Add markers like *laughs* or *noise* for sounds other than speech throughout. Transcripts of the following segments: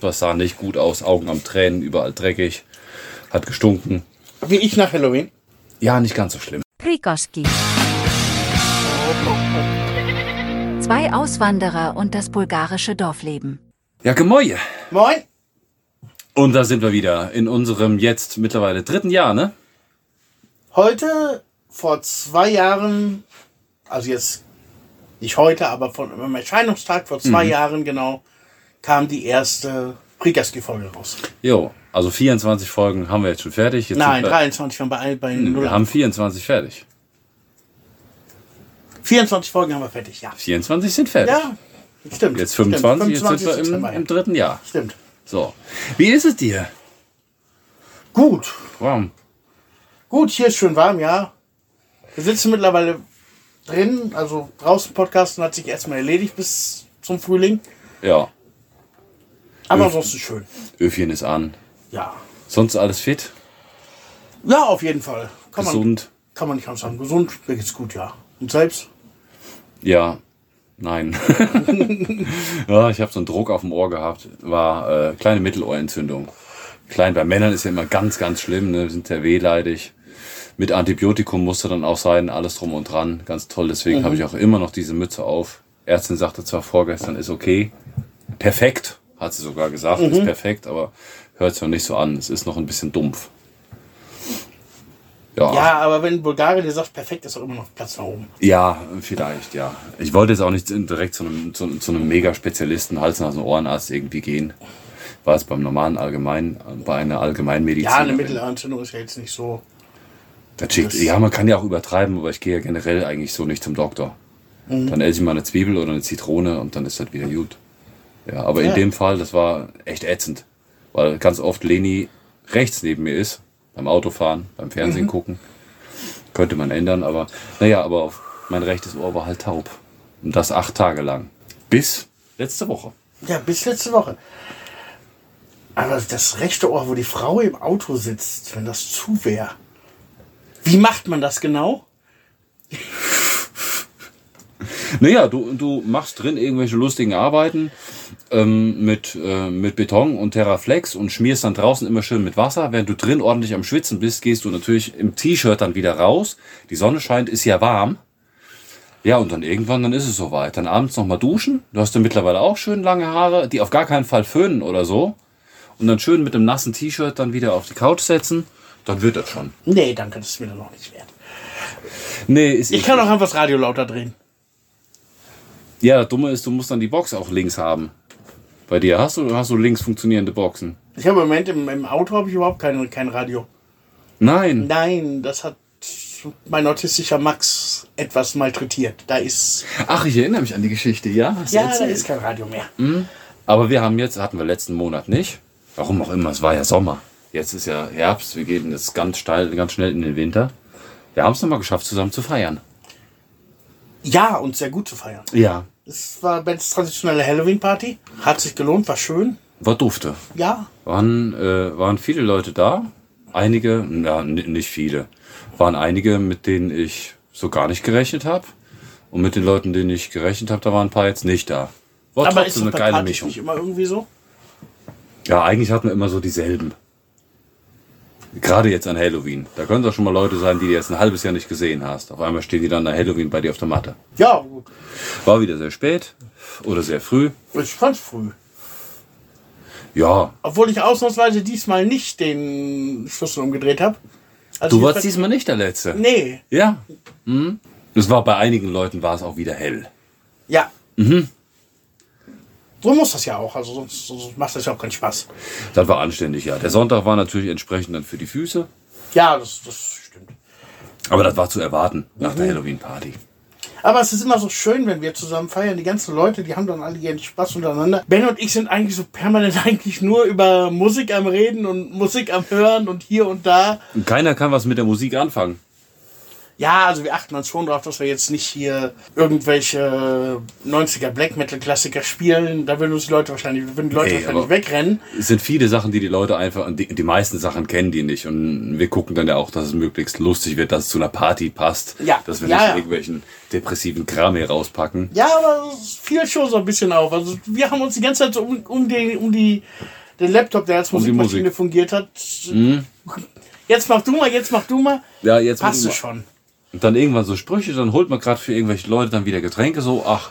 Das sah nicht gut aus, Augen am Tränen, überall dreckig, hat gestunken. Wie ich nach Halloween. Ja, nicht ganz so schlimm. Rikoski. Zwei Auswanderer und das bulgarische Dorfleben. Ja, Gemäue. Moin. Und da sind wir wieder in unserem jetzt mittlerweile dritten Jahr, ne? Heute, vor zwei Jahren, also jetzt nicht heute, aber von am Erscheinungstag vor zwei Mhm. Jahren genau, kam die erste Prikaski-Folge raus. Jo, also 24 Folgen haben wir jetzt schon fertig. Jetzt Nein, sind wir, 23 waren bei, bei 0. wir haben 24 fertig. 24 Folgen haben wir fertig, ja. 24 sind fertig. Ja, stimmt. Jetzt stimmt. 25, jetzt sind wir im, im dritten Jahr. Stimmt. So. Wie ist es dir? Gut. Warm. Gut, hier ist schön warm, ja. Wir sitzen mittlerweile drin, also draußen Podcasten hat sich erstmal erledigt bis zum Frühling. Ja, Aber Ja. ansonsten schön. Öfchen ist an. Ja. Sonst alles fit, Ja, auf jeden Fall. Kann man, gesund? kann man nicht anders sagen. Gesund, mir geht's gut, ja. Und selbst? Ja, nein. *laughs* ja, ich habe so einen Druck auf dem Ohr gehabt. War äh, kleine Mittelohrentzündung. Klein bei Männern ist ja immer ganz, ganz schlimm. Ne? Sind sehr wehleidig. Mit Antibiotikum musste dann auch sein, alles drum und dran. Ganz toll. Deswegen habe ich auch immer noch diese Mütze auf. Ärztin sagte zwar vorgestern, ist okay. Perfekt, hat sie sogar gesagt. Ist perfekt, aber hört sich noch nicht so an. Es ist noch ein bisschen dumpf. Ja, Ja, aber wenn Bulgarien dir sagt, perfekt, ist auch immer noch Platz nach oben. Ja, vielleicht, ja. Ich wollte jetzt auch nicht direkt zu einem, zu, zu einem Mega-Spezialisten, Hals, Nasen, Ohrenarzt irgendwie gehen. War es beim normalen Allgemein, bei einer Allgemeinmedizin. Ja, eine Mittelohrentzündung ist ja jetzt nicht so. Schickt, ja, man kann ja auch übertreiben, aber ich gehe ja generell eigentlich so nicht zum Doktor. Mhm. Dann esse ich mal eine Zwiebel oder eine Zitrone und dann ist das wieder gut. Ja, aber Ja. in dem Fall, das war echt ätzend. Weil ganz oft Leni rechts neben mir ist, beim Autofahren, beim Fernsehen Mhm. gucken. Könnte man ändern, aber naja, aber mein rechtes Ohr war halt taub. Und das acht Tage lang. Bis letzte Woche. Ja, bis letzte Woche. Aber das rechte Ohr, wo die Frau im Auto sitzt, wenn das zu wäre. Wie macht man das genau? Naja, du, du machst drin irgendwelche lustigen Arbeiten ähm, mit, äh, mit Beton und Terraflex und schmierst dann draußen immer schön mit Wasser. Während du drin ordentlich am Schwitzen bist, gehst du natürlich im T-Shirt dann wieder raus. Die Sonne scheint, ist ja warm. Ja, und dann irgendwann, dann ist es soweit. Dann abends nochmal duschen. Du hast ja mittlerweile auch schön lange Haare, die auf gar keinen Fall föhnen oder so. Und dann schön mit einem nassen T-Shirt dann wieder auf die Couch setzen. Dann wird das schon. Nee, danke, das ist mir dann noch nicht wert. Nee, ist Ich kann auch einfach das Radio lauter drehen. Ja, das Dumme ist, du musst dann die Box auch links haben. Bei dir hast du, hast du links funktionierende Boxen? Ich habe im Moment im, im Auto habe ich überhaupt kein, kein Radio. Nein. Nein, das hat mein autistischer Max etwas malträtiert. Da ist. Ach, ich erinnere mich an die Geschichte, ja? Hast Ja, da ist kein Radio mehr. Aber wir haben jetzt, hatten wir letzten Monat nicht. Warum auch immer, es war ja Sommer. Jetzt ist ja Herbst, wir gehen jetzt ganz steil, ganz schnell in den Winter. Wir haben es nochmal geschafft, zusammen zu feiern. Ja, und sehr gut zu feiern. Ja. Es war Bens traditionelle Halloween-Party. Hat sich gelohnt, war schön. War dufte. Ja, Waren, äh, waren viele Leute da. Einige, na, n- nicht viele. Waren einige, mit denen ich so gar nicht gerechnet habe. Und mit den Leuten, denen ich gerechnet habe, da waren ein paar jetzt nicht da. War aber ist trotzdem das eine geile Partys Mischung. nicht immer irgendwie so? Ja, eigentlich hatten wir immer so dieselben. Gerade jetzt an Halloween. Da können doch schon mal Leute sein, die du jetzt ein halbes Jahr nicht gesehen hast. Auf einmal stehen die dann an Halloween bei dir auf der Matte. Ja, gut. War wieder sehr spät oder sehr früh. Ich fand's früh. Ja, Obwohl ich ausnahmsweise diesmal nicht den Schlüssel umgedreht habe. Also du warst diesmal nicht der Letzte. Nee, Ja. Mhm. Es war bei einigen Leuten war es auch wieder hell. ja. Mhm. So muss das ja auch. Also sonst, sonst macht das ja auch keinen Spaß. Das war anständig, ja. Der Sonntag war natürlich entsprechend dann für die Füße. Ja, das, das stimmt. Aber das war zu erwarten nach der Halloween-Party. Aber es ist immer so schön, wenn wir zusammen feiern. Die ganzen Leute, die haben dann alle ihren Spaß untereinander. Ben und ich sind eigentlich so permanent *laughs* eigentlich nur über Musik am Reden und Musik am Hören und hier und da. Und keiner kann was mit der Musik anfangen. Ja, also wir achten dann schon darauf, dass wir jetzt nicht hier irgendwelche 90er Black Metal Klassiker spielen. Da würden uns die Leute wahrscheinlich, würden die Leute Ey, wahrscheinlich wegrennen. Es sind viele Sachen, die die Leute einfach, die, die meisten Sachen kennen die nicht. Und wir gucken dann ja auch, dass es möglichst lustig wird, dass es zu einer Party passt. Ja, Dass wir ja, nicht ja. irgendwelchen depressiven Kram hier rauspacken. Ja, aber es fiel schon so ein bisschen auf. Also wir haben uns die ganze Zeit so um, um, den, um die, den Laptop, der als Um Musikmaschine Musik. fungiert hat. Jetzt mach du mal, jetzt mach du mal. Ja, jetzt Passt mal- es schon. Und dann irgendwann so Sprüche, dann holt man gerade für irgendwelche Leute dann wieder Getränke, so, ach,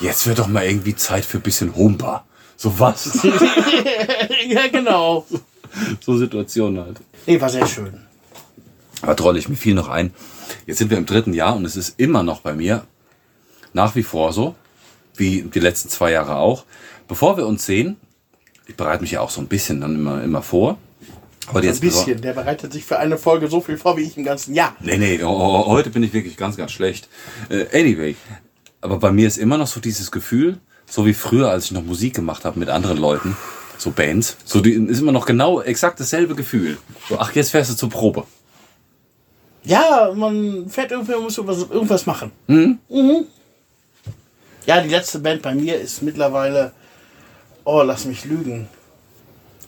jetzt wird doch mal irgendwie Zeit für ein bisschen Humpa. So was. *laughs* ja, genau. so Situationen halt. Nee, war sehr schön. Aber drollig, mir fiel noch ein, jetzt sind wir im dritten Jahr und es ist immer noch bei mir nach wie vor so, wie die letzten zwei Jahre auch. Bevor wir uns sehen, ich bereite mich ja auch so ein bisschen dann immer, immer vor. Aber Ein jetzt bisschen. Der bereitet sich für eine Folge so viel vor wie ich im ganzen Jahr. Nee, nee, heute bin ich wirklich ganz, ganz schlecht. Äh, anyway, aber bei mir ist immer noch so dieses Gefühl, so wie früher, als ich noch Musik gemacht habe mit anderen Leuten, so Bands, so die, ist immer noch genau exakt dasselbe Gefühl. So, ach, jetzt fährst du zur Probe. Ja, man fährt irgendwo, muss irgendwas, irgendwas machen. Mhm. Ja, die letzte Band bei mir ist mittlerweile. Oh, lass mich lügen.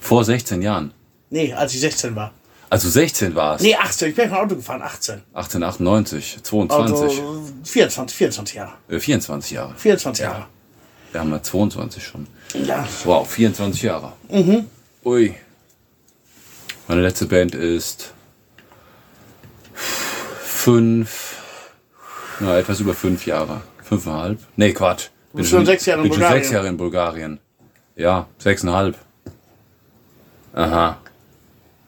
Vor 16 Jahren. Nee, als ich 16 war. Also 16 war es. Nee, 18. Ich bin mit dem Auto gefahren, 18. 1898, 22, Also 24, 24 Jahre. äh, 24 Jahre. 24 Ja. Jahre. Wir haben ja 22 schon. Ja. Wow, 24 Jahre. Mhm. Ui. Meine letzte Band ist fünf, na, etwas über fünf Jahre. Fünfeinhalb? Nee, Quatsch. Bin schon sechs Jahre in bin schon Bulgarien. sechs Jahre in Bulgarien. Ja, sechseinhalb. Aha.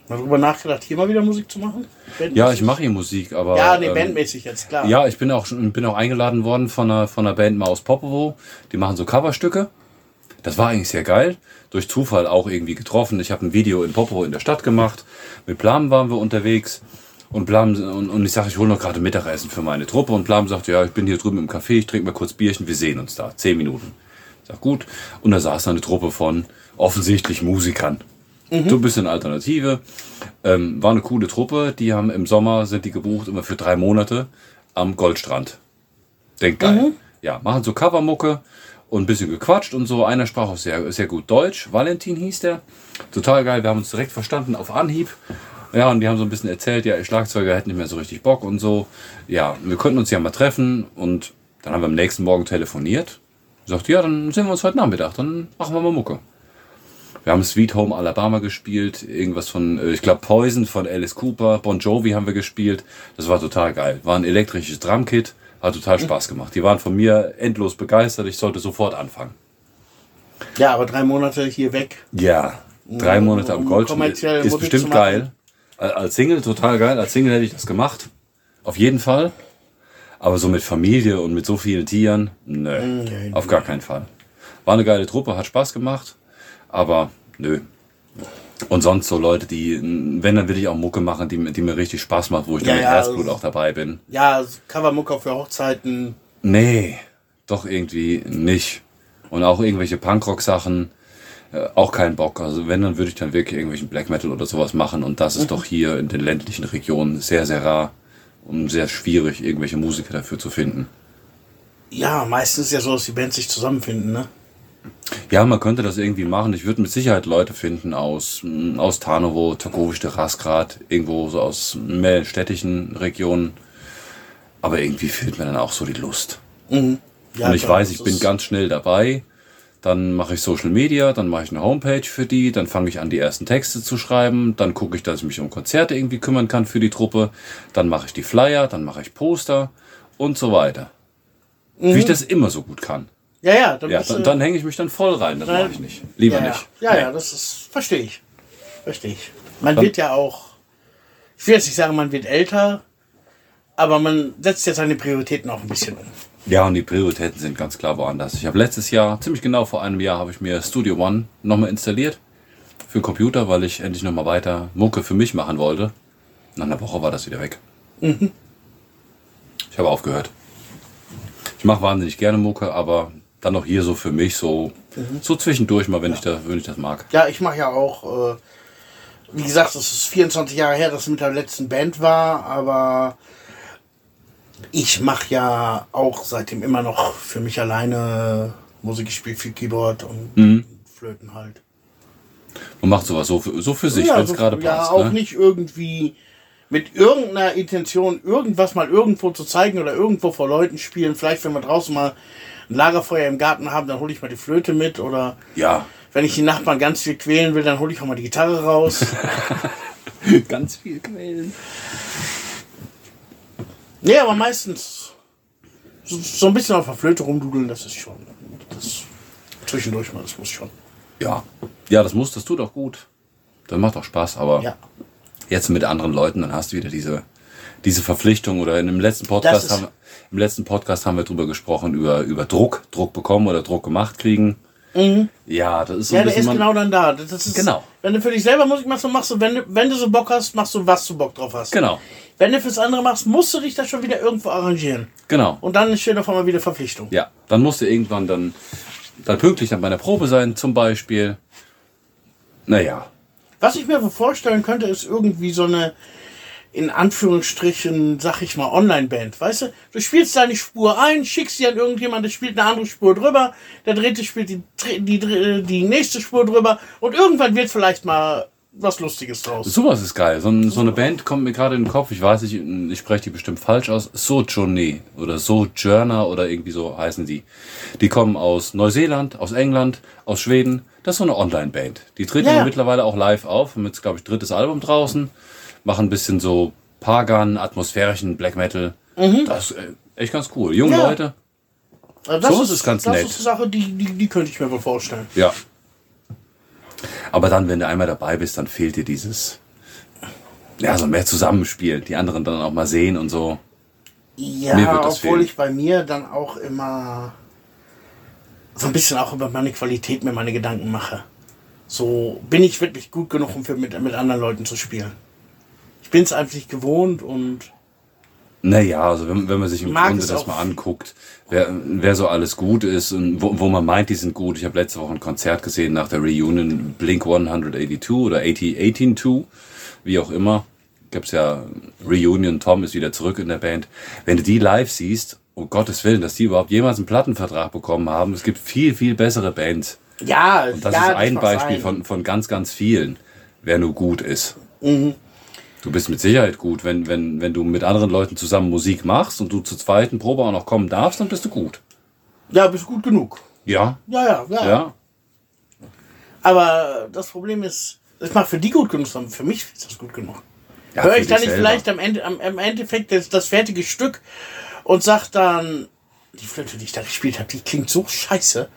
Mal drüber nachgedacht, hier mal wieder Musik zu machen? Ja, ich mache hier Musik, aber. Ja, nee, ähm, bandmäßig jetzt, klar. Ja, ich bin auch schon bin auch eingeladen worden von einer, von einer Band mal aus Popovo. Die machen so Coverstücke. Das war eigentlich sehr geil. Durch Zufall auch irgendwie getroffen. Ich habe ein Video in Popovo in der Stadt gemacht. Mit Blam waren wir unterwegs. Und Blam und, und ich sage, ich hole noch gerade Mittagessen für meine Truppe. Und Blam sagt, ja, ich bin hier drüben im Café, ich trinke mal kurz Bierchen, wir sehen uns da. Zehn Minuten. Ich sag, gut. Und da saß eine Truppe von offensichtlich Musikern. So ein bisschen Alternative. Ähm, war eine coole Truppe. Die haben im Sommer, sind die gebucht, immer für drei Monate am Goldstrand. Denk geil. Ja, machen so Covermucke und ein bisschen gequatscht und so. Einer sprach auch sehr, sehr gut Deutsch. Valentin hieß der. Total geil. Wir haben uns direkt verstanden auf Anhieb. Ja, und die haben so ein bisschen erzählt, ja, Schlagzeuger hätten nicht mehr so richtig Bock und so. Ja, wir könnten uns ja mal treffen und dann haben wir am nächsten Morgen telefoniert. Sagt, ja, dann sehen wir uns heute Nachmittag, dann machen wir mal Mucke. Wir haben Sweet Home Alabama gespielt, irgendwas von, äh, ich glaube Poison von Alice Cooper, Bon Jovi haben wir gespielt. Das war total geil. War ein elektrisches Drumkit, hat total Spaß gemacht. Die waren von mir endlos begeistert, ich sollte sofort anfangen. Ja, aber drei Monate hier weg. Ja, drei Monate am Gold kommerziell ist bestimmt geil. Al- Als Single total geil, als Single hätte ich das gemacht. Auf jeden Fall. Aber so mit Familie und mit so vielen Tieren, nö, Nee, auf gar keinen Fall. War eine geile Truppe, hat Spaß gemacht, aber nö. Und sonst so Leute, die, wenn, dann will ich auch Mucke machen, die, mir- die mir richtig Spaß macht, wo ich Ja, dann mit ja, Herzblut also- auch dabei bin. Ja, Covermucker für Hochzeiten. Nee, doch irgendwie nicht. Und auch irgendwelche Punkrock-Sachen, äh, auch keinen Bock. Also wenn, dann würde ich dann wirklich irgendwelchen Black Metal oder sowas machen. Und das ist doch hier in den ländlichen Regionen sehr, sehr rar und sehr schwierig, irgendwelche Musiker dafür zu finden. Ja, meistens ist ja so, dass die Bands sich zusammenfinden, ne? Ja, man könnte das irgendwie machen. Ich würde mit Sicherheit Leute finden aus, mm, aus Tarnowo, Targovic de Rasgrad, irgendwo so aus mehr städtischen Regionen. Aber irgendwie fehlt mir dann auch so die Lust. Ja, und ich weiß, ich bin ganz schnell dabei. Dann mache ich Social Media, dann mache ich eine Homepage für die, dann fange ich an, die ersten Texte zu schreiben, dann gucke ich, dass ich mich um Konzerte irgendwie kümmern kann für die Truppe, dann mache ich die Flyer, dann mache ich Poster und so weiter. Wie ich das immer so gut kann. Ja, ja, dann Ja, bist du- dann, dann hänge ich mich dann voll rein, das mache ich nicht. Lieber ja, nicht. Ja, ja, ja, das ist, verstehe ich. Verstehe ich. Man Dann- wird ja auch, ich will jetzt nicht sagen, man wird älter, aber man setzt jetzt seine Prioritäten auch ein bisschen um. Ja, und die Prioritäten sind ganz klar woanders. Ich habe letztes Jahr, ziemlich genau vor einem Jahr, habe ich mir Studio One nochmal installiert für den Computer, weil ich endlich nochmal weiter Mucke für mich machen wollte. Nach einer Woche war das wieder weg. Ich habe aufgehört. Ich mache wahnsinnig gerne Mucke, aber dann noch hier so für mich, so, so zwischendurch mal, wenn, ich da, wenn ich das mag. Ja, ich mache ja auch, äh, wie gesagt, es ist 24 Jahre her, dass es mit der letzten Band war, aber Ich mache ja auch seitdem immer noch für mich alleine Musik. Ich spiele viel Keyboard und Mhm. Flöten halt. Man macht sowas so für, so für sich, ja, wenn es so- gerade ja, passt. auch ne? nicht irgendwie mit irgendeiner Intention, irgendwas mal irgendwo zu zeigen oder irgendwo vor Leuten spielen. Vielleicht, wenn wir draußen mal ein Lagerfeuer im Garten haben, dann hole ich mal die Flöte mit. Oder Ja, wenn ich die Nachbarn ganz viel quälen will, dann hole ich auch mal die Gitarre raus. *laughs* ganz viel quälen. nee, aber meistens so, so ein bisschen auf der Flöte rumdudeln, das ist schon. Das zwischendurch mal, das muss schon. Ja. Ja, das muss, das tut auch gut. Das macht auch Spaß, aber Ja. jetzt mit anderen Leuten, dann hast du wieder diese, diese Verpflichtung oder in dem letzten Podcast haben, im letzten Podcast haben wir drüber gesprochen, über, über Druck, Druck bekommen oder Druck gemacht kriegen. Ja, das ist so Mhm. Ja, ein der bisschen ist man, genau dann da. Das ist, Genau. Wenn du für dich selber Musik machst, dann machst du, wenn du, wenn du so Bock hast, machst du, was du Bock drauf hast. Genau, Wenn du fürs andere machst, musst du dich da schon wieder irgendwo arrangieren. genau. Und dann steht auf einmal wieder Verpflichtung. Ja, dann musst du irgendwann dann, dann pünktlich dann bei einer Probe sein, zum Beispiel. Naja, Was ich mir vorstellen könnte, ist irgendwie so eine, in Anführungsstrichen, sag ich mal, Online-Band. Weißt du, du spielst deine Spur ein, schickst sie an irgendjemand, der spielt eine andere Spur drüber, der dritte spielt die, die, die, nächste Spur drüber und irgendwann wird vielleicht mal was Lustiges draus. sowas ist geil. So, so eine Band kommt mir gerade in den Kopf, ich weiß nicht, ich spreche die bestimmt falsch aus. Sojourner oder Sojourner oder irgendwie so heißen die. Die kommen aus Neuseeland, aus England, aus Schweden. Das ist so eine Online-Band. Die treten Ja. mittlerweile auch live auf, haben jetzt, glaube ich, drittes Album draußen, machen ein bisschen so Pagan, atmosphärischen Black Metal. Das ist äh, echt ganz cool. Junge Mhm. Ja. Leute. Also Sowas ist ganz das nett. ist eine Sache, die, die, die könnte ich mir wohl vorstellen. Ja. Aber dann, wenn du einmal dabei bist, dann fehlt dir dieses, ja, so mehr Zusammenspiel, die anderen dann auch mal sehen und so. Ja, Mir wird das obwohl fehlen. ich bei mir dann auch immer so ein bisschen auch über meine Qualität mir meine Gedanken mache. So bin ich wirklich gut genug, um für mit, mit anderen Leuten zu spielen. Ich bin es einfach nicht gewohnt und Naja, also wenn, wenn man sich im Grunde das mal anguckt, wer, wer so alles gut ist und wo, wo man meint, die sind gut. Ich habe letzte Woche ein Konzert gesehen nach der Reunion Blink 182 oder 80, 182, wie auch immer. Gibt's ja Reunion, Tom ist wieder zurück in der Band. Wenn du die live siehst, um Gottes Willen, dass die überhaupt jemals einen Plattenvertrag bekommen haben, es gibt viel, viel bessere Bands. ja, Und das ja, ist ein mag Beispiel sein. von, von ganz, ganz vielen, wer nur gut ist. Mhm. Du bist mit Sicherheit gut. Wenn, wenn, wenn du mit anderen Leuten zusammen Musik machst und du zur zweiten Probe auch noch kommen darfst, dann bist du gut. Ja, bist gut genug. Ja, Ja, ja, ja. ja. Aber das Problem ist, das macht für die gut genug, sondern für mich ist das gut genug. ja Höre ich dann nicht selber. vielleicht am, Ende, am, am Endeffekt das, das fertige Stück und sag dann, die Flöte, die ich da gespielt habe, die klingt so scheiße.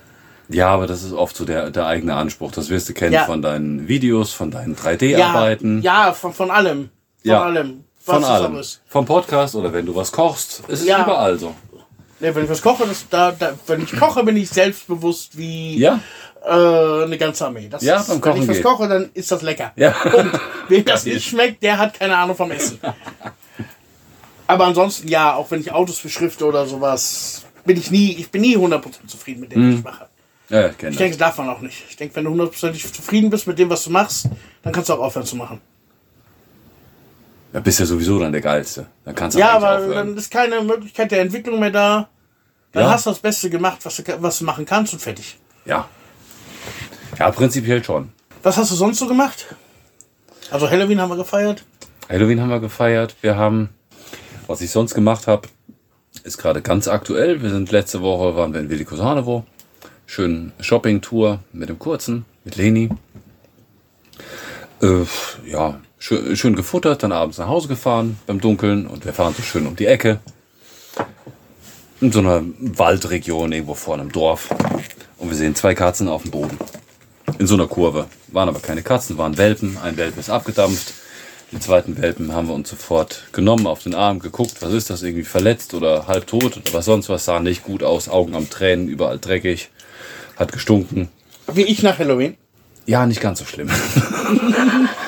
Ja, aber das ist oft so der, der eigene Anspruch. Das wirst du kennen Ja. von deinen Videos, von deinen Ja, 3D-Arbeiten. ja von, von allem. Von Ja. allem. Was Von allem. Vom Podcast oder wenn du was kochst. Es ist Ja. überall so. Ja, wenn ich was koche, das, da, da, wenn ich koche, bin ich selbstbewusst wie Ja? äh, eine ganze Armee. Das Ja, ist, beim wenn ich was geht. koche, dann ist das lecker. Ja. Punkt. Wem *laughs* das nicht schmeckt, der hat keine Ahnung vom Essen. Aber ansonsten, ja, auch wenn ich Autos beschrifte oder sowas, bin ich nie, ich bin nie 100% zufrieden mit dem, Mhm. was ich mache. Ja, ich Ich denke, das darf man auch nicht. Ich denke, wenn du hundertprozentig zufrieden bist mit dem, was du machst, dann kannst du auch aufhören zu machen. Da bist du ja sowieso dann der Geilste. Dann kannst du Ja, aber aufhören. dann ist keine Möglichkeit der Entwicklung mehr da. Dann Ja. hast du das Beste gemacht, was du, was du machen kannst und fertig. Ja. Ja, prinzipiell schon. Was hast du sonst so gemacht? Also Halloween haben wir gefeiert. Halloween haben wir gefeiert. Wir haben, was ich sonst gemacht habe, ist gerade ganz aktuell. Wir sind letzte Woche, waren wir in Velikosanovo. Schön Shopping-Tour mit dem Kurzen, mit Leni. Äh, ja, schön, schön gefuttert, dann abends nach Hause gefahren beim Dunkeln und wir fahren so schön um die Ecke. In so einer Waldregion irgendwo vor einem Dorf. Und wir sehen zwei Katzen auf dem Boden. In so einer Kurve. Waren aber keine Katzen, waren Welpen. Ein Welpe ist abgedampft. Den zweiten Welpen haben wir uns sofort genommen, auf den Arm geguckt, was ist das, irgendwie verletzt oder halb tot oder was sonst was, sah nicht gut aus, Augen am Tränen, überall dreckig, hat gestunken. Wie ich nach Halloween. Ja, nicht ganz so schlimm. *laughs*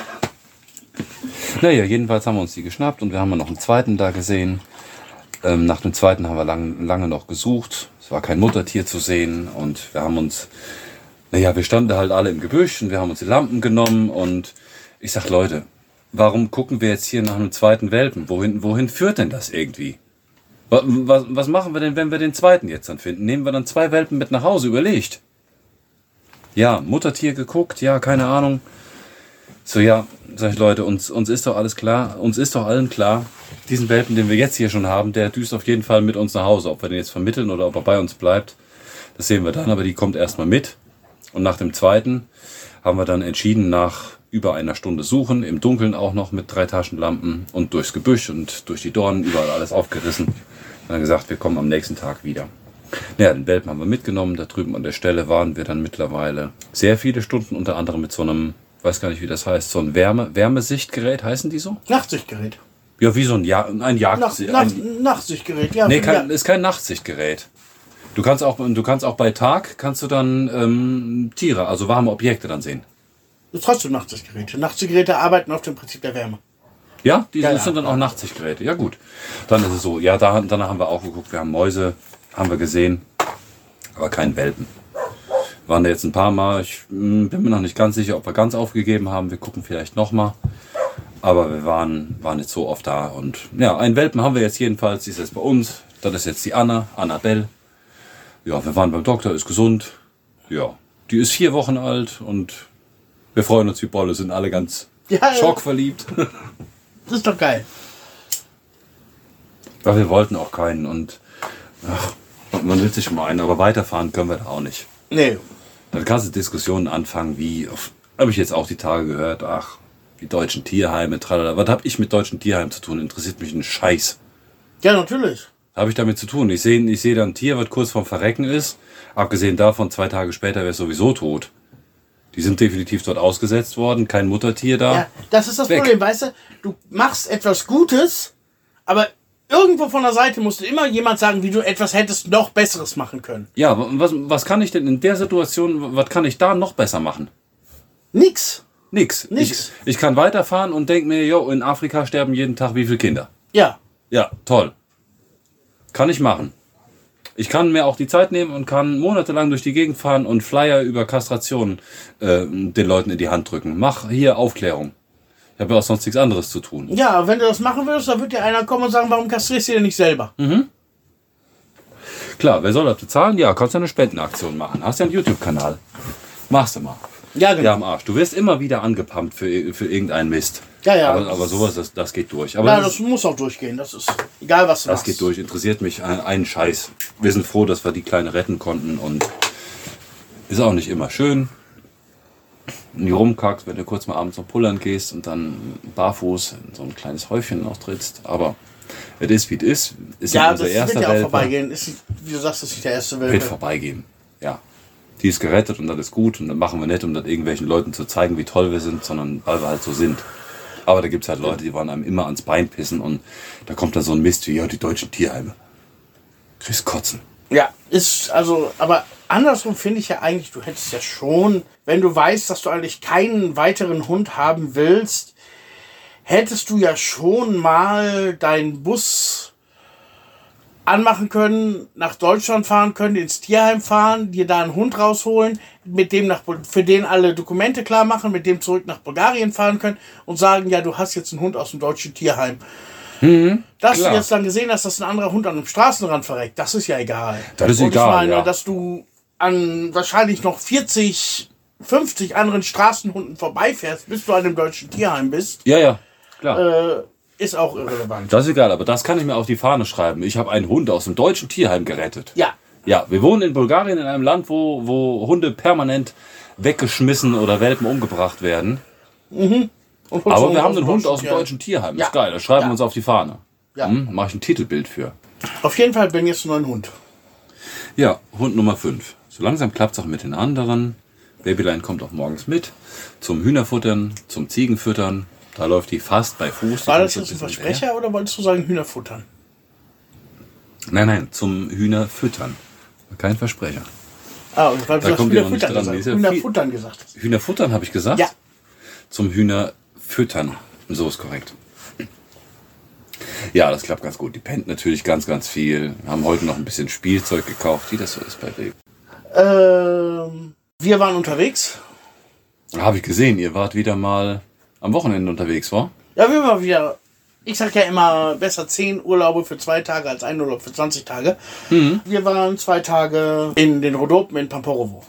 naja, jedenfalls haben wir uns die geschnappt und wir haben noch einen zweiten da gesehen. Ähm, nach dem zweiten haben wir lang, lange noch gesucht. Es war kein Muttertier zu sehen und wir haben uns, naja, wir standen halt alle im Gebüsch und wir haben uns die Lampen genommen und ich sag, Leute, warum gucken wir jetzt hier nach einem zweiten Welpen? Wohin, wohin führt denn das irgendwie? Wa- Was, was machen wir denn, wenn wir den zweiten jetzt dann finden? Nehmen wir dann zwei Welpen mit nach Hause? Überlegt. Ja, Muttertier geguckt, ja, keine Ahnung. So, ja, sag ich Leute, uns, uns ist doch alles klar, uns ist doch allen klar, diesen Welpen, den wir jetzt hier schon haben, der düst auf jeden Fall mit uns nach Hause. Ob wir den jetzt vermitteln oder ob er bei uns bleibt, das sehen wir dann, aber die kommt erstmal mit. Und nach dem zweiten haben wir dann entschieden, nach über einer Stunde Suchen, im Dunkeln auch noch mit drei Taschenlampen und durchs Gebüsch und durch die Dornen, überall alles aufgerissen. Dann gesagt, wir kommen am nächsten Tag wieder. Naja, den Welpen haben wir mitgenommen. Da drüben an der Stelle waren wir dann mittlerweile sehr viele Stunden, unter anderem mit so einem, weiß gar nicht, wie das heißt, so ein Wärme, Wärmesichtgerät, heißen die so? Nachtsichtgerät. Ja, wie so ein, ja ein Jagd... Nach, ein, nach, Nachtsichtgerät, ja. Nee, kein, ist kein Nachtsichtgerät. Du kannst auch, du kannst auch bei Tag kannst du dann ähm, Tiere, also warme Objekte dann sehen. Ist trotzdem Nachtsichtgeräte. Nachtsichtgeräte arbeiten auf dem Prinzip der Wärme. Ja, die Ja, sind, ja. dann auch Nachtsichtgeräte. Ja gut, dann ist es so. Ja, da, danach haben wir auch geguckt. Wir haben Mäuse, haben wir gesehen, aber keinen Welpen. Waren da jetzt ein paar Mal. Ich mm, bin mir noch nicht ganz sicher, ob wir ganz aufgegeben haben. Wir gucken vielleicht noch mal. Aber wir waren, waren nicht so oft da. Und ja, einen Welpen haben wir jetzt jedenfalls. Die ist jetzt bei uns. Das ist jetzt die Anna, Annabelle. Ja, wir waren beim Doktor, ist gesund. Ja, die ist vier Wochen alt und wir freuen uns wie Bolle, sind alle ganz Ja, schockverliebt. *laughs* Das ist doch geil. Ja, wir wollten auch keinen und ach, man will sich mal einen, aber weiterfahren können wir da auch nicht. Nee. Dann kannst du Diskussionen anfangen, wie, habe ich jetzt auch die Tage gehört, ach, die deutschen Tierheime, tralala. Was habe ich mit deutschen Tierheimen zu tun? Interessiert mich ein Scheiß. Ja, natürlich. Habe ich damit zu tun? Ich sehe ich sehe da ein Tier, was kurz vorm Verrecken ist. Abgesehen davon, zwei Tage später wäre es sowieso tot. Die sind definitiv dort ausgesetzt worden, kein Muttertier da. Ja, das ist das Weg. Problem, weißt du? Du machst etwas Gutes, aber irgendwo von der Seite musste immer jemand sagen, wie du etwas hättest noch Besseres machen können. Ja, was, was kann ich denn in der Situation, was kann ich da noch besser machen? Nix. Nix. Nix. Ich, ich kann weiterfahren und denke mir, jo, in Afrika sterben jeden Tag wie viele Kinder. Ja. Ja, toll. Kann ich machen. Ich kann mir auch die Zeit nehmen und kann monatelang durch die Gegend fahren und Flyer über Kastration äh, den Leuten in die Hand drücken. Mach hier Aufklärung. Ich habe ja auch sonst nichts anderes zu tun. Ja, wenn du das machen würdest, dann wird dir einer kommen und sagen, warum kastrierst du dir nicht selber? Klar, wer soll das bezahlen? Ja, kannst du eine Spendenaktion machen. Hast ja einen YouTube-Kanal. Machst du mal. Ja, genau. Ja, am Arsch. Du wirst immer wieder angepumpt für, für irgendeinen Mist. Ja, ja. Aber, aber sowas, das, das geht durch. Aber Ja, das, das muss auch durchgehen. Das ist egal, was du das machst. geht durch. Interessiert mich ein- einen Scheiß. Wir sind froh, dass wir die Kleine retten konnten und ist auch nicht immer schön. Nie rumkackst, wenn du kurz mal abends noch pullern gehst und dann barfuß in so ein kleines Häufchen austrittst. Aber es ist, wie es ist. Ist ja, Ja, unser das wird erster ja auch Welpe. vorbeigehen. Ist, wie du sagst, das ist nicht der erste Wird Welt. vorbeigehen. Ja. Die ist gerettet und das ist gut. Und dann machen wir nicht, um das irgendwelchen Leuten zu zeigen, wie toll wir sind, sondern weil wir halt so sind. Aber da gibt es halt Leute, die wollen einem immer ans Bein pissen und da kommt dann so ein Mist wie, ja, die deutschen Tierheime. Kriegst kotzen. Ja, ist also, aber andersrum finde ich ja eigentlich, du hättest ja schon, wenn du weißt, dass du eigentlich keinen weiteren Hund haben willst, hättest du ja schon mal deinen Bus anmachen können, nach Deutschland fahren können, ins Tierheim fahren, dir da einen Hund rausholen, mit dem nach, für den alle Dokumente klar machen, mit dem zurück nach Bulgarien fahren können und sagen, ja, du hast jetzt einen Hund aus dem deutschen Tierheim. Dass Mhm. klar. du jetzt dann gesehen hast, dass ein anderer Hund an einem Straßenrand verreckt, das ist ja egal. Das ist Und egal, ich meine, ja. dass du an wahrscheinlich noch 40, 50 anderen Straßenhunden vorbeifährst, bis du an dem deutschen Tierheim bist, Ja, ja, klar. äh, ist auch irrelevant. das ist egal, aber das kann ich mir auf die Fahne schreiben. Ich habe einen Hund aus dem deutschen Tierheim gerettet. Ja, Ja, wir wohnen in Bulgarien in einem Land, wo, wo Hunde permanent weggeschmissen oder Welpen umgebracht werden. und Aber wir haben einen Hund aus dem deutschen Tierheim. Ja. Ist geil, das schreiben Ja. wir uns auf die Fahne. Ja. Hm, Mach ich ein Titelbild für. Auf jeden Fall bin ich jetzt einen neuen Hund. Ja, Hund Nummer 5. So langsam klappt es auch mit den anderen. Babyline kommt auch morgens mit. Zum Hühnerfuttern, zum Ziegenfüttern. Da läuft die fast bei Fuß. War das jetzt ein Versprecher oder wolltest du sagen Hühner futtern? hinterher. Nein, nein, zum Hühnerfüttern. Kein Versprecher. Ah, und weil Da kommt ihr noch Hühner nicht futtern dran. gesagt. Ist ja Hühner viel- futtern gesagt. Hühnerfuttern habe ich gesagt? Ja. Zum Hühnerfüttern. So ist korrekt. Ja, das klappt ganz gut. Die pennt natürlich ganz, ganz viel. Wir haben heute noch ein bisschen Spielzeug gekauft, wie das so ist bei Baby. Ähm, wir waren unterwegs. Habe ich gesehen, ihr wart wieder mal am Wochenende unterwegs, war? Ja, wir waren wieder Ich sag ja immer, besser 10 Urlaube für zwei Tage als ein Urlaub für 20 Tage. Wir waren zwei Tage in den Rhodopen in Pamporovo.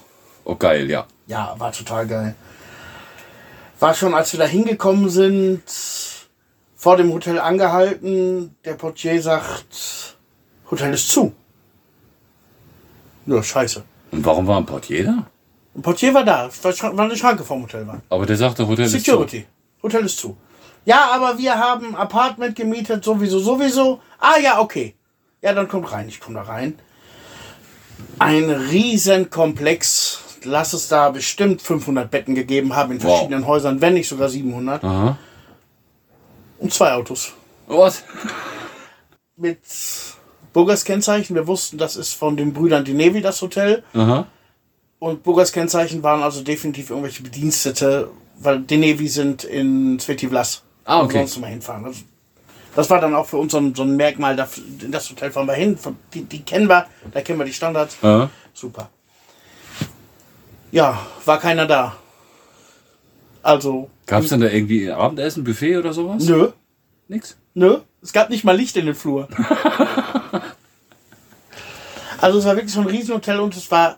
Oh, geil, ja. Ja, war total geil. War schon, als wir da hingekommen sind, vor dem Hotel angehalten. Der Portier sagt, Hotel ist zu. Ja, scheiße. Und warum war ein Portier da? Ein Portier war da, weil eine Schranke vorm Hotel war. Aber der sagte, Hotel ist zu. Security. Hotel ist zu. Ja, aber wir haben Apartment gemietet, sowieso, sowieso. Ah ja, okay. Ja, dann kommt rein. Ich komme da rein. Ein riesen Komplex. Lass es da bestimmt 500 Betten gegeben haben in Wow. verschiedenen Häusern, wenn nicht sogar 700. Aha. Und zwei Autos. Was? Mit Burgers Kennzeichen. Wir wussten, das ist von den Brüdern Di Nevi das Hotel. Aha. Und Burgers Kennzeichen waren also definitiv irgendwelche Bedienstete, weil Di Nevi sind in Sveti Vlas. Ah, okay. Sonst mal hinfahren. Das, das war dann auch für uns so ein, so ein Merkmal, da, in das Hotel fahren wir hin. Die, die kennen wir, da kennen wir die Standards. Aha. Super. Ja, war keiner da. Also, Gab es denn da irgendwie Abendessen, Buffet oder sowas? nö, Nix. nö. Es gab nicht mal Licht in den Flur. *laughs* also es war wirklich so ein Riesenhotel und es war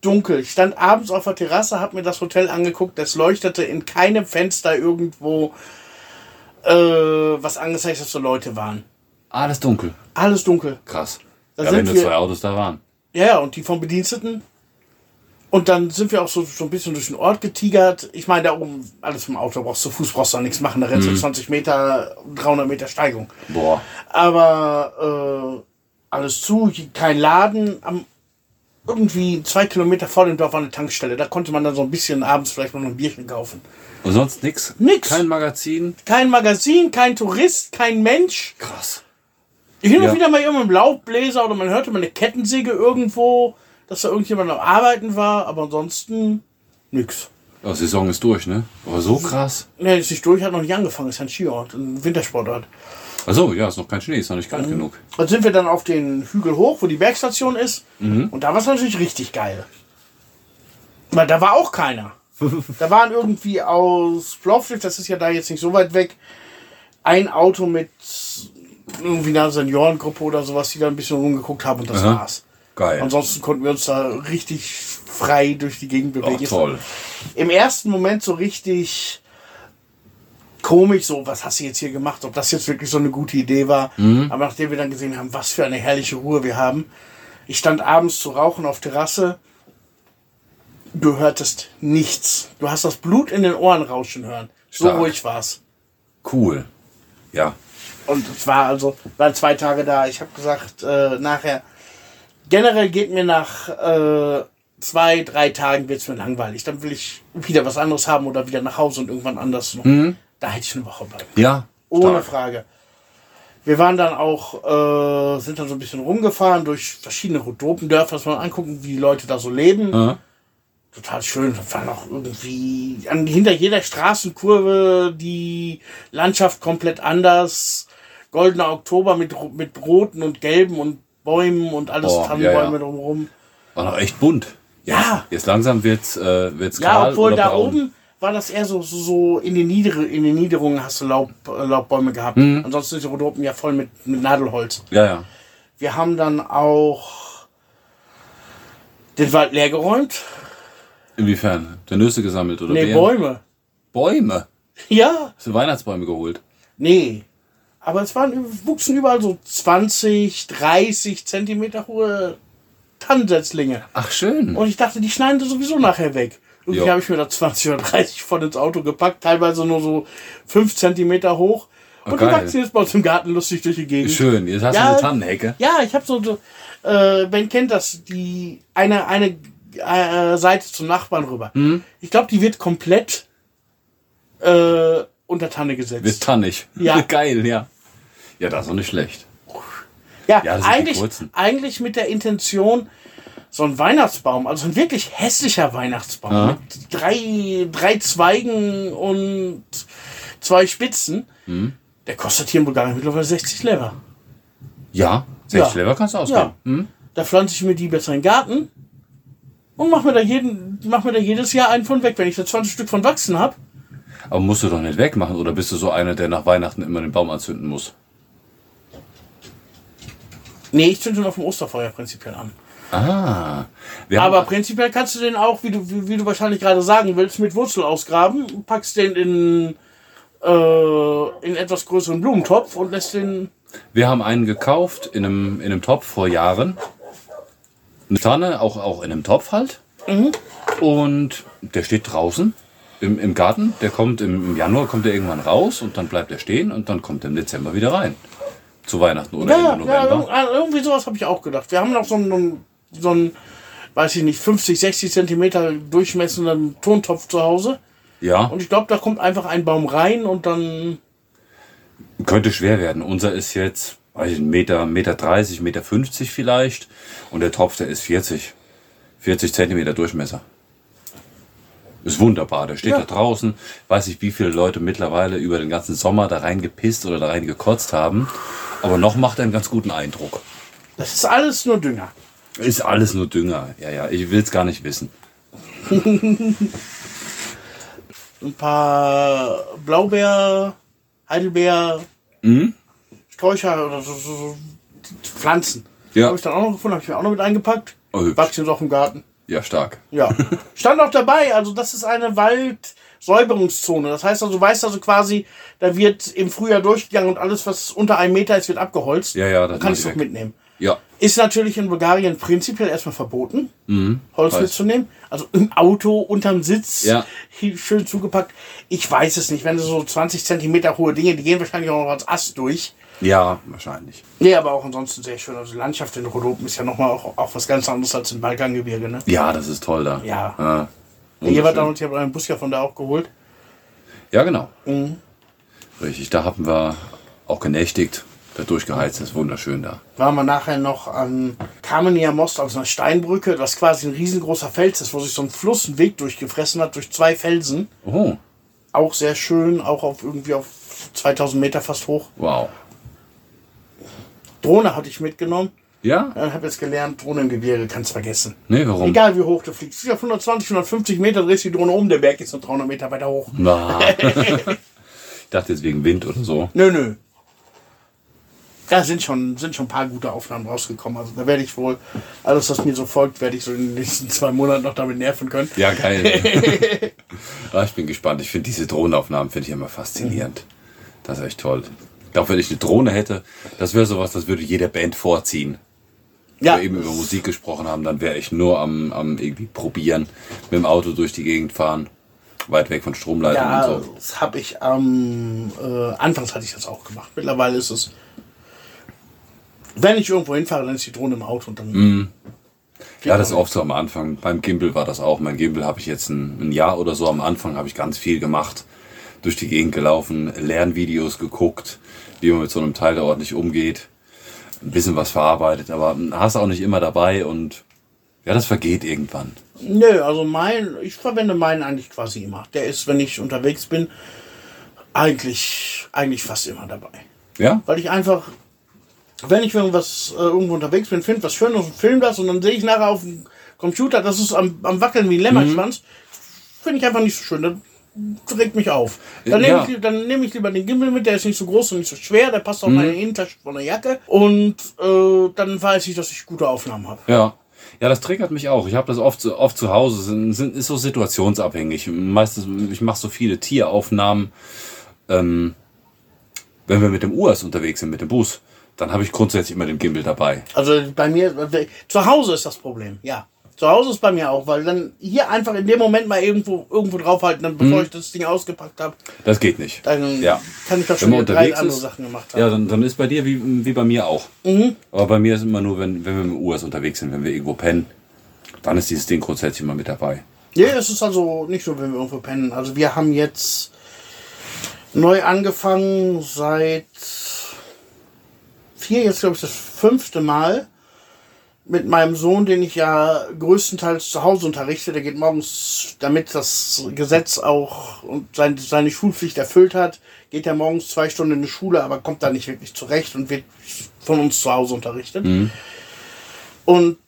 dunkel. Ich stand abends auf der Terrasse, habe mir das Hotel angeguckt. Es leuchtete in keinem Fenster irgendwo äh, was angezeigt, dass so Leute waren. Alles dunkel. Alles dunkel. Krass. Da ja, sind wenn nur zwei Autos da waren. Ja, ja, und die vom Bediensteten. Und dann sind wir auch so, so ein bisschen durch den Ort getigert. Ich meine, da oben, alles vom Auto brauchst du, Fuß brauchst du da nichts machen. Da rennst du 20 Meter, 300 Meter Steigung. Boah. Aber äh, alles zu, kein Laden. Am, irgendwie zwei Kilometer vor dem Dorf war eine Tankstelle. Da konnte man dann so ein bisschen abends vielleicht noch ein Bierchen kaufen. Und sonst nix? Nix. Kein Magazin? Kein Magazin, kein Tourist, kein Mensch. Krass. Hin und Ja. wieder mal irgendein Laubbläser oder man hörte mal eine Kettensäge irgendwo, dass da irgendjemand am Arbeiten war, aber ansonsten nix. Oh, Saison ist durch, ne? Aber so krass. Ne, ist nicht durch, hat noch nicht angefangen, ist ein Skiort, ein Wintersportort. Achso, ja, ist noch kein Schnee, ist noch nicht kalt genug. Dann sind wir dann auf den Hügel hoch, wo die Bergstation ist. Und da war es natürlich richtig geil. Weil da war auch keiner. *laughs* da waren irgendwie aus Plovdiv, das ist ja da jetzt nicht so weit weg, ein Auto mit irgendwie einer Seniorengruppe oder sowas, die da ein bisschen rumgeguckt haben und das Aha. war's. Geil. Ansonsten konnten wir uns da richtig frei durch die Gegend bewegen. Ach, toll. Im ersten Moment so richtig komisch, so, was hast du jetzt hier gemacht? Ob das jetzt wirklich so eine gute Idee war. Mhm. Aber nachdem wir dann gesehen haben, was für eine herrliche Ruhe wir haben. Ich stand abends zu rauchen auf Terrasse. Du hörtest nichts. Du hast das Blut in den Ohren rauschen hören. So Stark. ruhig war's. Cool. Ja. Und es war also, waren zwei Tage da. Ich habe gesagt, äh, nachher, generell geht mir nach äh, zwei, drei Tagen wird's mir langweilig. Dann will ich wieder was anderes haben oder wieder nach Hause und irgendwann anders noch. Da hätte ich eine Woche bleiben. Ja. Ohne stark. Frage. Wir waren dann auch, äh, sind dann so ein bisschen rumgefahren durch verschiedene Rhodopendörfer, dass wir angucken, wie die Leute da so leben. Aha. Total schön. Da war noch irgendwie an, hinter jeder Straßenkurve die Landschaft komplett anders. Goldener Oktober mit, mit roten und gelben und Bäumen und alles Oh, Tannenbäume ja, ja. drumherum. War noch echt bunt. Ja. Jetzt langsam wird's, äh, wird's Ja, obwohl da braun. oben war das eher so, so, in, den Niedere, in den Niederungen hast du Laub, äh, Laubbäume gehabt. Mhm. Ansonsten sind die Rhodopen ja voll mit, mit Nadelholz. Ja, ja. Wir haben dann auch den Wald leergeräumt. Inwiefern? Der Nüsse gesammelt oder Nee, Beeren? Bäume. Bäume. Ja, Hast du Weihnachtsbäume geholt? nee. Aber es waren, wuchsen überall so 20, 30 Zentimeter hohe Tannensetzlinge. Ach, schön. Und ich dachte, die schneiden sowieso nachher weg. Irgendwie habe ich mir da 20 oder 30 von ins Auto gepackt, teilweise nur so 5 Zentimeter hoch. Und die geil. wachsen jetzt bei uns im Garten lustig durch die Gegend. Schön. Jetzt hast Ja. du eine Tannenhecke. Ja, ich habe so, so äh, Ben kennt das, die eine, eine äh, Seite zum Nachbarn rüber. Mhm. Ich glaube, die wird komplett äh, unter Tanne gesetzt. Wird tannig. Ja. *laughs* Geil, ja. Ja, das ist auch nicht schlecht. ja, Ja, eigentlich, eigentlich mit der Intention, so ein Weihnachtsbaum, also ein wirklich hässlicher Weihnachtsbaum Ja. mit drei, drei Zweigen und zwei Spitzen, Mhm. der kostet hier in Bulgarien mittlerweile 60 Lever. Ja, 60 Ja. Lever kannst du ausgeben. Ja. Hm? Da pflanze ich mir die besser in den Garten und mach mir da jeden, mach mir da jedes Jahr einen von weg. Wenn ich da 20 Stück von wachsen habe, Aber musst du doch nicht wegmachen oder bist du so einer, der nach Weihnachten immer den Baum anzünden muss? Nee, ich zünde ihn auf dem Osterfeuer prinzipiell an. Ah. Aber prinzipiell kannst du den auch, wie du, wie, wie du wahrscheinlich gerade sagen willst, mit Wurzel ausgraben, packst den in, äh, in etwas größeren Blumentopf und lässt den. wir haben einen gekauft in einem, in einem Topf vor Jahren. Eine Tanne, auch, auch in einem Topf halt. Und der steht draußen im, im Garten. Der kommt im, im Januar, kommt der irgendwann raus und dann bleibt er stehen und dann kommt er im Dezember wieder rein. Zu Weihnachten oder Ja, Ende ja, November. irg- irgendwie sowas habe ich auch gedacht. Wir haben noch so einen, so einen, weiß ich nicht, 50, 60 Zentimeter durchmessenden Tontopf zu Hause. Ja, Und ich glaube, da kommt einfach ein Baum rein und dann. könnte schwer werden. Unser ist jetzt, weiß ich, ein Meter, Meter 30, Meter 50 vielleicht. Und der Topf, der ist 40. 40 Zentimeter Durchmesser. Ist wunderbar. Der steht Ja. da draußen. Weiß ich, wie viele Leute mittlerweile über den ganzen Sommer da reingepisst oder da reingekotzt haben. Aber noch macht er einen ganz guten Eindruck. Das ist alles nur Dünger. Ist alles nur Dünger. Ja, ja, ich will's gar nicht wissen. *laughs* Ein paar Blaubeer, Heidelbeer, Mhm. Sträucher oder so, so, so Pflanzen. Ja. Habe ich dann auch noch gefunden, habe ich mir auch noch mit eingepackt. Oh. Wachsen jetzt auch im Garten. Ja, stark. Ja. *laughs* Stand auch dabei, also das ist eine Waldsäuberungszone. Das heißt also, du weißt also quasi, da wird im Frühjahr durchgegangen und alles, was unter einem Meter ist, wird abgeholzt. Ja, ja, das kann ich doch mitnehmen. Ja. Ist natürlich in Bulgarien prinzipiell erstmal verboten, Holz Mhm. weiß. mitzunehmen. Also im Auto, unterm Sitz, Ja. schön zugepackt. Ich weiß es nicht. Wenn du so 20 Zentimeter hohe Dinge, die gehen wahrscheinlich auch noch als Ast durch. Ja, wahrscheinlich. Nee, aber auch ansonsten sehr schön. Also die Landschaft in Rhodopen ist ja nochmal auch, auch was ganz anderes als im Balkangebirge. Ne? Ja, das ist toll da. Ja. Ja, Hier war wunderschön. dann und ich habe einen Bus ja von da auch geholt. ja genau. Mhm. Richtig, da haben wir auch genächtigt. Da durchgeheizt ist wunderschön da. Waren wir nachher noch an Kamenia Most, also einer Steinbrücke, was quasi ein riesengroßer Fels ist, wo sich so ein Fluss einen Weg durchgefressen hat durch zwei Felsen. Oh, Auch sehr schön, auch auf irgendwie auf 2000 Meter fast hoch. wow. Drohne hatte ich mitgenommen. Ja? Ich habe jetzt gelernt, Drohne im Gebirge kannst vergessen. Nee, warum? Egal wie hoch du fliegst. Auf 120, 150 Meter, drehst die Drohne um, der Berg ist noch 300 Meter weiter hoch. Na. *laughs* ich dachte jetzt wegen Wind oder so. Nö, nö. Da sind schon, sind schon ein paar gute Aufnahmen rausgekommen. Also da werde ich wohl, alles was mir so folgt, werde ich so in den nächsten *laughs* zwei Monaten noch damit nerven können. Ja, geil. *laughs* ah, ich bin gespannt. Ich finde diese Drohnenaufnahmen finde ich immer faszinierend. Das ist echt toll. Ich glaube, wenn ich eine Drohne hätte, das wäre sowas, das würde jeder Band vorziehen. Ja, wir eben über Musik gesprochen haben, dann wäre ich nur am, am irgendwie probieren, mit dem Auto durch die Gegend fahren, weit weg von Stromleitungen ja und so. das habe ich am, äh, anfangs hatte ich das auch gemacht. Mittlerweile ist es, wenn ich irgendwo hinfahre, dann ist die Drohne im Auto und dann. Mhm. Ja, das ist oft so am Anfang. Beim Gimbal war das auch. Mein Gimbal habe ich jetzt ein, ein Jahr oder so am Anfang habe ich ganz viel gemacht. Durch die Gegend gelaufen, Lernvideos geguckt, wie man mit so einem Teil da ordentlich umgeht. Ein bisschen was verarbeitet, aber hast auch nicht immer dabei und ja, das vergeht irgendwann. Nö, also mein, ich verwende meinen eigentlich quasi immer. Der ist, wenn ich unterwegs bin, eigentlich, eigentlich fast immer dabei. Ja? Weil ich einfach, wenn ich irgendwas äh, irgendwo unterwegs bin, finde was Schönes und film das und dann sehe ich nachher auf dem Computer, das ist am, am Wackeln wie ein Lämmerschwanz, finde ich einfach nicht so schön. Das regt mich auf. Dann nehme Ja. ich, dann nehme ich lieber den Gimbal mit, der ist nicht so groß und nicht so schwer, der passt auf meine Innentasche von der Jacke und äh, dann weiß ich, dass ich gute Aufnahmen habe. Ja. Ja, das triggert mich auch. Ich habe das oft, zu- oft zu Hause. Sind, sind, ist so situationsabhängig. Meistens, ich mache so viele Tieraufnahmen. Ähm, wenn wir mit dem US unterwegs sind, mit dem Bus, dann habe ich grundsätzlich immer den Gimbal dabei. Also bei mir, zu Hause ist das Problem, ja. Zu Hause ist bei mir auch, weil dann hier einfach in dem Moment mal irgendwo, irgendwo draufhalten, dann, bevor ich das Ding ausgepackt habe, Das geht nicht. dann Ja. kann ich doch schon drei andere ist, Sachen gemacht haben. ja, dann, dann ist bei dir wie, wie bei mir auch. Mhm. Aber bei mir ist immer nur, wenn, wenn wir mit dem US unterwegs sind, wenn wir irgendwo pennen, dann ist dieses Ding grundsätzlich immer mit dabei. Ja, es ist also nicht so, wenn wir irgendwo pennen. Also wir haben jetzt neu angefangen seit vier, jetzt glaube ich das fünfte Mal mit meinem Sohn, den ich ja größtenteils zu Hause unterrichte. Der geht morgens, damit das Gesetz auch und sein, seine Schulpflicht erfüllt hat, geht er morgens zwei Stunden in die Schule, aber kommt da nicht wirklich zurecht und wird von uns zu Hause unterrichtet. Und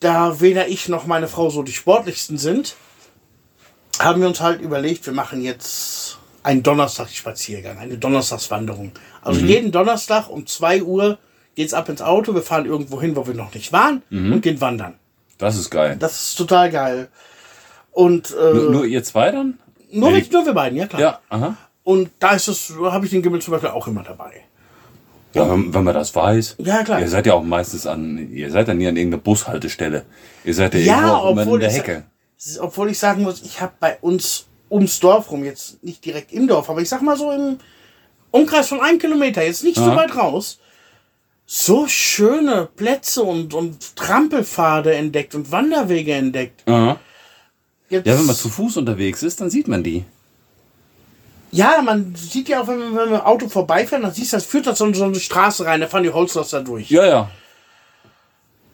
da weder ich noch meine Frau so die sportlichsten sind, haben wir uns halt überlegt, wir machen jetzt ein Donnerstagsspaziergang, eine Donnerstagswanderung. Also jeden Donnerstag um 2 Uhr geht's ab ins Auto, wir fahren irgendwo hin, wo wir noch nicht waren und gehen wandern. Das ist geil. Das ist total geil. Und äh, nur, nur ihr zwei dann? nur, Nee. wir, nur wir beiden, ja klar. Ja, aha. Und da ist es, habe ich den Gimmel zum Beispiel auch immer dabei. Ja, wenn, wenn man das weiß. Ja, klar. Ihr seid ja auch meistens an, ihr seid ja nie an irgendeiner Bushaltestelle. Ihr seid ja, Ja, irgendwo auch immer in obwohl der Hecke. obwohl ich sagen muss, ich habe bei uns ums Dorf rum, jetzt nicht direkt im Dorf, aber ich sag mal so im Umkreis von einem Kilometer, jetzt nicht so Aha. weit raus, so schöne Plätze und, und Trampelpfade entdeckt und Wanderwege entdeckt. Aha. Jetzt, Ja, wenn man zu Fuß unterwegs ist, dann sieht man die. ja, man sieht ja auch, wenn man mit dem Auto vorbeifährt, dann siehst du, das führt das so, so eine Straße rein, da fahren die Holzlers da durch. Ja, ja.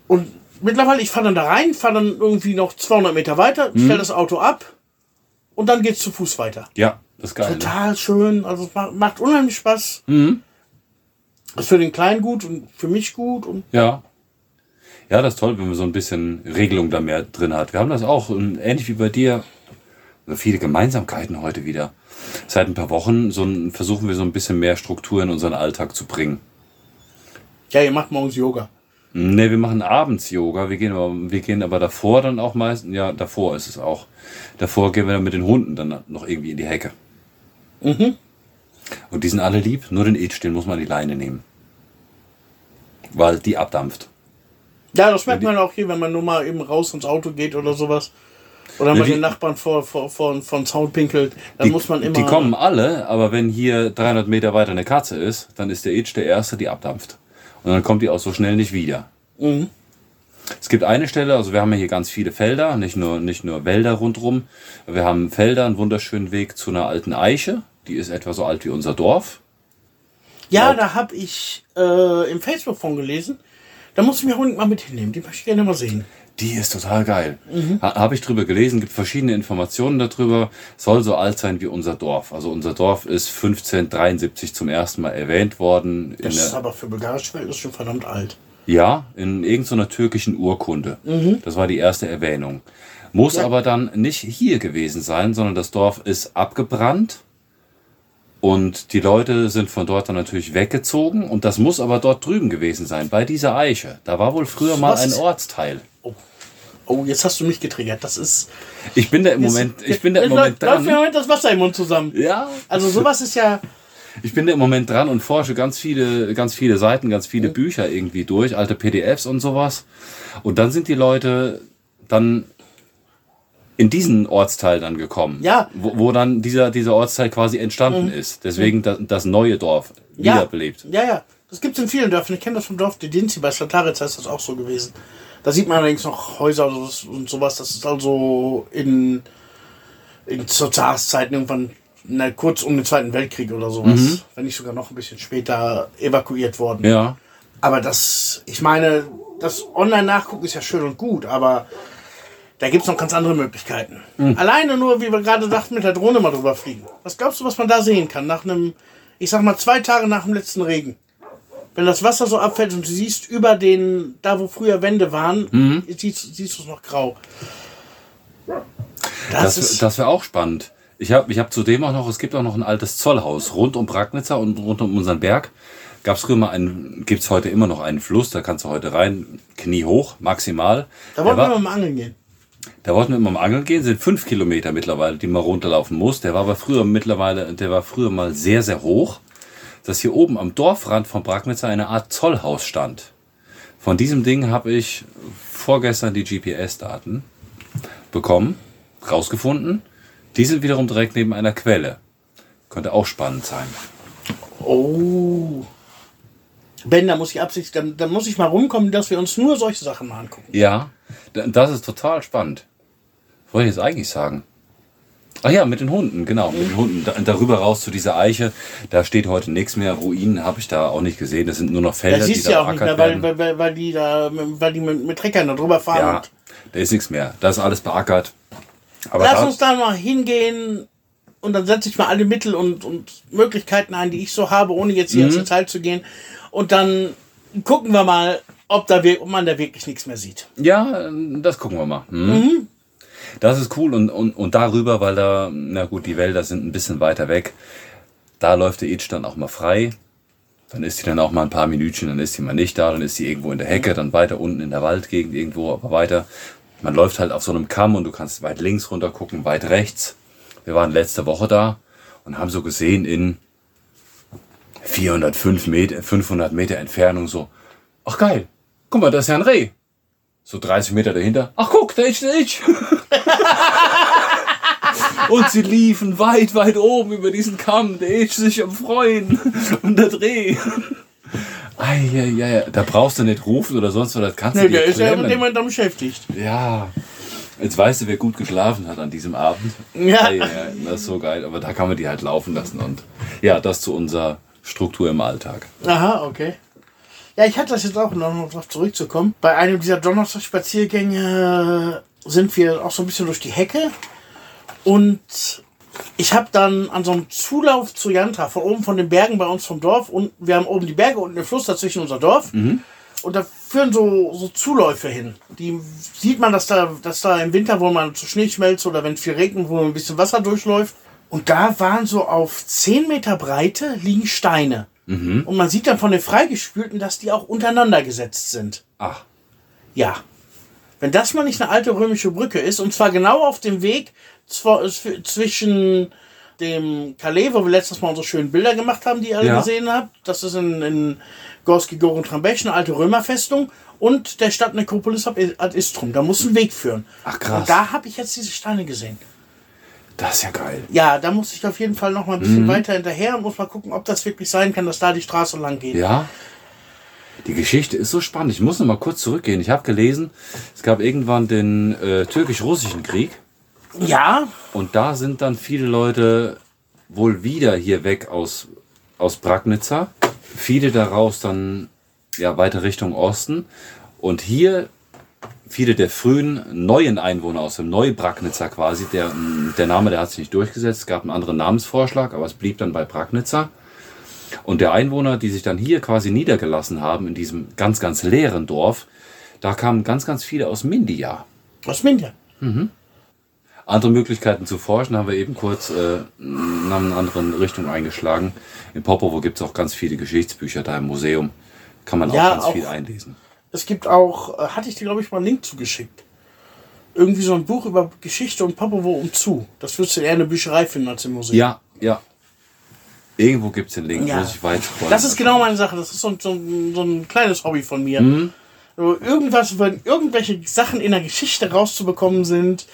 Und mittlerweile, ich fahre dann da rein, fahre dann irgendwie noch 200 Meter weiter, Mhm. stelle das Auto ab und dann geht's zu Fuß weiter. Ja, das ist geil. Ne? Total schön, also es macht, unheimlich Spaß. Mhm. Ist für den Kleinen gut und für mich gut und Ja. Ja, das ist toll, wenn man so ein bisschen Regelung da mehr drin hat. Wir haben das auch, ähnlich wie bei dir, so viele Gemeinsamkeiten heute wieder. Seit ein paar Wochen so ein, versuchen wir so ein bisschen mehr Struktur in unseren Alltag zu bringen. ja, ihr macht morgens Yoga. Ne, wir machen abends Yoga. Wir gehen aber, wir gehen aber davor dann auch meistens, ja, davor ist es auch. Davor gehen wir dann mit den Hunden dann noch irgendwie in die Hecke. Mhm. Und die sind alle lieb, nur den Edstein den muss man an die Leine nehmen. Weil die abdampft. Ja, das merkt man auch hier, wenn man nur mal eben raus ins Auto geht oder sowas. Oder mal die- den Nachbarn vor, vor, vor, vor den Zaun pinkelt, dann Die, muss man immer. die kommen alle, aber wenn hier 300 Meter weiter eine Katze ist, dann ist der Edge der Erste, die abdampft. Und dann kommt die auch so schnell nicht wieder. Mhm. Es gibt eine Stelle, also wir haben ja hier ganz viele Felder, nicht nur, nicht nur Wälder rundrum. Wir haben Felder, einen wunderschönen Weg zu einer alten Eiche. Die ist etwa so alt wie unser Dorf. Ja, Ja. da habe ich äh, im Facebook von gelesen. Da muss ich mich unbedingt mal mit hinnehmen. Die möchte ich gerne mal sehen. Die ist total geil. Ha, Habe ich drüber gelesen, gibt verschiedene Informationen darüber. Soll so alt sein wie unser Dorf. Also unser Dorf ist 1573 zum ersten Mal erwähnt worden. Das ist aber für bulgarische Welt ist schon verdammt alt. ja, in irgendeiner türkischen Urkunde. Das war die erste Erwähnung. Muss Ja. aber dann nicht hier gewesen sein, sondern das Dorf ist abgebrannt. Und die Leute sind von dort dann natürlich weggezogen. Und das muss aber dort drüben gewesen sein, bei dieser Eiche. Da war wohl früher mal Was ein Ortsteil. Oh, jetzt hast du mich getriggert. Das ist. Ich bin da im Moment, ich bin da im Moment läuft- Läuft mir im dran. Moment das Wasser im Mund zusammen. Ja, Also sowas ist ja. ich bin da im Moment dran und forsche ganz viele, ganz viele Seiten, ganz viele Bücher irgendwie durch, alte PDFs und sowas. Und dann sind die Leute dann in diesen Ortsteil dann gekommen. Ja. Wo, wo dann dieser, dieser Ortsteil quasi entstanden ist. Deswegen das, das neue Dorf Ja, wiederbelebt. ja, ja. Das gibt es in vielen Dörfern. Ich kenne das vom Dorf Dedinzi. Bei Slataritz ist das auch so gewesen. Da sieht man allerdings noch Häuser und sowas. Das ist also in, in zur Zarszeiten irgendwann na, kurz um den Zweiten Weltkrieg oder sowas. Wenn nicht sogar noch ein bisschen später evakuiert worden. Ja. Aber das, ich meine, das Online-Nachgucken ist ja schön und gut, aber da gibt es noch ganz andere Möglichkeiten. Alleine nur, wie wir gerade dachten, mit der Drohne mal drüber fliegen. Was glaubst du, was man da sehen kann? Nach einem, ich sag mal, zwei Tage nach dem letzten Regen. Wenn das Wasser so abfällt und du siehst über den, da wo früher Wände waren, siehst, siehst du es noch grau. Das, Das, ist, das wäre auch spannend. Ich habe ich hab zudem auch noch, es gibt auch noch ein altes Zollhaus rund um Bragnitzer und rund um unseren Berg. Gab es früher mal einen, gibt es heute immer noch einen Fluss, da kannst du heute rein, Knie hoch, maximal. da wollten war- wir mal angeln gehen. Da wollten wir mal angeln gehen, sind fünf Kilometer mittlerweile, die man runterlaufen muss. Der war aber früher mittlerweile, der war früher mal sehr, sehr hoch, dass hier oben am Dorfrand von Bragnitzer eine Art Zollhaus stand. Von diesem Ding habe ich vorgestern die GPS-Daten bekommen, rausgefunden. Die sind wiederum direkt neben einer Quelle. Könnte auch spannend sein. Oh. Ben, da muss ich absichtlich, dann, dann muss ich mal rumkommen, dass wir uns nur solche Sachen mal angucken. Ja, das ist total spannend. Wollte ich jetzt eigentlich sagen? Ach ja, mit den Hunden, genau, mit den Hunden. Da, darüber raus zu dieser Eiche, da steht heute nichts mehr. Ruinen habe ich da auch nicht gesehen. Das sind nur noch Felder, Das siehst da du ja auch nicht mehr, weil, weil, weil, die da, weil die mit, mit Treckern da drüber fahren. Ja, Und da ist nichts mehr. Da ist alles beackert. Aber Lass da, uns da mal hingehen und dann setze ich mal alle Mittel und, und Möglichkeiten ein, die ich so habe, ohne jetzt Mhm. hier ins Detail zu gehen. Und dann gucken wir mal, ob, da, ob man da wirklich nichts mehr sieht. ja, das gucken wir mal. Hm? Das ist cool und, und, und darüber, weil da, na gut, die Wälder sind ein bisschen weiter weg. Da läuft der Itch dann auch mal frei. Dann ist sie dann auch mal ein paar Minütchen, dann ist sie mal nicht da, dann ist sie irgendwo in der Hecke, dann weiter unten in der Waldgegend irgendwo, aber weiter. Man läuft halt auf so einem Kamm und du kannst weit links runter gucken, weit rechts. Wir waren letzte Woche da und haben so gesehen in 405 Meter, 500 Meter Entfernung so, ach geil, guck mal, das ist ja ein Reh. So 30 Meter dahinter, ach guck, da ist der Itch. *laughs* Und sie liefen weit, weit oben über diesen Kamm. Der Itch sich am Freuen. *laughs* Und der Dreh. Eieiei, da brauchst du nicht rufen oder sonst was. Das kannst du Nee, dir der ist ja mit dem man dann beschäftigt. Ja. Jetzt weißt du, wer gut geschlafen hat an diesem Abend. Ja. Ei, das ist so geil. Aber da kann man die halt laufen lassen. Und ja, das zu unserer Struktur im Alltag. Aha, okay. Ja, ich hatte das jetzt auch noch, noch drauf zurückzukommen. Bei einem dieser Donnerstagspaziergänge sind wir auch so ein bisschen durch die Hecke. Und ich habe dann an so einem Zulauf zu Janta, von oben von den Bergen bei uns vom Dorf, und wir haben oben die Berge und den Fluss dazwischen unser Dorf. Und da führen so, so Zuläufe hin. Die sieht man, dass da, dass da im Winter, wo man zu Schnee schmelzt oder wenn es viel regnet, wo ein bisschen Wasser durchläuft. Und da waren so auf 10 Meter Breite liegen Steine. Und man sieht dann von den Freigespülten, dass die auch untereinander gesetzt sind. Ach, Ja. Wenn das mal nicht eine alte römische Brücke ist, und zwar genau auf dem Weg zw- zw- zwischen dem Calais, wo wir letztes Mal unsere schönen Bilder gemacht haben, die ihr alle Ja. gesehen habt. Das ist in, in Gorski Goron Trambesch, eine alte Römerfestung. Und der Stadt Nekropolis ab- ad Istrum. Da muss ein Weg führen. Ach, krass. Und da habe ich jetzt diese Steine gesehen. Das ist ja geil. Ja, da muss ich auf jeden Fall noch mal ein Mhm. bisschen weiter hinterher und muss mal gucken, ob das wirklich sein kann, dass da die Straße lang geht. Ja. Die Geschichte ist so spannend. Ich muss noch mal kurz zurückgehen. Ich habe gelesen, es gab irgendwann den äh, türkisch-russischen Krieg. ja Und da sind dann viele Leute wohl wieder hier weg aus, aus Bragnitzer. Viele daraus dann ja, weiter Richtung Osten. Und hier viele der frühen neuen Einwohner aus dem Neubragnitzer quasi, der, der Name, der hat sich nicht durchgesetzt, es gab einen anderen Namensvorschlag, aber es blieb dann bei Bragnitzer. Und der Einwohner, die sich dann hier quasi niedergelassen haben, in diesem ganz, ganz leeren Dorf, da kamen ganz, ganz viele aus Mindia. was Minja. Andere Möglichkeiten zu forschen haben wir eben kurz äh, in einer anderen Richtung eingeschlagen. In Popovo gibt es auch ganz viele Geschichtsbücher da im Museum. Kann man auch Ja, ganz auch- viel einlesen. Es gibt auch, äh, hatte ich dir, glaube ich, mal einen Link zugeschickt. Irgendwie so ein Buch über Geschichte und Popovo um zu. Das würdest du eher in der Bücherei finden als im Museum. Ja, ja. Irgendwo gibt es den Link, Ja. muss ich weit scrollen. Das ist genau meine Sache. Das ist so, ein- so, ein- so ein kleines Hobby von mir. Mhm. So irgendwas, wenn irgendwelche Sachen in der Geschichte rauszubekommen sind,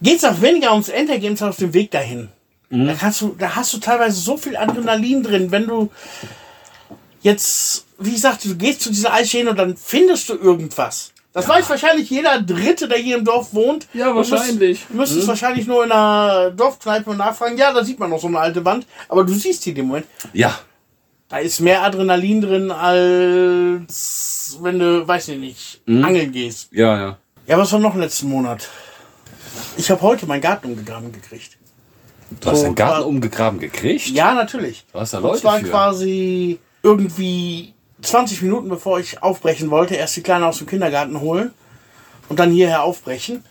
geht es auch weniger ums Endergebnis auf dem Weg dahin. Mhm. Da, kannst du, da hast du teilweise so viel Adrenalin drin, wenn du jetzt, wie gesagt, du gehst zu dieser hin und dann findest du irgendwas. Das weiß wahrscheinlich jeder Dritte, der hier im Dorf wohnt. Ja, wahrscheinlich. Du müsstest wahrscheinlich nur in einer Dorfkneipe nachfragen. Ja, da sieht man noch so eine alte Wand. Aber du siehst die in dem Moment. Ja, Da ist mehr Adrenalin drin, als wenn du, weiß ich nicht, Mhm. angeln gehst. ja, ja. Ja, was war noch letzten Monat? Ich habe heute meinen Garten umgegraben gekriegt. Du hast So, den Garten war- umgegraben gekriegt? Ja, natürlich. Hast da Leute zwar für. quasi irgendwie 20 Minuten bevor ich aufbrechen wollte, erst die Kleine aus dem Kindergarten holen und dann hierher aufbrechen.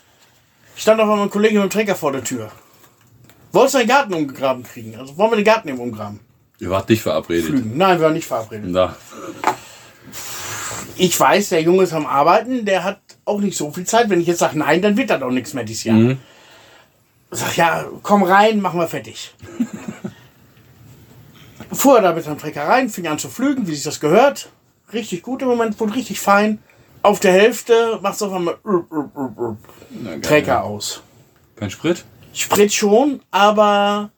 Stand auf einmal ein Kollege mit dem Trecker vor der Tür. Wolltest du deinen Garten umgegraben kriegen? Also wollen wir den Garten eben umgraben? Ihr wart nicht verabredet. Flügen. Nein, wir waren nicht verabredet. Na, Ich weiß, der Junge ist am Arbeiten, der hat auch nicht so viel Zeit. Wenn ich jetzt sage nein, dann wird das auch nichts mehr dieses Jahr. Mhm. Sag ja, komm rein, machen wir fertig. Fuhr er da mit seinem Trecker rein, fing an zu flügen, wie sich das gehört. Richtig gut im Moment, wurde richtig fein. Auf der Hälfte macht es auf einmal rup, rup, rup, na. Trecker aus. Kein Sprit? Sprit schon, aber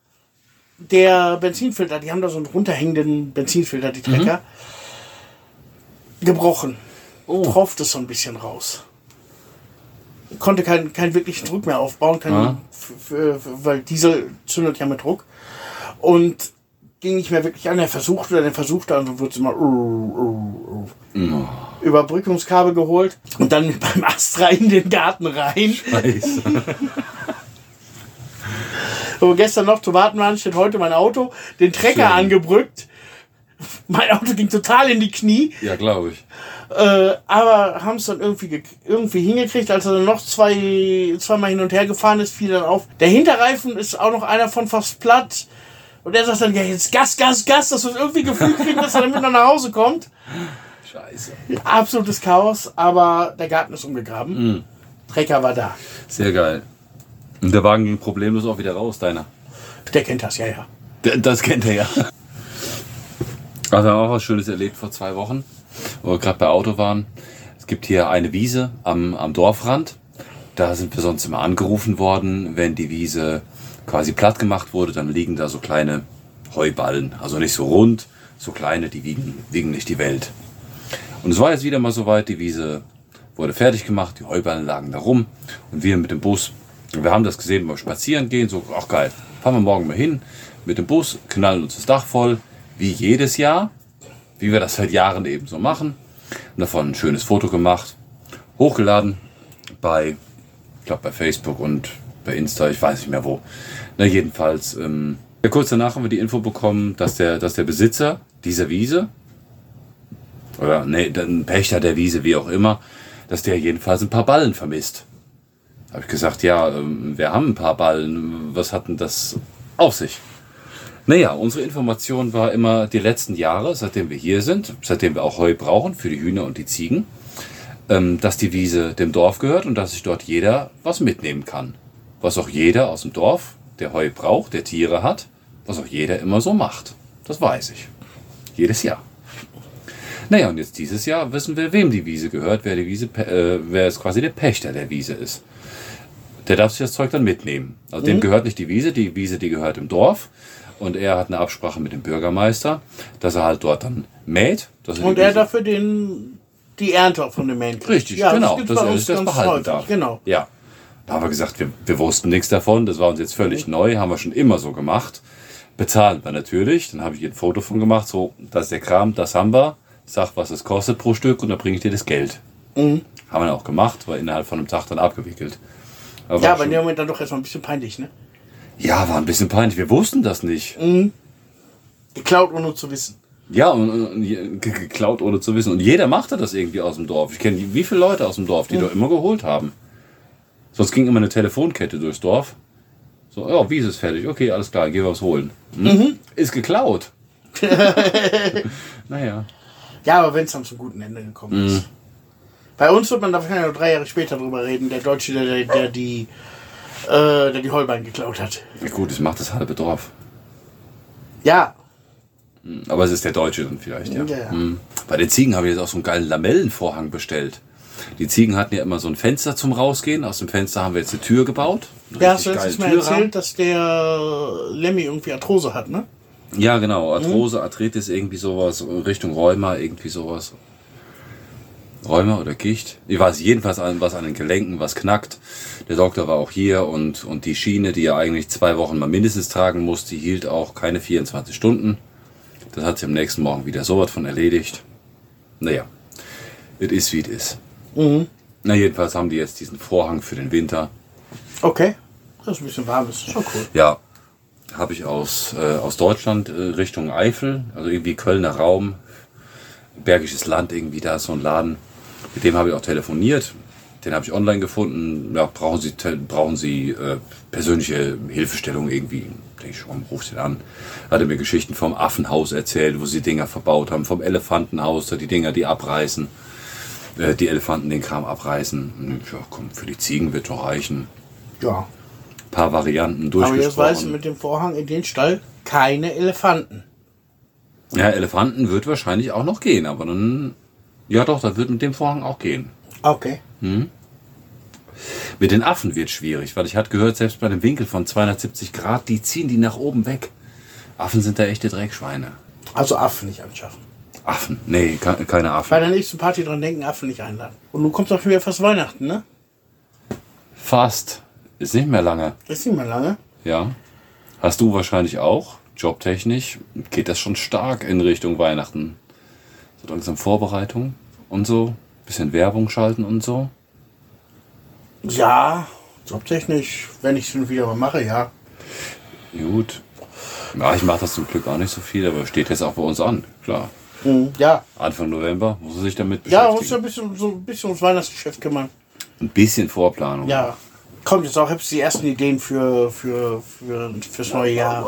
der Benzinfilter, die haben da so einen runterhängenden Benzinfilter, die Trecker, gebrochen. Oh. Tropft es so ein bisschen raus. Konnte keinen keinen wirklichen Druck mehr aufbauen, kein, Ah. weil Diesel zündet ja mit Druck. Und ging nicht mehr wirklich an. Er versuchte, dann versuchte und dann wurde es immer uh, uh, uh. Überbrückungskabel geholt und dann *laughs* beim Ast rein in den Garten rein. Scheiße. Wo gestern noch zu warten waren, steht heute mein Auto, den Trecker Schön. angebrückt, Mein Auto ging total in die Knie. Ja, glaube ich. Äh, aber haben es dann irgendwie, ge- irgendwie hingekriegt. Als er dann noch zwei, zweimal hin und her gefahren ist, fiel dann auf. Der Hinterreifen ist auch noch einer von fast platt. Und er sagt dann, ja, jetzt Gas, Gas, Gas, dass wir es irgendwie gefühlt kriegen, dass er damit noch nach Hause kommt. Scheiße. Absolutes Chaos, aber der Garten ist umgegraben. Trecker war da. Sehr geil. Und der Wagen ging problemlos auch wieder raus, deiner. Der kennt das, ja, ja. D- Das kennt er ja. Also wir haben auch was Schönes erlebt vor zwei Wochen, wo wir gerade bei Auto waren. Es gibt hier eine Wiese am, am Dorfrand. Da sind wir sonst immer angerufen worden, wenn die Wiese quasi platt gemacht wurde, dann liegen da so kleine Heuballen. Also nicht so rund, so kleine, die wiegen, wiegen nicht die Welt. Und es war jetzt wieder mal soweit, die Wiese wurde fertig gemacht, die Heuballen lagen da rum und wir mit dem Bus, wir haben das gesehen beim Spazieren gehen, so, ach geil, fahren wir morgen mal hin mit dem Bus, knallen uns das Dach voll, wie jedes Jahr, wie wir das seit Jahren eben so machen. Und davon ein schönes Foto gemacht, hochgeladen bei, ich glaube bei Facebook und bei Insta, ich weiß nicht mehr wo. Na jedenfalls, ähm, ja, kurz danach haben wir die Info bekommen, dass der, dass der Besitzer dieser Wiese, oder nee, ein Pächter der Wiese, wie auch immer, dass der jedenfalls ein paar Ballen vermisst. Habe ich gesagt, ja, ähm, wir haben ein paar Ballen, was hat denn das auf sich? Naja, unsere Information war immer die letzten Jahre, seitdem wir hier sind, seitdem wir auch Heu brauchen für die Hühner und die Ziegen, ähm, dass die Wiese dem Dorf gehört und dass sich dort jeder was mitnehmen kann. Was auch jeder aus dem Dorf, der Heu braucht, der Tiere hat, was auch jeder immer so macht. Das weiß ich. Jedes Jahr. Naja, und jetzt dieses Jahr wissen wir, wem die Wiese gehört, wer die Wiese, äh, wer es quasi der Pächter der Wiese ist. Der darf sich das Zeug dann mitnehmen. Also dem gehört nicht die Wiese, die Wiese, die gehört dem Dorf. Und er hat eine Absprache mit dem Bürgermeister, dass er halt dort dann mäht. Er Und er dafür den, die Ernte von dem Mähen kriegt. Richtig, ja, genau, gibt's dass er sich das behalten häufig, darf. Genau. Ja. Da haben wir gesagt, wir, wir wussten nichts davon, das war uns jetzt völlig neu, haben wir schon immer so gemacht. Bezahlen wir natürlich, dann habe ich ein Foto von gemacht, so, das ist der Kram, das haben wir, sag, was es kostet pro Stück und dann bringe ich dir das Geld. Mhm. Haben wir auch gemacht, war innerhalb von einem Tag dann abgewickelt. Aber Ja, aber in dem Moment dann doch erstmal ein bisschen peinlich, ne? ja, war ein bisschen peinlich, wir wussten das nicht. Geklaut, ohne zu wissen. Ja, und, und ge- geklaut ohne zu wissen. Und jeder machte das irgendwie aus dem Dorf. Ich kenne wie viele Leute aus dem Dorf, die doch immer geholt haben. Sonst ging immer eine Telefonkette durchs Dorf. So, ja, wie ist es fertig? Okay, alles klar, gehen wir was holen. Hm? Ist geklaut. *laughs* naja. Ja, aber wenn es dann zum guten Ende gekommen ist. Bei uns wird man da wahrscheinlich noch drei Jahre später drüber reden, der Deutsche, der, der, der die äh, der die Holbein geklaut hat. Ja, gut, das macht das halbe Dorf. Ja, Aber es ist der Deutsche dann vielleicht, ja. Ja, ja. Hm. Bei den Ziegen habe ich jetzt auch so einen geilen Lamellenvorhang bestellt. Die Ziegen hatten ja immer so ein Fenster zum Rausgehen. Aus dem Fenster haben wir jetzt eine Tür gebaut. Einen ja hast du letztes Mal Türrahmen. erzählt, dass der Lemmy irgendwie Arthrose hat, ne? Ja, genau. Arthrose, Arthritis, irgendwie sowas, Richtung Rheuma, irgendwie sowas. Rheuma oder Gicht? Ich weiß jedenfalls an, was an den Gelenken, was knackt. Der Doktor war auch hier und, und die Schiene, die er eigentlich zwei Wochen mal mindestens tragen muss, die hielt auch keine 24 Stunden. Das hat sich am nächsten Morgen wieder sowas von erledigt. Naja, es ist wie es ist. Na, jedenfalls haben die jetzt diesen Vorhang für den Winter. Okay. Das ist ein bisschen warm, ist schon cool. Ja, habe ich aus, äh, aus Deutschland äh, Richtung Eifel, also irgendwie Kölner Raum, Bergisches Land, irgendwie da ist so ein Laden. Mit dem habe ich auch telefoniert. Den habe ich online gefunden. Ja, brauchen Sie, brauchen Sie äh, persönliche Hilfestellung irgendwie? Denke ich, komm, ruf den an. Hat er mir Geschichten vom Affenhaus erzählt, wo sie Dinger verbaut haben, vom Elefantenhaus, da die Dinger, die abreißen, äh, die Elefanten den Kram abreißen. Ja, komm, für die Ziegen wird doch reichen. Ja. paar Varianten Aber jetzt weiß ich durchgesprochen. mit dem Vorhang in den Stall keine Elefanten. Ja, Elefanten wird wahrscheinlich auch noch gehen, aber dann. Ja doch, da wird mit dem Vorhang auch gehen. Okay. Mit den Affen wird schwierig, weil ich hatte gehört, selbst bei einem Winkel von 270 Grad, die ziehen die nach oben weg. Affen sind da echte Dreckschweine. Also Affen nicht anschaffen. Affen? Nee, ke- keine Affen. Bei der nächsten Party dran denken, Affen nicht einladen. Und nun kommt doch schon wieder fast Weihnachten, ne? Fast. Ist nicht mehr lange. Ist nicht mehr lange. Ja. Hast du wahrscheinlich auch. Jobtechnisch geht das schon stark in Richtung Weihnachten. So langsam Vorbereitung und so. Bisschen Werbung schalten und so. Ja, jobtechnisch, wenn ich es wieder mal mache, ja. Gut. Ja, ich mache das zum Glück auch nicht so viel, aber steht jetzt auch bei uns an. Klar. Mhm. Ja. Anfang November muss er sich damit Ja, beschäftigen. muss ja ein bisschen, so ein bisschen ums Weihnachtsgeschäft kümmern. Ein bisschen Vorplanung. Ja. Kommt jetzt auch jetzt die ersten Ideen für, für, für, fürs neue Jahr.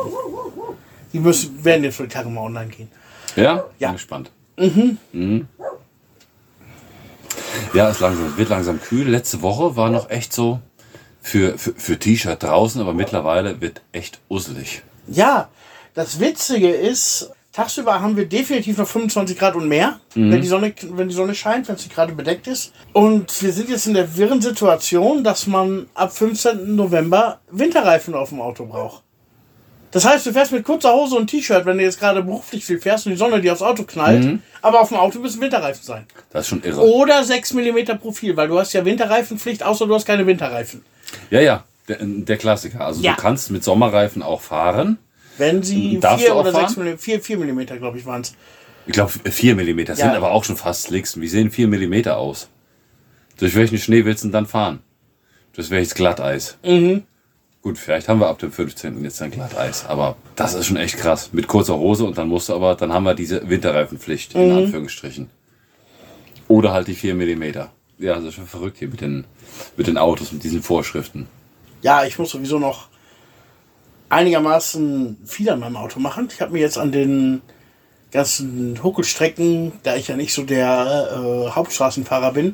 Die müssen, werden jetzt für die Tage mal online gehen. Ja? Ja. Bin gespannt. Mhm. Ja, es langsam, wird langsam kühl. Letzte Woche war noch echt so für, für, für T-Shirt draußen, aber mittlerweile wird echt usselig. Ja, das Witzige ist, tagsüber haben wir definitiv noch 25 Grad und mehr, wenn, die Sonne, wenn die Sonne scheint, wenn es nicht gerade bedeckt ist. Und wir sind jetzt in der wirren Situation, dass man ab 15. November Winterreifen auf dem Auto braucht. Das heißt, du fährst mit kurzer Hose und T-Shirt, wenn du jetzt gerade beruflich viel fährst und die Sonne dir aufs Auto knallt, aber auf dem Auto müssen Winterreifen sein. Das ist schon irre. Oder 6 mm Profil, weil du hast ja Winterreifenpflicht, außer du hast keine Winterreifen. Ja, ja, der, der Klassiker. Also Ja. du kannst mit Sommerreifen auch fahren. Wenn sie Darfst 4 du auch oder 6 fahren? mm, 4, 4 mm, glaube ich, waren es. Ich glaube, 4 mm sind Ja. aber auch schon fast Slicks. Wie sehen 4 mm aus? Durch welchen Schnee willst du denn dann fahren? Durch welches Glatteis? Mhm. Gut, vielleicht haben wir ab dem 15. jetzt ein Glatteis, aber das ist schon echt krass. Mit kurzer Hose und dann musst du aber, dann haben wir diese Winterreifenpflicht, in Mhm. Anführungsstrichen. Oder halt die 4 mm. Ja, das ist schon verrückt hier mit den, mit den Autos, mit diesen Vorschriften. Ja, ich muss sowieso noch einigermaßen viel an meinem Auto machen. Ich habe mir jetzt an den ganzen Huckelstrecken, da ich ja nicht so der äh, Hauptstraßenfahrer bin,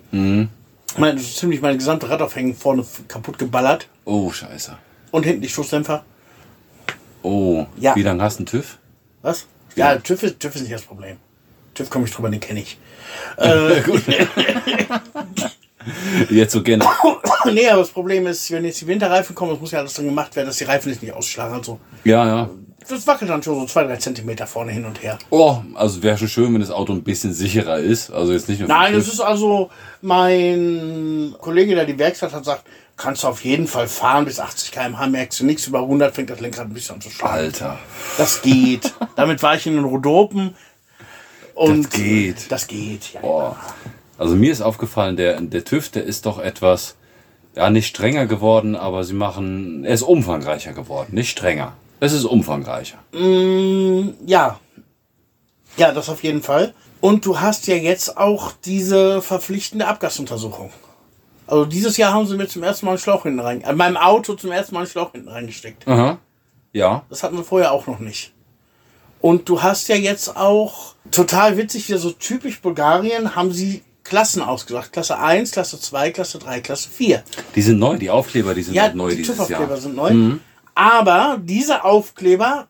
meine, so ziemlich meine gesamte Radaufhängung vorne kaputt geballert Oh, scheiße. und hinten die Stoßdämpfer. Oh, Ja. wie lange hast du einen TÜV? Was? Ja, TÜV, ist, TÜV ist nicht das Problem. TÜV komme ich drüber, den kenne ich. *laughs* *laughs* Jetzt so gerne. *coughs* nee, aber das Problem ist, wenn jetzt die Winterreifen kommen, das muss ja alles dran gemacht werden, dass die Reifen nicht ausschlagen und so. Ja, ja. Das wackelt dann schon so zwei, drei Zentimeter vorne hin und her. Oh, also wäre schon schön, wenn das Auto ein bisschen sicherer ist. Also jetzt nicht nur. Nein, das ist also mein Kollege, der die Werkstatt hat, sagt, kannst du auf jeden Fall fahren bis 80 km/h, merkst du nichts, über 100 fängt das Lenkrad ein bisschen an zu schlagen. Alter. Das geht. *laughs* Damit war ich in den Rhodopen. Und Das geht. Das geht, ja. Boah. Also mir ist aufgefallen, der, der TÜV, der ist doch etwas, ja, nicht strenger geworden, aber sie machen, er ist umfangreicher geworden, nicht strenger. Es ist umfangreicher. Ja. Ja, das auf jeden Fall. Und du hast ja jetzt auch diese verpflichtende Abgasuntersuchung. Also dieses Jahr haben sie mir zum ersten Mal einen Schlauch hinten rein, an meinem Auto zum ersten Mal einen Schlauch hinten reingesteckt. Aha. Ja. Das hatten wir vorher auch noch nicht. Und du hast ja jetzt auch, total witzig, wieder so typisch Bulgarien, haben sie Klassen ausgesagt. Klasse 1, Klasse 2, Klasse 3, Klasse 4. Die sind neu, die Aufkleber, die sind Ja, halt neu die dieses TÜV-Aufkleber sind neu. Aber diese Aufkleber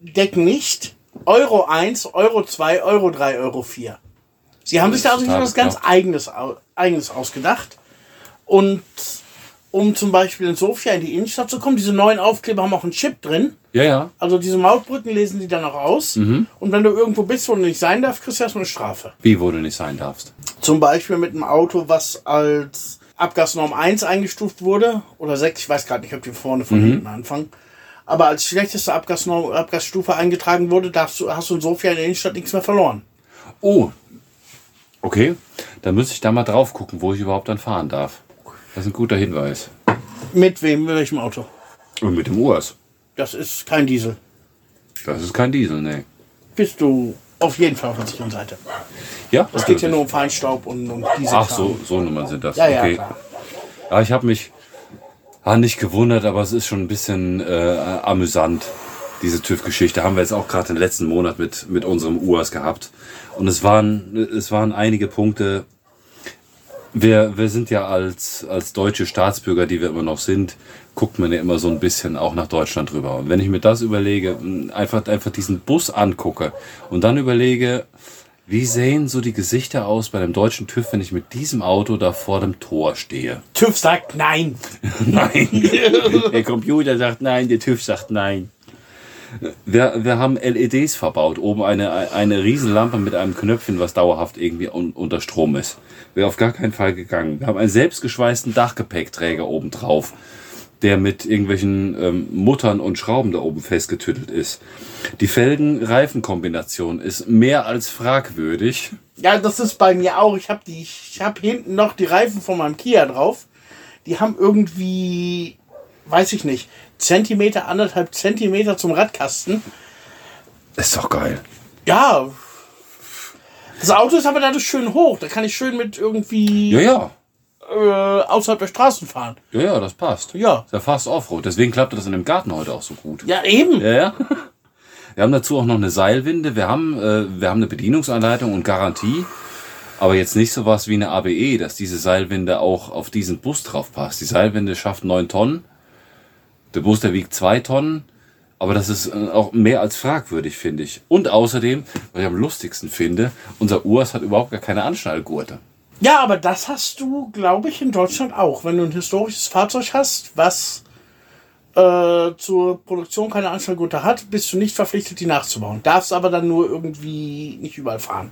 decken nicht Euro 1, Euro 2, Euro 3, Euro 4. Sie haben sich da also total was ganz eigenes, eigenes ausgedacht. Und um zum Beispiel in Sofia in die Innenstadt zu kommen, diese neuen Aufkleber haben auch einen Chip drin. Ja, ja. Also diese Mautbrücken lesen die dann auch aus. Mhm. Und wenn du irgendwo bist, wo du nicht sein darfst, kriegst du erstmal eine Strafe. Wie, wo du nicht sein darfst. Zum Beispiel mit einem Auto, was als Abgasnorm 1 eingestuft wurde. Oder 6, ich weiß gerade nicht, ob die vorne von hinten anfangen. Aber als schlechteste Abgasnorm, Abgasstufe eingetragen wurde, darfst du, hast du in Sofia in der Innenstadt nichts mehr verloren. Oh. Okay. Dann müsste ich da mal drauf gucken, wo ich überhaupt dann fahren darf. Das ist ein guter Hinweis. Mit wem, mit welchem Auto? Und mit dem Urs. Das ist kein Diesel. Das ist kein Diesel, nee. Bist du auf jeden Fall auf der sicheren Seite. Ja, Es geht ja nur um Feinstaub und um Diesel. Ach, so, so Nummern sind das. Ja, ja, okay. klar. Ja, ich habe mich ah, nicht gewundert, aber es ist schon ein bisschen äh, amüsant, diese TÜV-Geschichte. Haben wir jetzt auch gerade den letzten Monat mit, mit unserem UAS gehabt. Und es waren, es waren einige Punkte. Wir, wir sind ja als, als deutsche Staatsbürger, die wir immer noch sind, guckt man ja immer so ein bisschen auch nach Deutschland rüber. Und wenn ich mir das überlege, einfach, einfach diesen Bus angucke und dann überlege, wie sehen so die Gesichter aus bei dem deutschen TÜV, wenn ich mit diesem Auto da vor dem Tor stehe? TÜV sagt nein. *laughs* Nein. *laughs* der Computer sagt nein, der TÜV sagt nein. Wir, wir haben LEDs verbaut, oben eine, eine Riesenlampe mit einem Knöpfchen, was dauerhaft irgendwie un, unter Strom ist. Wäre auf gar keinen Fall gegangen. Wir haben einen selbstgeschweißten Dachgepäckträger oben drauf, der mit irgendwelchen ähm, Muttern und Schrauben da oben festgetüttelt ist. Die Felgen-Reifen-Kombination ist mehr als fragwürdig. Ja, das ist bei mir auch. Ich habe habe hinten noch die Reifen von meinem Kia drauf. Die haben irgendwie weiß ich nicht, Zentimeter, anderthalb Zentimeter zum Radkasten. Ist doch geil. Ja. Das Auto ist aber dadurch schön hoch. Da kann ich schön mit irgendwie Ja, ja. äh, außerhalb der Straßen fahren. Ja, ja, das passt. Ja. Ist ja fast Offroad. Deswegen klappt das in dem Garten heute auch so gut. Ja, eben. Ja, ja. Wir haben dazu auch noch eine Seilwinde. Wir haben, äh, wir haben eine Bedienungsanleitung und Garantie. Aber jetzt nicht sowas wie eine ABE, dass diese Seilwinde auch auf diesen Bus drauf passt. Die Seilwinde schafft 9 Tonnen. Der Bus, der wiegt 2 Tonnen. Aber das ist äh, auch mehr als fragwürdig, finde ich. Und außerdem, was ich am lustigsten finde, unser Urs hat überhaupt gar keine Anschnallgurte. Ja, aber das hast du, glaube ich, in Deutschland auch. Wenn du ein historisches Fahrzeug hast, was äh, zur Produktion keine Anschnallgurte hat, bist du nicht verpflichtet, die nachzubauen. Darfst aber dann nur irgendwie nicht überall fahren.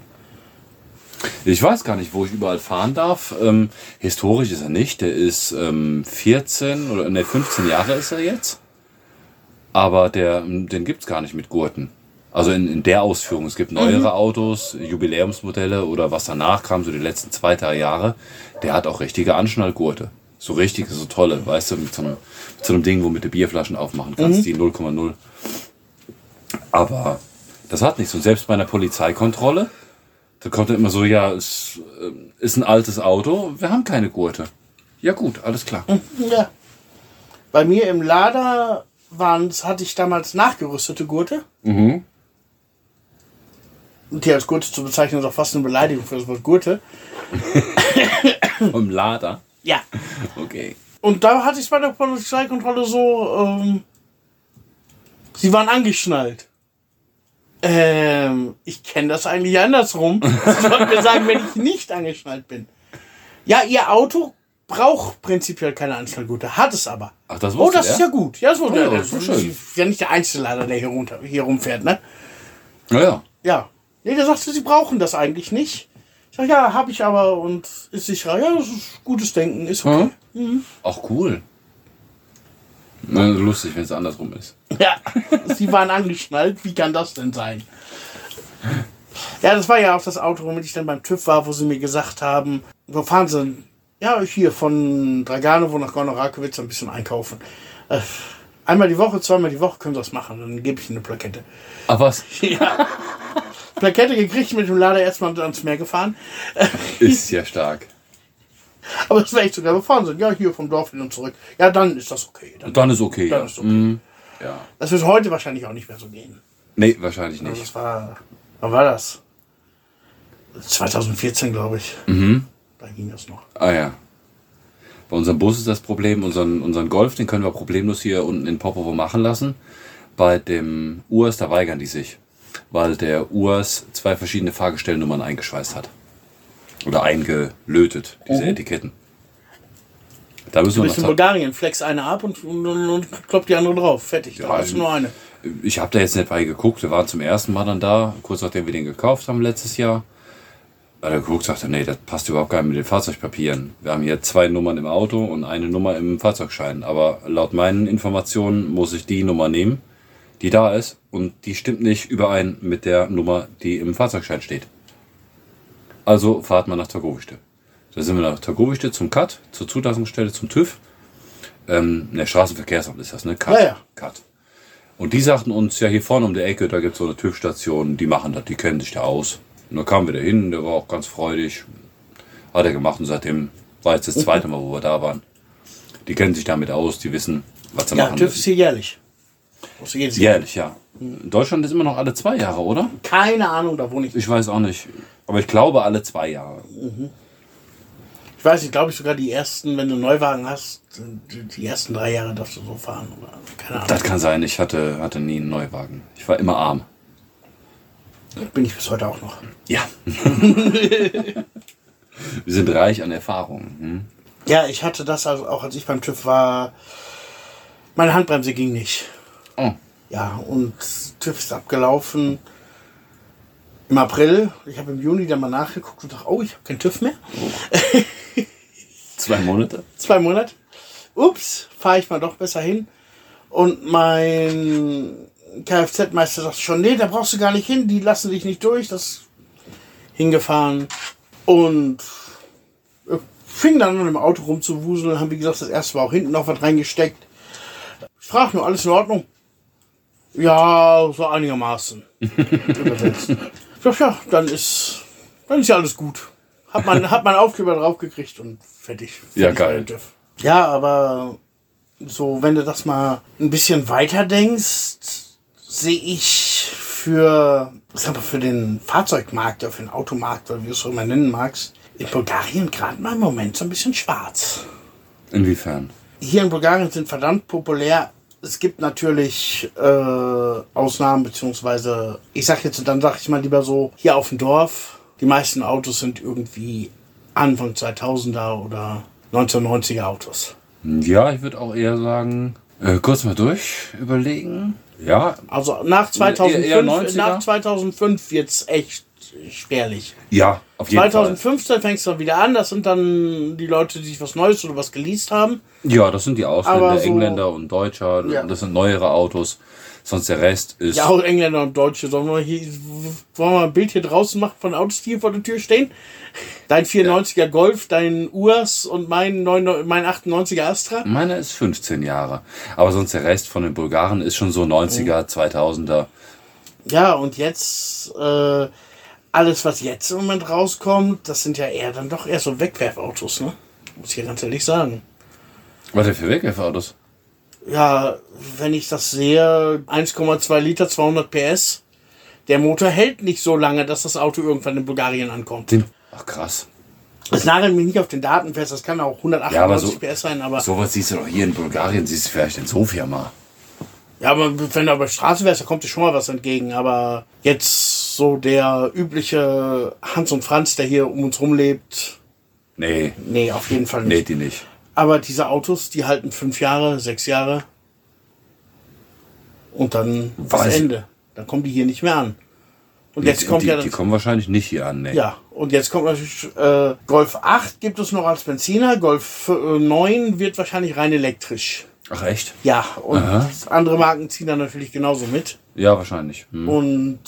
Ich weiß gar nicht, wo ich überall fahren darf. Ähm, historisch ist er nicht. Der ist ähm, 14 oder ne, 15 Jahre ist er jetzt. Aber der, den gibt's gar nicht mit Gurten. Also in, in der Ausführung. Es gibt neuere Autos, Jubiläumsmodelle oder was danach kam, so die letzten zwei, drei Jahre. Der hat auch richtige Anschnallgurte. So richtige, so tolle, weißt du, mit so einem, mit so einem Ding, womit du Bierflaschen aufmachen kannst, die 0,0. Aber das hat nichts. Und selbst bei einer Polizeikontrolle, da kommt dann immer so, ja, es äh, ist ein altes Auto, wir haben keine Gurte. Ja gut, alles klar. Ja. Bei mir im Lader waren's, hatte ich damals nachgerüstete Gurte. Mhm. Und die als Gurte zu bezeichnen, ist auch fast eine Beleidigung für das Wort Gurte. Im Lader. Ja. Okay. Und da hatte ich es bei der Polizeikontrolle so, ähm, sie waren angeschnallt. Ähm, ich kenne das eigentlich andersrum. Sie sollten mir sagen, wenn ich nicht angeschnallt bin. Ja, ihr Auto braucht prinzipiell keine Anschnallgurte, hat es aber. Ach, das Oh, wusste das er? ist ja gut. Ja, das, Oh, wusste ja, er. das ist schön. ja nicht der Einzellader, der hier, runter, hier rumfährt, ne? Naja. Ja. Nee, der sagte, sie brauchen das eigentlich nicht. Ich sag, ja, habe ich aber und ist sicherer. Ja, das ist gutes Denken, ist okay. Auch cool. Na, lustig, wenn es andersrum ist. *laughs* Ja, sie waren angeschnallt. Wie kann das denn sein? Ja, das war ja auch das Auto, womit ich dann beim TÜV war, wo sie mir gesagt haben, wo fahren sie denn? Ja, hier von Draganovo nach Gorno-Rakowitz ein bisschen einkaufen. Äh, einmal die Woche, zweimal die Woche können sie das machen. Dann gebe ich ihnen eine Plakette. Ach was? *laughs* Ja. Plakette gekriegt, mit dem Lader erstmal ans Meer gefahren. Ist ja stark. *laughs* Aber das wäre echt sogar gefahren sind. Ja, hier vom Dorf hin und zurück. Ja, dann ist das okay. Dann, Dann ist okay. Dann ja. ist okay. Mhm. ja. das wird heute wahrscheinlich auch nicht mehr so gehen. Nee, wahrscheinlich Also nicht. das war, wann war das? 2014, glaube ich. Mhm. Da ging das noch. Ah ja. Bei unserem Bus ist das Problem, unseren, unseren Golf, den können wir problemlos hier unten in Popovo machen lassen. Bei dem Urs, da weigern die sich. Weil der Urs zwei verschiedene Fahrgestellnummern eingeschweißt hat. Oder eingelötet, diese Mhm. Etiketten. Da müssen Du wir bist in noch Bulgarien, flex eine ab und, und, und, und kloppt die andere drauf. Fertig. Ja, da hast du nur eine. Ich habe da jetzt nicht bei geguckt. Wir waren zum ersten Mal dann da, kurz nachdem wir den gekauft haben letztes Jahr. Da hat er geguckt, sagte, nee, das passt überhaupt gar nicht mit den Fahrzeugpapieren. Wir haben hier zwei Nummern im Auto und eine Nummer im Fahrzeugschein. Aber laut meinen Informationen muss ich die Nummer nehmen, die da ist. Und die stimmt nicht überein mit der Nummer, die im Fahrzeugschein steht. Also fahrt mal nach Targowichte. Da sind wir nach Targowichte zum Cut, zur Zulassungsstelle, zum TÜV. Ähm, ne, Straßenverkehrsamt ist das, ne? Cut. Ja, ja. Cut. Und die sagten uns, ja, hier vorne um die Ecke, da gibt's so eine TÜV-Station, die machen das, die kennen sich da aus. Und dann kamen wir da hin, der war auch ganz freudig. Hat er gemacht und seitdem war jetzt das zweite Mal, wo wir da waren. Die kennen sich damit aus, die wissen, was sie Ja, machen TÜV ist hier jährlich. Du jedes Jahr. Jährlich, ja. In Deutschland ist immer noch alle zwei Jahre, oder? Keine Ahnung, da wohne ich. Ich weiß auch nicht. Aber ich glaube alle zwei Jahre. Ich weiß nicht, glaube ich sogar die ersten, wenn du einen Neuwagen hast, die, die ersten drei Jahre darfst du so fahren. Oder, keine Ahnung. Das kann sein, ich hatte, hatte nie einen Neuwagen. Ich war immer arm. bin ich bis heute auch noch. Ja. *laughs* Wir sind reich an Erfahrungen. Hm? Ja, ich hatte das also auch, als ich beim TÜV war. Meine Handbremse ging nicht. Oh. Ja, und TÜV ist abgelaufen im April. Ich habe im Juni dann mal nachgeguckt und dachte, oh, ich habe keinen TÜV mehr. Zwei Monate? *laughs* Zwei Monate. Ups, fahre ich mal doch besser hin. Und mein Kfz-Meister sagt schon, nee, da brauchst du gar nicht hin, die lassen dich nicht durch. Das hingefahren und äh, fing dann an im Auto rumzuwuseln. Haben wie gesagt das erste Mal auch hinten noch was reingesteckt. frag nur, alles in Ordnung? Ja, so einigermaßen. *laughs* Übersetzt. Sag, ja, dann ist, dann ist ja alles gut. Hat man, *laughs* hat man Aufkleber draufgekriegt und fertig. Ja, fertig geil. der TÜV. Ja, aber so, wenn du das mal ein bisschen weiter denkst, sehe ich für, sag mal, für den Fahrzeugmarkt oder für den Automarkt, oder wie du es auch immer nennen magst, in Bulgarien gerade mal im Moment so ein bisschen schwarz. Inwiefern? Hier in Bulgarien sind verdammt populär. Es gibt natürlich äh, Ausnahmen, beziehungsweise, ich sag jetzt, dann sag ich mal lieber so, hier auf dem Dorf, die meisten Autos sind irgendwie Anfang 2000er oder 1990er Autos. Ja, ich würde auch eher sagen, äh, kurz mal durch überlegen. Ja, Also nach 2005, Eher- eher 90er? nach 2005 wird's echt spärlich. ja, auf jeden Fall. 2015 fängst du dann wieder an. Das sind dann die Leute, die sich was Neues oder was geleast haben. Ja, das sind die Ausländer, so- Engländer und Deutscher. Ja. Das sind neuere Autos. Sonst der Rest ist. Ja, auch Engländer und Deutsche. Sollen wir, hier, wollen wir ein Bild hier draußen machen von Autos, die hier vor der Tür stehen? Dein 94er Golf, dein Urs und mein, 99 mein 98er Astra. Meiner ist 15 Jahre. Aber sonst der Rest von den Bulgaren ist schon so 90er, 2000er. Ja, und jetzt, äh, alles, was jetzt im Moment rauskommt, das sind ja eher dann doch eher so Wegwerfautos, ne? Muss ich hier ganz ehrlich sagen. Was denn für Wegwerfautos? Ja, wenn ich das sehe, 1,2 Liter, 200 PS. Der Motor hält nicht so lange, dass das Auto irgendwann in Bulgarien ankommt. Den, ach krass. Das nagelt mich nicht auf den Daten fest, das kann auch 198 Ja, so- PS sein, aber, Sowas siehst du doch hier in Bulgarien, siehst du vielleicht in Sofia mal. ja, aber wenn du auf der Straße wärst, da kommt dir schon mal was entgegen. Aber jetzt so der übliche Hans und Franz, der hier um uns rumlebt, Nee, nee, auf jeden Fall nee, nicht. die nicht. Aber diese Autos, die halten fünf Jahre, sechs Jahre. Und dann Weiß- Ende. Dann kommen die hier nicht mehr an. Und jetzt die, kommt die, ja die das, kommen wahrscheinlich nicht hier an, nee. ja, und jetzt kommt natürlich äh, Golf 8 gibt es noch als Benziner, Golf äh, 9 wird wahrscheinlich rein elektrisch. Ach echt? Ja, und Aha. andere Marken ziehen dann natürlich genauso mit. Ja, wahrscheinlich. Hm. Und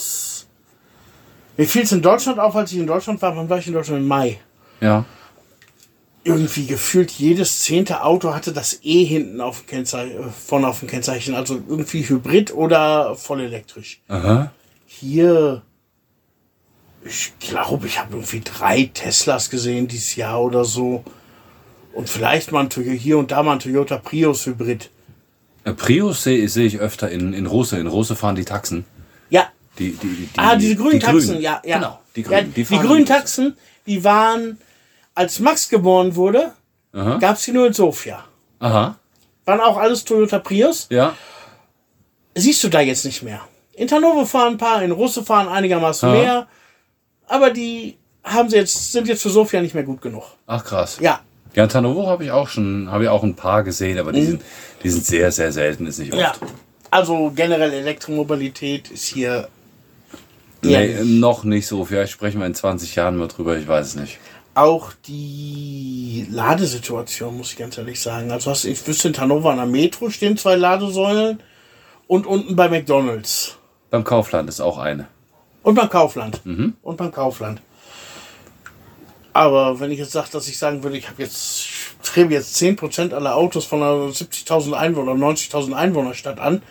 mir fiel es in Deutschland auf, als ich in Deutschland war, wann war ich in Deutschland? Im Mai. Ja. Irgendwie gefühlt jedes zehnte Auto hatte das E hinten auf dem Kennzeichen, äh, vorne auf dem Kennzeichen. Also irgendwie Hybrid oder voll elektrisch. Aha. Hier, ich glaube, ich habe irgendwie drei Teslas gesehen dieses Jahr oder so. Und vielleicht mal ein Toyota, hier und da mal ein Toyota Prius Hybrid. Äh, Prius sehe seh ich öfter in, in Rose. In Rose fahren die Taxen. Ja, Die, die, die, ah, diese grünen die Taxen, Grünen. ja, ja. Genau, die ja, Grünen. die, fahren grünen die Taxen, die waren, als Max geboren wurde, gab es die nur in Sofia. Aha. Waren auch alles Toyota Prius. Ja. Siehst du da jetzt nicht mehr. In Hannover fahren ein paar, in Russe fahren einigermaßen Aha. mehr. Aber die haben sie jetzt, sind jetzt für Sofia nicht mehr gut genug. Ach krass. Ja, Ja, in Tanovo habe ich auch schon, habe ich auch ein paar gesehen, aber die, sind, die sind sehr, sehr selten, ist nicht oft. Mhm. ja. Also generell Elektromobilität ist hier Nee, noch nicht so. Vielleicht sprechen wir in 20 Jahren mal drüber, ich weiß es nicht. Auch die Ladesituation, muss ich ganz ehrlich sagen. Also hast, ich wüsste, in Hannover an der Metro stehen zwei Ladesäulen und unten bei McDonalds. Beim Kaufland ist auch eine. Und beim Kaufland. Und beim Kaufland. Aber wenn ich jetzt sage, dass ich sagen würde, ich habe jetzt, ich strebe jetzt 10% aller Autos von einer 70.000 Einwohner, 90.000 Einwohnerstadt an,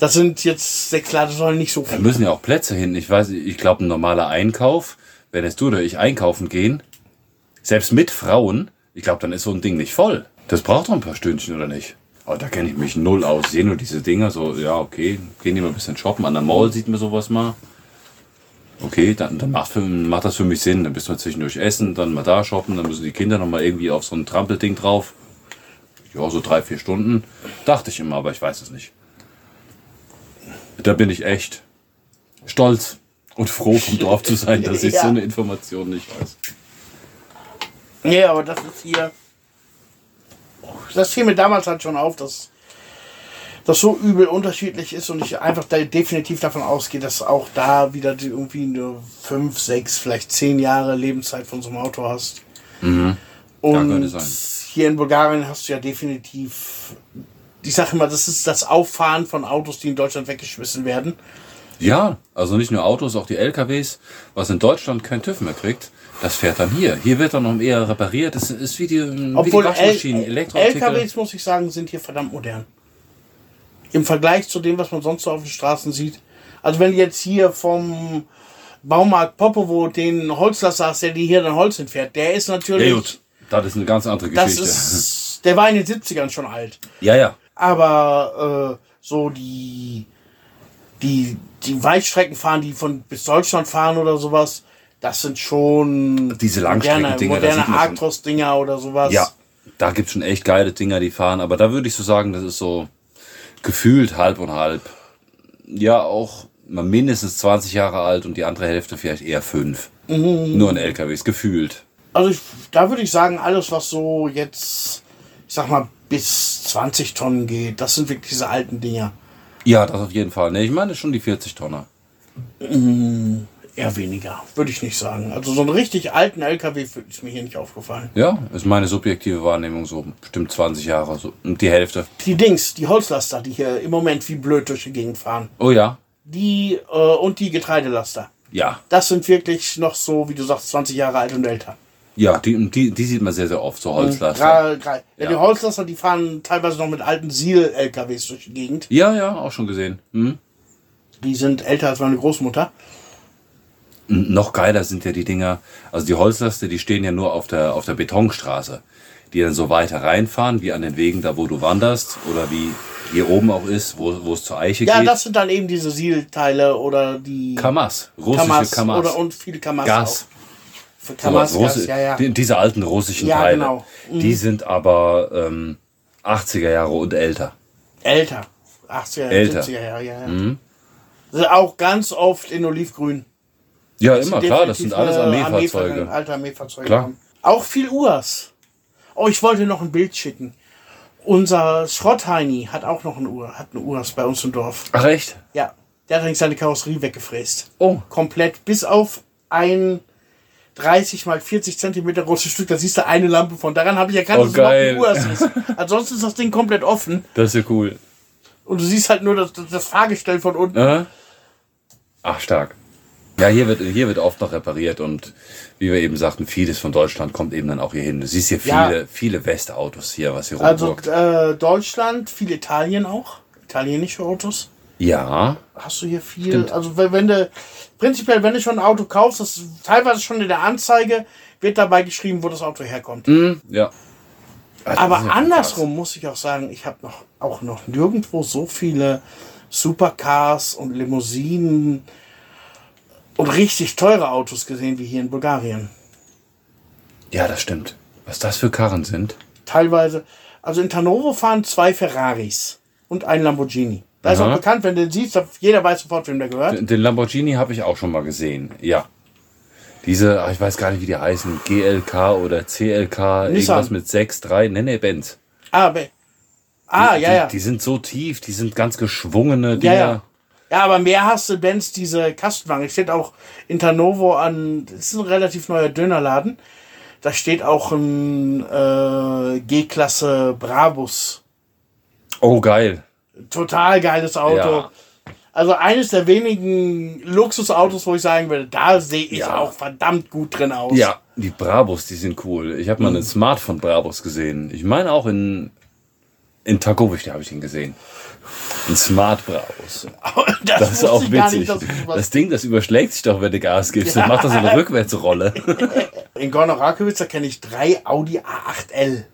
das sind jetzt sechs Ladesäulen nicht so Da viel. müssen ja auch Plätze hin. Ich weiß, ich glaube, ein normaler Einkauf, wenn jetzt du oder ich einkaufen gehen, selbst mit Frauen, ich glaube, dann ist so ein Ding nicht voll. Das braucht doch ein paar Stündchen, oder nicht? Aber da kenne ich mich null aus. Sehe nur diese Dinger, so, ja, okay, gehen die mal ein bisschen shoppen. An der Mall sieht man sowas mal. Okay, dann, dann macht, für, macht das für mich Sinn. Dann bist du zwischendurch essen, dann mal da shoppen, dann müssen die Kinder noch mal irgendwie auf so ein Trampelding drauf. Ja, so drei, vier Stunden. Dachte ich immer, aber ich weiß es nicht. Da bin ich echt stolz und froh vom *laughs* Dorf zu sein, dass ich Ja. so eine Information nicht weiß. Nee, aber das ist hier. Das fiel mir damals halt schon auf, dass das so übel unterschiedlich ist und ich einfach da definitiv davon ausgehe, dass auch da wieder die irgendwie nur fünf, sechs, vielleicht zehn Jahre Lebenszeit von so einem Auto hast. könnte Und sein. hier in Bulgarien hast du ja definitiv, ich sage immer, das ist das Auffahren von Autos, die in Deutschland weggeschmissen werden. Ja, also nicht nur Autos, auch die LKWs, was in Deutschland kein TÜV mehr kriegt, das fährt dann hier. Hier wird dann noch eher repariert. Das ist wie die, wie Obwohl die Waschmaschinen, L. LKWs, muss ich sagen, sind hier verdammt modern. Im Vergleich zu dem, was man sonst so auf den Straßen sieht. Also wenn du jetzt hier vom Baumarkt Popovo den Holzlaster hast, der die hier dann Holz entfährt, der ist natürlich... Ja gut, das ist eine ganz andere das Geschichte. ist... Der war in den 70ern schon alt. ja, ja. Aber äh, so die, die, die Weitstrecken fahren, die von bis Deutschland fahren oder sowas, das sind schon Diese moderne, Langstreckendinger, moderne schon- Actros-Dinger oder sowas. Ja, da gibt's schon echt geile Dinger, die fahren. Aber da würde ich so sagen, das ist so gefühlt halb und halb. Ja, auch mal mindestens 20 Jahre alt und die andere Hälfte vielleicht eher fünf. Nur in LKWs, gefühlt. Also ich, da würde ich sagen, alles, was so jetzt, ich sag mal, bis 20 Tonnen geht, das sind wirklich diese alten Dinger. Ja, das auf jeden Fall. Ne, ich meine schon die 40 Tonner. Eher weniger, würde ich nicht sagen. Also so einen richtig alten LKW ist mir hier nicht aufgefallen. Ja, ist meine subjektive Wahrnehmung so. Bestimmt 20 Jahre, so und die Hälfte. Die Dings, die Holzlaster, die hier im Moment wie blöd durch die Gegend fahren, Oh ja, die äh, und die Getreidelaster. ja. Das sind wirklich noch so, wie du sagst, 20 Jahre alt und älter. Ja, die, die, die sieht man sehr, sehr oft, so Holzlaster. Gra- gra- Ja, Ja. Die Holzlaster, die fahren teilweise noch mit alten Siel-LKWs durch die Gegend. Ja, ja, auch schon gesehen. Hm? Die sind älter als meine Großmutter. Noch geiler sind ja die Dinger, also die Holzlaste, die stehen ja nur auf der, auf der Betonstraße, die dann so weiter reinfahren, wie an den Wegen da, wo du wanderst, oder wie hier oben auch ist, wo, wo es zur Eiche Ja, geht. das sind dann eben diese Siel-Teile oder die Kamas, russische Kamas, Kamas. oder und viele Kamas Gas. auch. Für Sowas, Kamas, Gas, Russi- ja, ja. Die, diese alten russischen Ja, Teile. genau. Die sind aber ähm, 80er Jahre und älter. Älter. 80er, Älter. 70er Jahre, ja, ja. Sind auch ganz oft in Olivgrün. Ja, Das immer klar, das sind alles äh, Armeefahrzeuge. Alte Armeefahrzeuge. Klar. haben. Auch viel Urs. Oh, ich wollte noch ein Bild schicken. Unser Schrottheini hat auch noch ein Uhr, hat eine Urs bei uns im Dorf. Ach echt? Ja, der hat eigentlich seine Karosserie weggefräst. Oh. Komplett, bis auf ein 30 mal 40 Zentimeter großes Stück. Da siehst du eine Lampe von. Daran habe ich erkannt, Oh, dass es geil. ein ist. Ansonsten ist das Ding komplett offen. Das ist ja cool. Und du siehst halt nur das, das Fahrgestell von unten. Äh? Ach, stark. Ja, hier wird, hier wird oft noch repariert und wie wir eben sagten, vieles von Deutschland kommt eben dann auch hier hin. Du siehst hier Ja. viele, viele Westautos hier, was hier Also rumwirkt. äh, Deutschland, viel Italien auch. Italienische Autos. Ja, Hast du hier viel. Stimmt. Also wenn, wenn du prinzipiell, wenn du schon ein Auto kaufst, das teilweise schon in der Anzeige wird dabei geschrieben, wo das Auto herkommt. hm, ja. Also, Aber ist ja andersrum muss ich auch sagen, ich habe noch auch noch nirgendwo so viele Supercars und Limousinen und richtig teure Autos gesehen wie hier in Bulgarien. krass. Ja, das stimmt. Was das für Karren sind. Teilweise, also in Tanovo fahren zwei Ferraris und ein Lamborghini. Da ist auch bekannt, wenn du den siehst, jeder weiß sofort, wem der gehört. Den- Den Lamborghini habe ich auch schon mal gesehen. Ja. Diese, ich weiß gar nicht, wie die heißen. GLK oder CLK, Nissan. irgendwas mit 6, 3. Nee, nee, Benz. Ah, be- ah die, ja, ja. Die, die sind so tief, die sind ganz geschwungene Ja, Dinger. ja. Ja, aber mehr hast du Benz diese Kastenwagen. Es steht auch in Tanovo an, das ist ein relativ neuer Dönerladen. Da steht auch ein äh, G-Klasse Brabus. Oh, geil. Total geiles Auto. Ja. Also eines der wenigen Luxusautos, wo ich sagen würde, da sehe ich Ja. auch verdammt gut drin aus. Ja, die Brabus, die sind cool. Ich habe mal einen Smart von Brabus gesehen. Ich meine auch in, in Tagowisch, da habe ich ihn gesehen. Ein Smart Brabus. *laughs* das, Das ist auch witzig. nicht, Das Ding, das überschlägt sich doch, wenn du Gas gibst. Dann macht das so eine Rückwärtsrolle. In *laughs* Gorno-Rakowitz, da kenne ich drei Audi A8L.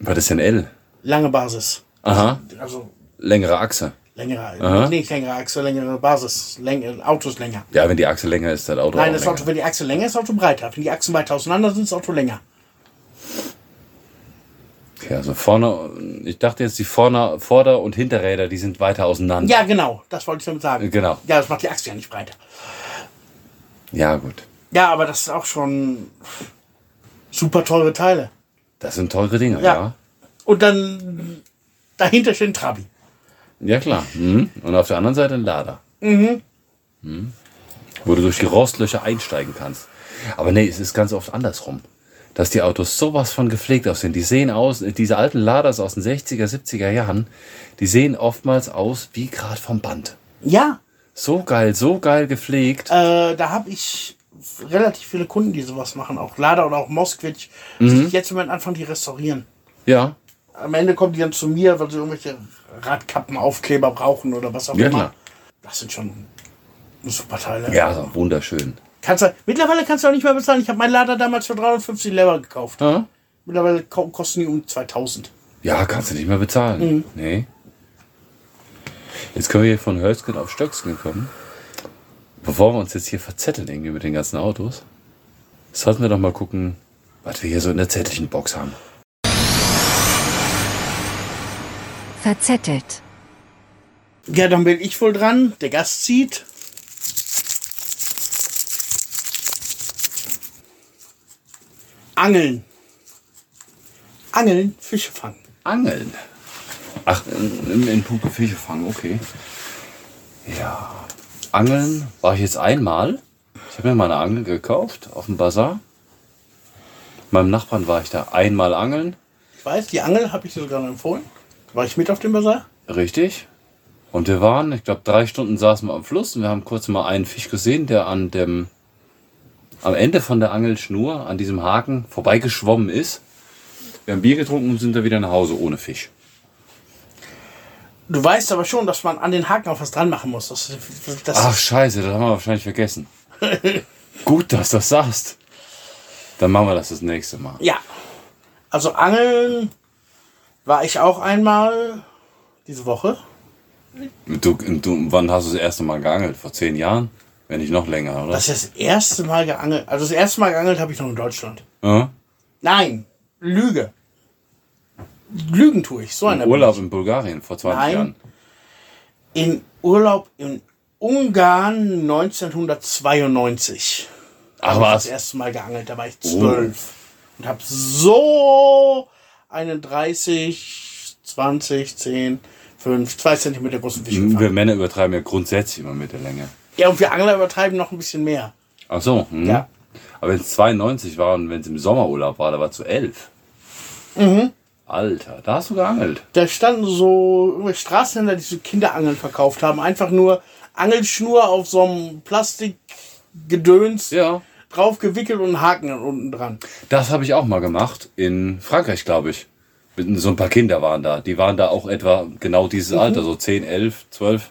Was ist denn L? Lange Basis. Aha, Also längere Achse. längere, Aha. nicht längere Achse, längere Basis. Längere, Autos länger. Ja, wenn die Achse länger ist, das Auto Nein, das länger. Auto, wenn die Achse länger ist, das Auto breiter. Wenn die Achsen weiter auseinander sind, ist das Auto länger. Okay, also vorne, ich dachte jetzt, die vorne, Vorder- und Hinterräder, die sind weiter auseinander. Ja, genau, das wollte ich damit sagen. Genau. Ja, das macht die Achse ja nicht breiter. Ja, gut. Ja, aber das ist auch schon super teure Teile. Das sind teure Dinge, Ja. ja. Und dann dahinter steht ein Trabi. Ja, klar. Mhm. Und auf der anderen Seite ein Lader. Mhm. Wo du durch die Rostlöcher einsteigen kannst. Aber nee, es ist ganz oft andersrum. Dass die Autos sowas von gepflegt aussehen. Die sehen aus, diese alten Laders aus den 60er, 70er Jahren, die sehen oftmals aus wie gerade vom Band. Ja, So geil, so geil gepflegt. Äh, da habe ich relativ viele Kunden, die sowas machen. Auch Lada oder auch Moskvich. Die jetzt im Moment anfangen, die restaurieren. Ja. Am Ende kommen die dann zu mir, weil sie irgendwelche Radkappenaufkleber brauchen oder was auch Ja, immer. klar. Das sind schon super Teile. Ja, so wunderschön. Kannst du, mittlerweile kannst du auch nicht mehr bezahlen. Ich habe meinen Lader damals für 350 Lever gekauft. Ja? Mittlerweile ko- kosten die um 2000. Ja, kannst du nicht mehr bezahlen. Nee. Jetzt können wir hier von Hölzgen auf Stöcksken kommen. Bevor wir uns jetzt hier verzetteln irgendwie mit den ganzen Autos, sollten wir doch mal gucken, was wir hier so in der zettelchen Box haben. Verzettelt. Ja, dann bin ich wohl dran. Der Gast zieht. Angeln. Angeln, Fische fangen. Angeln. Ach, in, in puncto Fische fangen, okay. Ja. Angeln war ich jetzt einmal. Ich habe mir mal eine Angel gekauft auf dem Bazar. Meinem Nachbarn war ich da einmal angeln. Ich weiß, die Angel habe ich dir sogar empfohlen. War ich mit auf dem Basar? Richtig. Und wir waren, ich glaube, drei Stunden saßen wir am Fluss und wir haben kurz mal einen Fisch gesehen, der an dem, am Ende von der Angelschnur, an diesem Haken, vorbeigeschwommen ist. Wir haben Bier getrunken und sind da wieder nach Hause ohne Fisch. Du weißt aber schon, dass man an den Haken auch was dran machen muss. Das, das, Ach, scheiße, das haben wir wahrscheinlich vergessen. *laughs* Gut, dass du das sagst. Dann machen wir das das nächste Mal. Ja. Also Angeln war ich auch einmal diese Woche. Du, du, wann hast du das erste Mal geangelt? Vor zehn Jahren? Wenn nicht noch länger, oder? Das ist das erste Mal geangelt. Also das erste Mal geangelt habe ich noch in Deutschland. Ja? Nein, Lüge. Lügen tue ich. So bin Urlaub in Bulgarien vor 20 Nein. Jahren. In Urlaub in Ungarn 1992. Ach habe ich was. das erste Mal geangelt. Da war ich zwölf. Und habe so einen 30, 20, 10, 5, 2 Zentimeter großen Fisch Wir gefangen. Männer übertreiben ja grundsätzlich immer mit der Länge. Ja, und wir Angler übertreiben noch ein bisschen mehr. Ach so. Hm. Ja. Aber wenn es 92 war und wenn es im Sommerurlaub war, da war es zu 11. Mhm. Alter, da hast du geangelt. Da standen so Straßenhändler, die so Kinderangeln verkauft haben. Einfach nur Angelschnur auf so einem Plastikgedöns Ja. Drauf gewickelt und einen Haken unten dran. Das habe ich auch mal gemacht. In Frankreich, glaube ich. So ein paar Kinder waren da. Die waren da auch etwa genau Mhm. dieses Alter, so 10, 11, 12.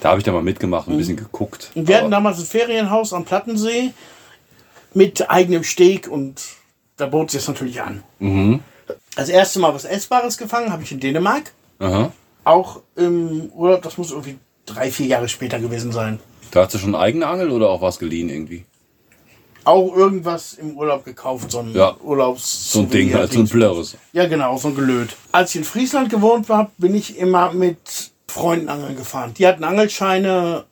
Da habe ich da mal mitgemacht und ein bisschen geguckt. Und wir hatten damals ein Ferienhaus am Plattensee mit eigenem Steg und da bot sich das natürlich an. Das erste Mal was Essbares gefangen habe ich in Dänemark. Aha. Auch im Urlaub, das muss irgendwie drei, vier Jahre später gewesen sein. Da hast du schon eigene Angel oder auch was geliehen irgendwie? Auch irgendwas im Urlaub gekauft, so ein Ja. Urlaubs. So ein Ding, halt so ein Blöres. Ja, genau, so ein Gelöt. Als ich in Friesland gewohnt war, bin ich immer mit Freunden angeln gefahren. Die hatten Angelscheine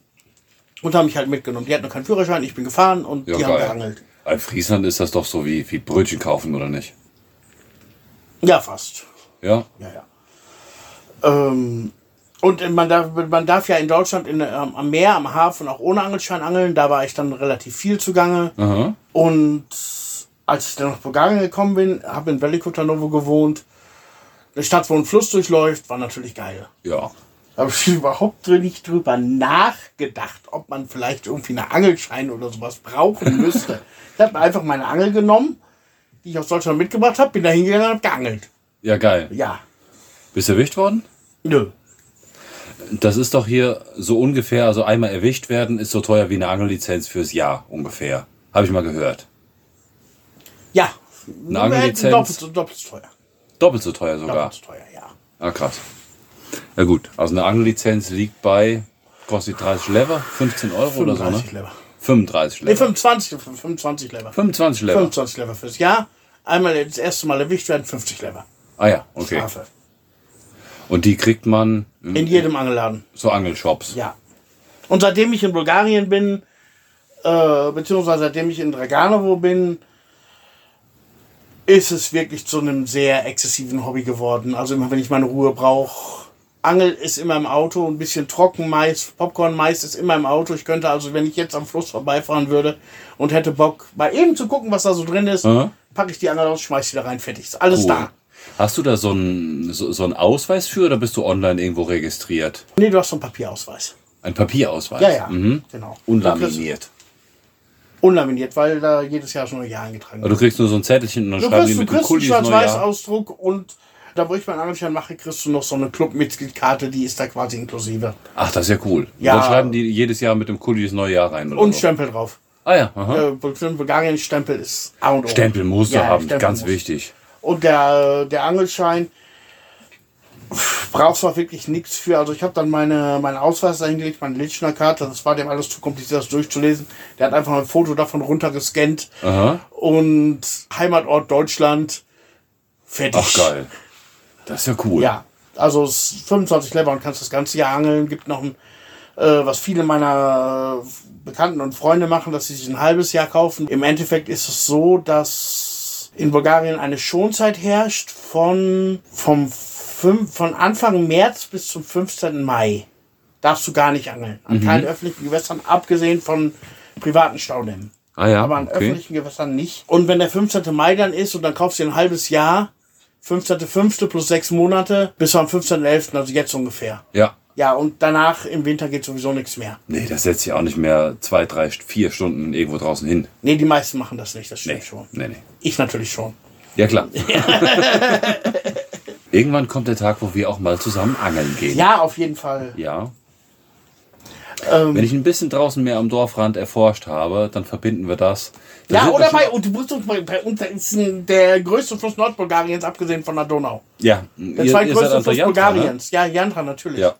und haben mich halt mitgenommen. Die hatten noch keinen Führerschein, ich bin gefahren und Ja, die haben geil. geangelt. In Friesland ist das doch so wie, wie Brötchen kaufen, oder nicht? Ja, fast. Ja? Ja, ja. Ähm, und man darf, man darf ja in Deutschland in, ähm, am Meer, am Hafen auch ohne Angelschein angeln. Da war ich dann relativ viel zugange. Aha. Und als ich dann nach Bulgarien gekommen bin, habe in Veliko Tarnovo gewohnt. Eine Stadt, wo ein Fluss durchläuft, war natürlich geil. Ja. Da habe ich *laughs* überhaupt nicht drüber nachgedacht, ob man vielleicht irgendwie einen Angelschein oder sowas brauchen müsste. *laughs* ich habe einfach meine Angel genommen, die ich aus Deutschland mitgebracht habe, bin da hingegangen und habe geangelt. Ja, geil. Ja. Bist du erwischt worden? Nö. Das ist doch hier so ungefähr, also einmal erwischt werden ist so teuer wie eine Angellizenz fürs Jahr ungefähr. Habe ich mal gehört. Ja. Eine Angellizenz? Doppelt, so- doppelt so teuer. Doppelt so teuer sogar. Doppelt so teuer, ja. Ah, krass. Ja gut, also eine Angellizenz liegt bei, kostet die 30 Lever, 15 Euro oder so, ne? 35 Lever. 35 Nee, Lever. 25, 25 Lever. 25 Lever. 25 Lever fürs Jahr. Einmal das erste Mal erwischt werden, 50 Lever. Ah ja, okay. Strafe. Und die kriegt man In jedem Angelladen. so Angelshops. Ja. Und seitdem ich in Bulgarien bin, äh, beziehungsweise seitdem ich in Draganovo bin, ist es wirklich zu einem sehr exzessiven Hobby geworden. Also immer wenn ich meine Ruhe brauche. Angel ist immer im Auto, ein bisschen Trockenmais, Popcorn-Mais ist immer im Auto. Ich könnte also, wenn ich jetzt am Fluss vorbeifahren würde und hätte Bock, mal eben zu gucken, was da so drin ist, Aha. packe ich die Angel aus, schmeiß sie da rein, fertig. Ist alles Cool. da. Hast du da so einen so, so einen Ausweis für oder bist du online irgendwo registriert? Nee, du hast so einen Papierausweis. Ein Papierausweis. Ja, ja, Mhm. genau. Unlaminiert. Unlaminiert, weil da jedes Jahr das neue Jahr eingetragen Aber wird. du kriegst nur so ein Zettelchen und dann Du schreiben kriegst, die du mit dem kriegst einen. Schwarz-Weiß-Ausdruck und da, wo ich meinen Angelschein mache, kriegst du noch so eine Clubmitgliedkarte, die ist da quasi inklusive. Ach, das ist ja cool. Ja. Und dann schreiben die jedes Jahr mit dem Kuli das neue Jahr rein. Und so. Stempel drauf. Ah ja, aha. Äh, Bul- Bulgarien-Stempel ist A und O. Stempel musst du Ja, haben, Stempel ganz muss. wichtig. Und der, der Angelschein brauchst du auch wirklich nichts für. Also ich habe dann meine, meinen Ausweis eingelegt, meine Litschner Karte. Das war dem alles zu kompliziert, das durchzulesen. Der hat einfach ein Foto davon runtergescannt. Aha. Und Heimatort Deutschland. Fertig. Ach geil. Das ist ja cool. Ja, also es ist 25 Lever und kannst das ganze Jahr angeln. Gibt noch ein, äh, was viele meiner Bekannten und Freunde machen, dass sie sich ein halbes Jahr kaufen. Im Endeffekt ist es so, dass in Bulgarien eine Schonzeit herrscht von, vom fünf, von Anfang März bis zum 15. Mai. Darfst du gar nicht angeln. An keinen öffentlichen Gewässern, abgesehen von privaten Staudämmen. Ah ja, Aber an okay. öffentlichen Gewässern nicht. Und wenn der 15. Mai dann ist und dann kaufst du dir ein halbes Jahr, 15.05. plus sechs Monate, bis am 15.11., also jetzt ungefähr. Ja. Ja, und danach im Winter geht sowieso nichts mehr. Nee, das setzt sich auch nicht mehr zwei, drei, vier Stunden irgendwo draußen hin. Nee, die meisten machen das nicht, das stimmt Nee, schon. nee, nee. Ich natürlich schon. Ja, klar. *laughs* *laughs* Irgendwann kommt der Tag, wo wir auch mal zusammen angeln gehen. Ja, auf jeden Fall. Ja. Ähm, Wenn ich ein bisschen draußen mehr am Dorfrand erforscht habe, dann verbinden wir das. Da ja, oder bei, du musst uns bei, bei uns ist der größte Fluss Nordbulgariens, abgesehen von der Donau. Ja, Der zweitgrößte der Fluss Jantra, ne? Bulgariens. Ja, Jantra natürlich. Ja.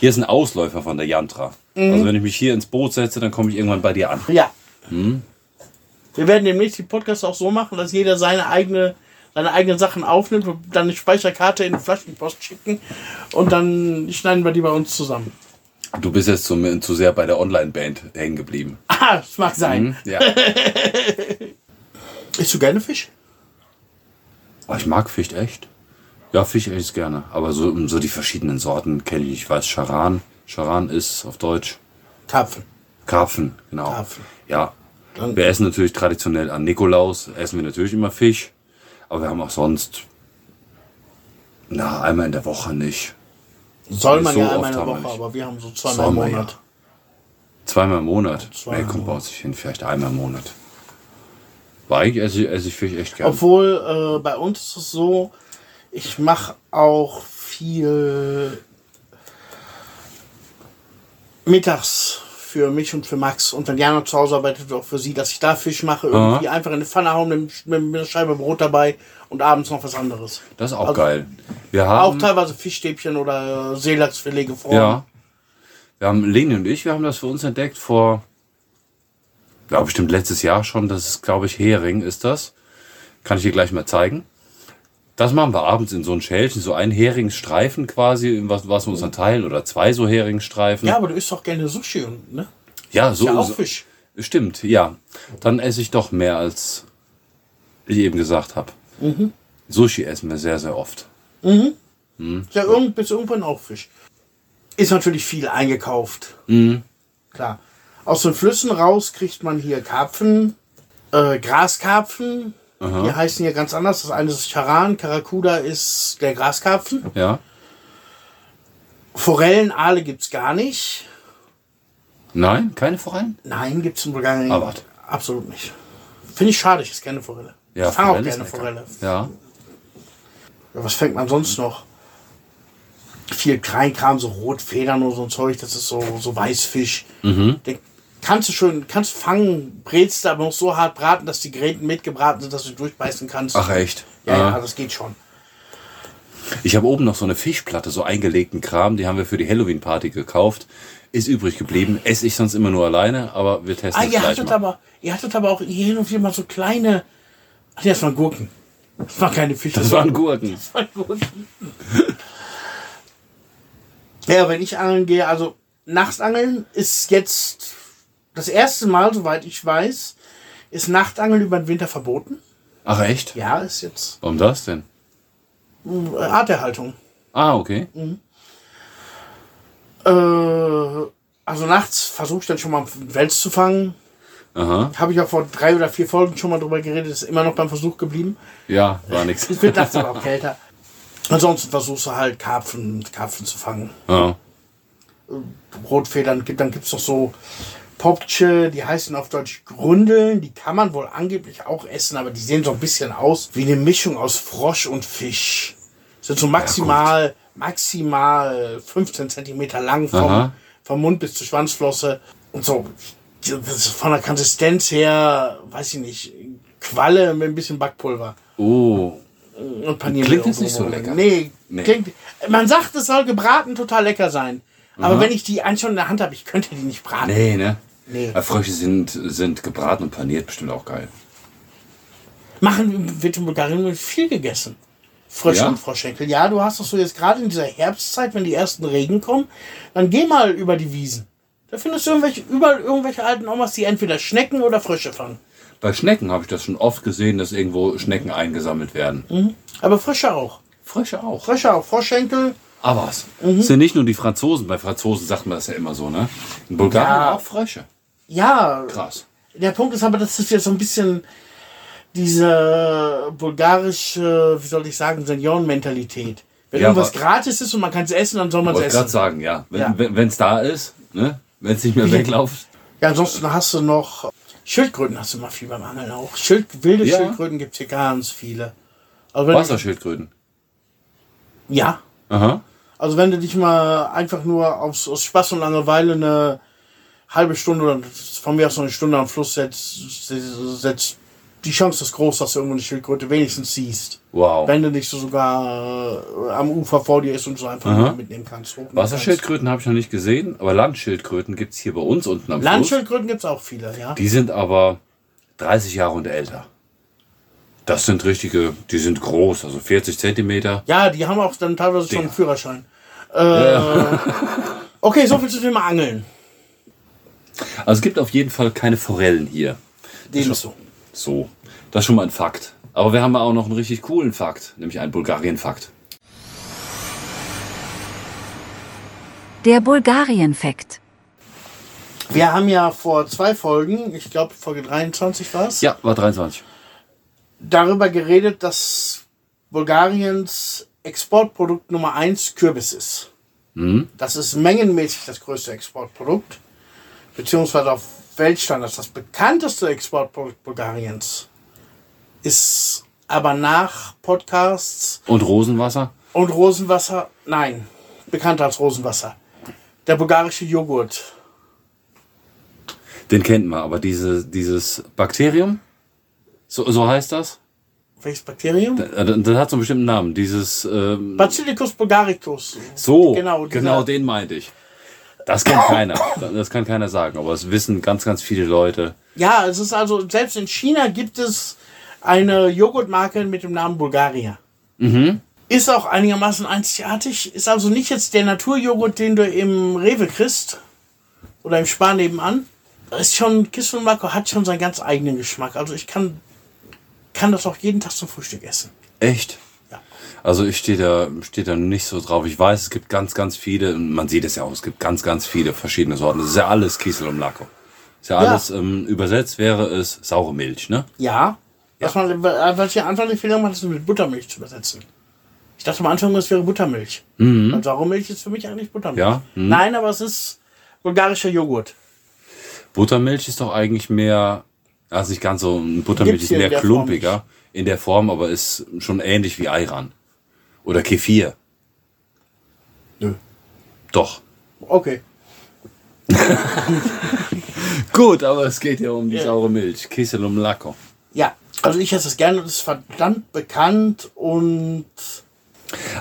Hier ist ein Ausläufer von der Jantra. Mhm. Also wenn ich mich hier ins Boot setze, dann komme ich irgendwann bei dir an. Ja. Hm? Wir werden demnächst die Podcasts auch so machen, dass jeder seine eigene seine eigenen Sachen aufnimmt und dann eine Speicherkarte in die Flaschenpost schicken und dann schneiden wir die bei uns zusammen. Du bist jetzt zu, zu sehr bei der Online-Band hängen geblieben. *laughs* Ah, das mag sein. Hm? Ja. *laughs* Isst du gerne Fisch? Aber ich mag Fisch echt. Ja, Fisch esse ich gerne. Aber so, so die verschiedenen Sorten kenne ich. Ich weiß, Charan. Charan ist auf Deutsch Karpfen. Karpfen, genau. Karpfen. Ja. Dann- Wir essen natürlich traditionell an Nikolaus, essen wir natürlich immer Fisch. Aber wir haben auch sonst, na, einmal in der Woche nicht. Soll man So ja einmal in der Woche, aber wir haben so zweimal im Monat. ja. Zweimal im Monat. Zweimal nee, kommt bei uns nicht hin, vielleicht einmal im Monat. Weil eigentlich esse ich, esse ich Fisch echt gerne. Obwohl äh, bei uns ist es so, ich mache auch viel mittags für mich und für Max. Und wenn Jana zu Hause arbeitet, auch für sie, dass ich da Fisch mache, irgendwie einfach in eine Pfanne hauen mit, mit einer Scheibe Brot dabei und abends noch was anderes. Das ist auch Also- geil. Wir Auch haben, teilweise Fischstäbchen oder Seelachsfilet gefroren. ja, wir haben, Leni und ich, wir haben das für uns entdeckt vor, ja, bestimmt letztes Jahr schon. Das ist, glaube ich, Hering ist das. Kann ich dir gleich mal zeigen. Das machen wir abends in so ein Schälchen, so ein Heringsstreifen quasi, was, was wir uns dann teilen, oder zwei so Heringsstreifen. Ja, aber du isst doch gerne Sushi, und, ne? ja so. ja auch so- Fisch. Stimmt, ja. Dann esse ich doch mehr, als ich eben gesagt habe. Mhm. Sushi essen wir sehr, sehr oft. Ja, irgend, bis irgendwann auch Fisch. Ist natürlich viel eingekauft. Mhm. Klar. Aus den Flüssen raus kriegt man hier Karpfen, äh, Graskarpfen. Die heißen hier ganz anders. Das eine ist Charan, Karakuda ist der Graskarpfen. Ja. Forellen, Aale gibt's gar nicht. Nein, keine Forellen? Nein, gibt's in Bulgarien Ah, warte. absolut nicht. Finde ich schade, ich esse gerne Forelle. Ja, ich fange auch gerne. Forelle. Ja. Ja, was fängt man sonst noch? Viel Kleinkram, so Rotfedern oder so ein Zeug, das ist so, so Weißfisch. Mhm. Den kannst du schön, kannst fangen, brätst aber noch so hart braten, dass die Gräten mitgebraten sind, dass du durchbeißen kannst. Ach echt? ja, Ah. ja, das geht schon. Ich habe oben noch so eine Fischplatte, so eingelegten Kram, die haben wir für die Halloween-Party gekauft. Ist übrig geblieben. Esse ich sonst immer nur alleine, aber wir testen Ah, es ihr gleich hattet mal. aber, ihr hattet aber auch hier hin und wieder mal so kleine, ach, das waren Gurken. Das waren keine Fische. Das waren Gurken. Das waren Gurken. Ja, wenn ich angeln gehe, also Nachtangeln ist jetzt das erste Mal, soweit ich weiß, ist Nachtangeln über den Winter verboten. Ach echt? Ja, ist jetzt Warum das denn? äh, Arterhaltung. Ah, okay. Äh, also nachts versuche ich dann schon mal einen Wels zu fangen. Aha. Habe ich auch vor drei oder vier Folgen schon mal drüber geredet, ist immer noch beim Versuch geblieben. Ja, war nix. Es wird nachts aber auch kälter. Ansonsten versuchst du halt Karpfen, Karpfen zu fangen. Ja. Rotfedern gibt. Dann gibt's noch so Popche, die heißen auf Deutsch Grundeln. Die kann man wohl angeblich auch essen, aber die sehen so ein bisschen aus wie eine Mischung aus Frosch und Fisch. Sind so maximal, maximal 15 Zentimeter lang vom, Aha. vom Mund bis zur Schwanzflosse. Und so von der Konsistenz her, weiß ich nicht, Qualle mit ein bisschen Backpulver. Oh, Und Paniermehl Klingt jetzt nicht so lecker. Nee, Nee. Klingt, man sagt, es soll gebraten total lecker sein. Aber wenn ich die eigentlich schon in der Hand habe, ich könnte die nicht braten. nee, ne? Nee. Ja, Frösche sind, sind gebraten und paniert bestimmt auch geil. Machen wird in Bulgarien viel gegessen. Frösche Ja? und Froschschenkel. Ja, du hast doch so jetzt gerade in dieser Herbstzeit, wenn die ersten Regen kommen, dann geh mal über die Wiesen. Da findest du irgendwelche, überall irgendwelche alten Omas, die entweder Schnecken oder Frösche fangen. Bei Schnecken habe ich das schon oft gesehen, dass irgendwo Schnecken eingesammelt werden. Aber Frösche auch. Frösche auch. Frösche auch. Froschschenkel. Aber was? Mhm. Es sind nicht nur die Franzosen. Bei Franzosen sagt man das ja immer so, ne? In Bulgarien Ja. auch Frösche. Ja, Krass. Der Punkt ist aber, das ist jetzt so ein bisschen diese bulgarische, wie soll ich sagen, Seniorenmentalität. Wenn Ja, irgendwas gratis ist und man kann es essen, dann soll man es Wollte gerade essen. sagen, ja. Wenn Ja. es wenn, da ist, ne? Wenn es nicht mehr wegläuft. Ja, ansonsten hast du noch Schildkröten, hast du immer viel beim Angeln auch. Schild, wilde Ja. Schildkröten gibt es hier ganz viele. Also Wasserschildkröten. ja, Aha. also wenn du dich mal einfach nur aus, aus Spaß und Langeweile eine halbe Stunde oder von mir aus noch eine Stunde am Fluss setzt, setzt die Chance ist groß, dass du irgendwo eine Schildkröte wenigstens siehst. Wow. Wenn du nicht so sogar äh, am Ufer vor dir ist und so einfach Aha. mitnehmen kannst. Wasserschildkröten habe ich noch nicht gesehen, aber Landschildkröten gibt es hier bei uns unten am. Fluss. Landschildkröten gibt es auch viele, ja. Die sind aber 30 Jahre und älter. Das sind richtige, die sind groß, also 40 Zentimeter. Ja, die haben auch dann teilweise schon einen. Führerschein. Äh, *laughs* Okay, so viel zum Thema Angeln. Also es gibt auf jeden Fall keine Forellen hier. Dem ist so. So, das ist schon mal ein Fakt. Aber wir haben auch noch einen richtig coolen Fakt, nämlich einen Bulgarien-Fakt. Der Bulgarien-Fakt. Wir haben ja vor zwei Folgen, ich glaube Folge 23 war es, Ja, war 23. darüber geredet, dass Bulgariens Exportprodukt Nummer 1 Kürbis ist. Das ist mengenmäßig das größte Exportprodukt, beziehungsweise auf Weltstandards das bekannteste Exportprodukt Bulgariens. Ist aber nach Podcasts Und Rosenwasser? und Rosenwasser, nein, bekannter als Rosenwasser. Der bulgarische Joghurt. Den kennt man, aber diese, dieses Bakterium, so, so heißt das? Welches Bakterium? Das, hat so einen bestimmten Namen. Dieses, ähm, Basilicus bulgaricus. so, Genau, genau den meinte ich. Das kennt keiner. Das kann keiner sagen, aber es wissen ganz, ganz viele Leute. Ja, es ist also, selbst in China gibt es eine Joghurtmarke mit dem Namen Bulgaria. Ist auch einigermaßen einzigartig. Ist also nicht jetzt der Naturjoghurt, den du im Rewe kriegst. Oder im Spar nebenan. Ist schon, Kisselmarco hat schon seinen ganz eigenen Geschmack. Also ich kann, kann das auch jeden Tag zum Frühstück essen. Echt? Ja. Also ich stehe da, stehe da nicht so drauf. Ich weiß, es gibt ganz, ganz viele, und man sieht es ja auch, es gibt ganz, ganz viele verschiedene Sorten. Das ist ja alles Kiesel und Lacko. Ist ja Ja. alles, ähm, übersetzt wäre es saure Milch, ne? Ja. Was, man, was ich am Anfang den Fehler gemacht habe, ist mit Buttermilch zu übersetzen. Ich dachte am Anfang, es wäre Buttermilch. Und Sauromilch ist für mich eigentlich Buttermilch. Ja, mhm. Nein, aber es ist bulgarischer Joghurt. Buttermilch ist doch eigentlich mehr, also nicht ganz so, Buttermilch Gibt's ist mehr klumpiger in der Form, aber ist schon ähnlich wie Ayran. Oder Kefir. Nö. Doch. Okay. *laughs* Gut, aber es geht ja um die saure Milch. Kiesel und Lacko. Ja, also ich esse es gerne und es ist verdammt bekannt und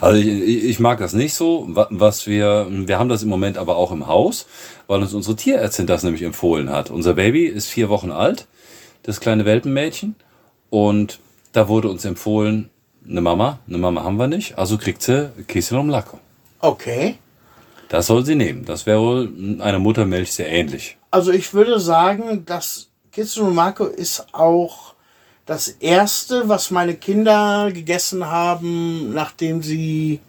Also ich, ich mag das nicht so. Wa- Was wir, wir haben das im Moment aber auch im Haus, weil uns unsere Tierärztin das nämlich empfohlen hat. Unser Baby ist vier Wochen alt, das kleine Welpenmädchen. Und da wurde uns empfohlen, eine Mama, eine Mama haben wir nicht, also kriegt sie Kiesel und Lacko. okay. Das soll sie nehmen. Das wäre wohl einer Muttermilch sehr ähnlich. Also ich würde sagen, dass Kitsuno Marco ist auch das erste, was meine Kinder gegessen haben, nachdem sie,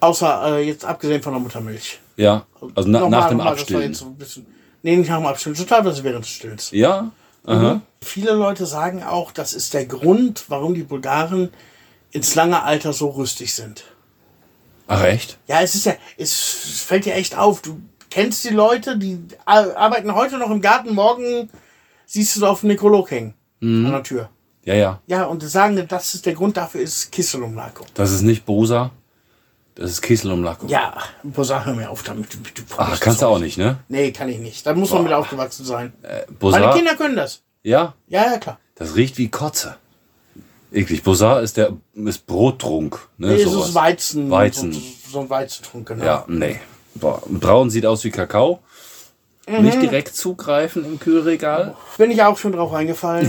außer äh, jetzt abgesehen von der Muttermilch. Ja, also na, nach dem Abstillen. jetzt so ein bisschen, nee, nicht nach dem Abstillen, so teilweise während des Stillens. Ja, aha. Viele Leute sagen auch, das ist der Grund, warum die Bulgaren ins lange Alter so rüstig sind. Ach echt? Ja, es ist ja, es fällt dir echt auf. Du kennst die Leute, die ar- arbeiten heute noch im Garten, morgen siehst du sie auf dem Nekrolog hängen. An der Tür. Ja, ja. Ja, und sagen, das ist der Grund dafür ist Kisselumlaco. Das ist nicht Bosa. Das ist Kieselumlackung. Ja, Bosa, hör mir auf damit. Du, du Ach, kannst du auch nicht, ne? Nee, kann ich nicht. Da muss man mit aufgewachsen sein. Meine Bosa. Kinder können das. Ja, Ja, ja, klar. das riecht wie Kotze. Eklig. Bosa ist der ist Brottrunk. Ne, Nee, sowas. ist Weizen. Weizen. So, so ein Weizentrunk, genau. Ja, nee. Boah, braun sieht aus wie Kakao. Mhm. Nicht direkt zugreifen im Kühlregal. Bin ich auch schon drauf Anfang. *laughs*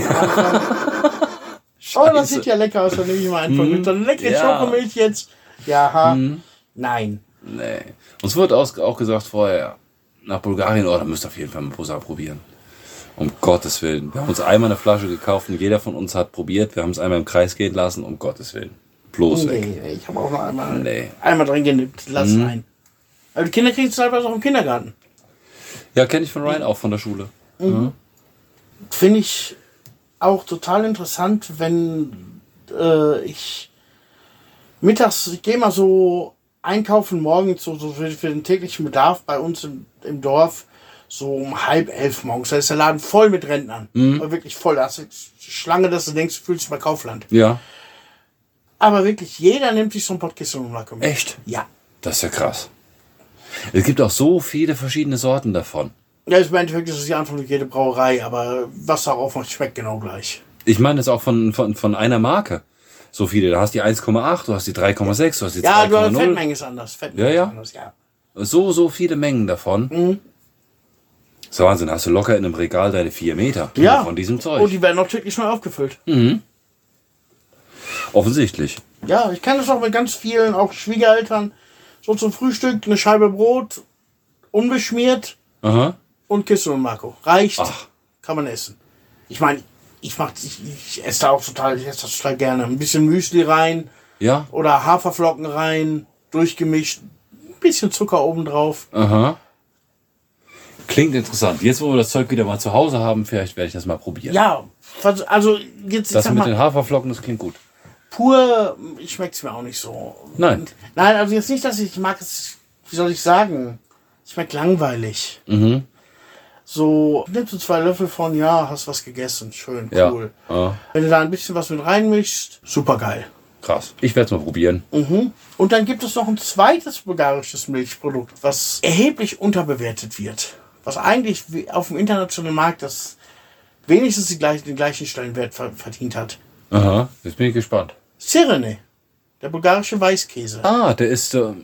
oh, das sieht ja lecker aus. Dann nehme ich mal einfach mit. So eine leckere. Ja. Schokomilch jetzt. Ja, ha. Nein. Nee. Uns wird auch gesagt vorher, nach Bulgarien, oh, da müsst ihr auf jeden Fall mal Bosa probieren. Um Gottes Willen. Wir haben uns einmal eine Flasche gekauft und jeder von uns hat probiert. Wir haben es einmal im Kreis gehen lassen, um Gottes Willen. Bloß weg. Nee, ich habe auch noch einmal, Nee. einmal drin genippt. Lass sein. Aber die Kinder kriegen es teilweise auch im Kindergarten. Ja, kenne ich von Ryan auch von der Schule. Finde ich auch total interessant, wenn äh, ich mittags, ich gehe mal so einkaufen morgens so, so für, für den täglichen Bedarf bei uns im, im Dorf so um halb elf morgens. Da ist der Laden voll mit Rentnern. Aber Wirklich voll. Da hast du Schlange, dass du denkst, du fühlst dich bei Kaufland. Ja. Aber wirklich, jeder nimmt sich so ein Podcast und Lacke mit. Echt? Ja. Das ist ja krass. Es gibt auch so viele verschiedene Sorten davon. Ja, im Endeffekt ist es die Antwort für jede Brauerei, aber was darauf macht, schmeckt genau gleich. Ich meine das auch von, von, von einer Marke. So viele. Da hast du die 1,8, du hast die 3,6, du hast die Ja, du, 2,0. Fettmenge ist anders. Fettmenge Ja, ja. anders, ja. So, so viele Mengen davon. Mhm. Das ist Wahnsinn. Hast du locker in einem Regal deine vier Meter Ja. von diesem Zeug. Und die werden auch täglich neu aufgefüllt. Offensichtlich. Ja, ich kenne das auch mit ganz vielen, auch Schwiegereltern. So zum Frühstück eine Scheibe Brot, unbeschmiert Aha. und Kissen und Marco. Reicht. Ach. Kann man essen. Ich meine, ich, mach, ich, ich esse da auch total, ich esse das total gerne. Ein bisschen Müsli rein Ja. oder Haferflocken rein, durchgemischt. Ein bisschen Zucker obendrauf. Aha. Klingt interessant. Jetzt, wo wir das Zeug wieder mal zu Hause haben, vielleicht werde ich das mal probieren. Ja, also jetzt, Das mit mal, den Haferflocken, das klingt gut. pur schmeckt es mir auch nicht so. Nein. Nein, also jetzt nicht, dass ich, ich mag es, wie soll ich sagen, schmeckt langweilig. Mhm. So, nimmst du zwei Löffel von, ja, hast was gegessen, schön, cool. ja. Wenn du da ein bisschen was mit reinmischst, super geil. Krass. Ich werde es mal probieren. Und dann gibt es noch ein zweites bulgarisches Milchprodukt, was erheblich unterbewertet wird. Was eigentlich auf dem internationalen Markt das wenigstens die gleichen, den gleichen Stellenwert ver verdient hat. Aha. Jetzt bin ich gespannt. Sirene, der bulgarische Weißkäse. Ah, der ist, äh,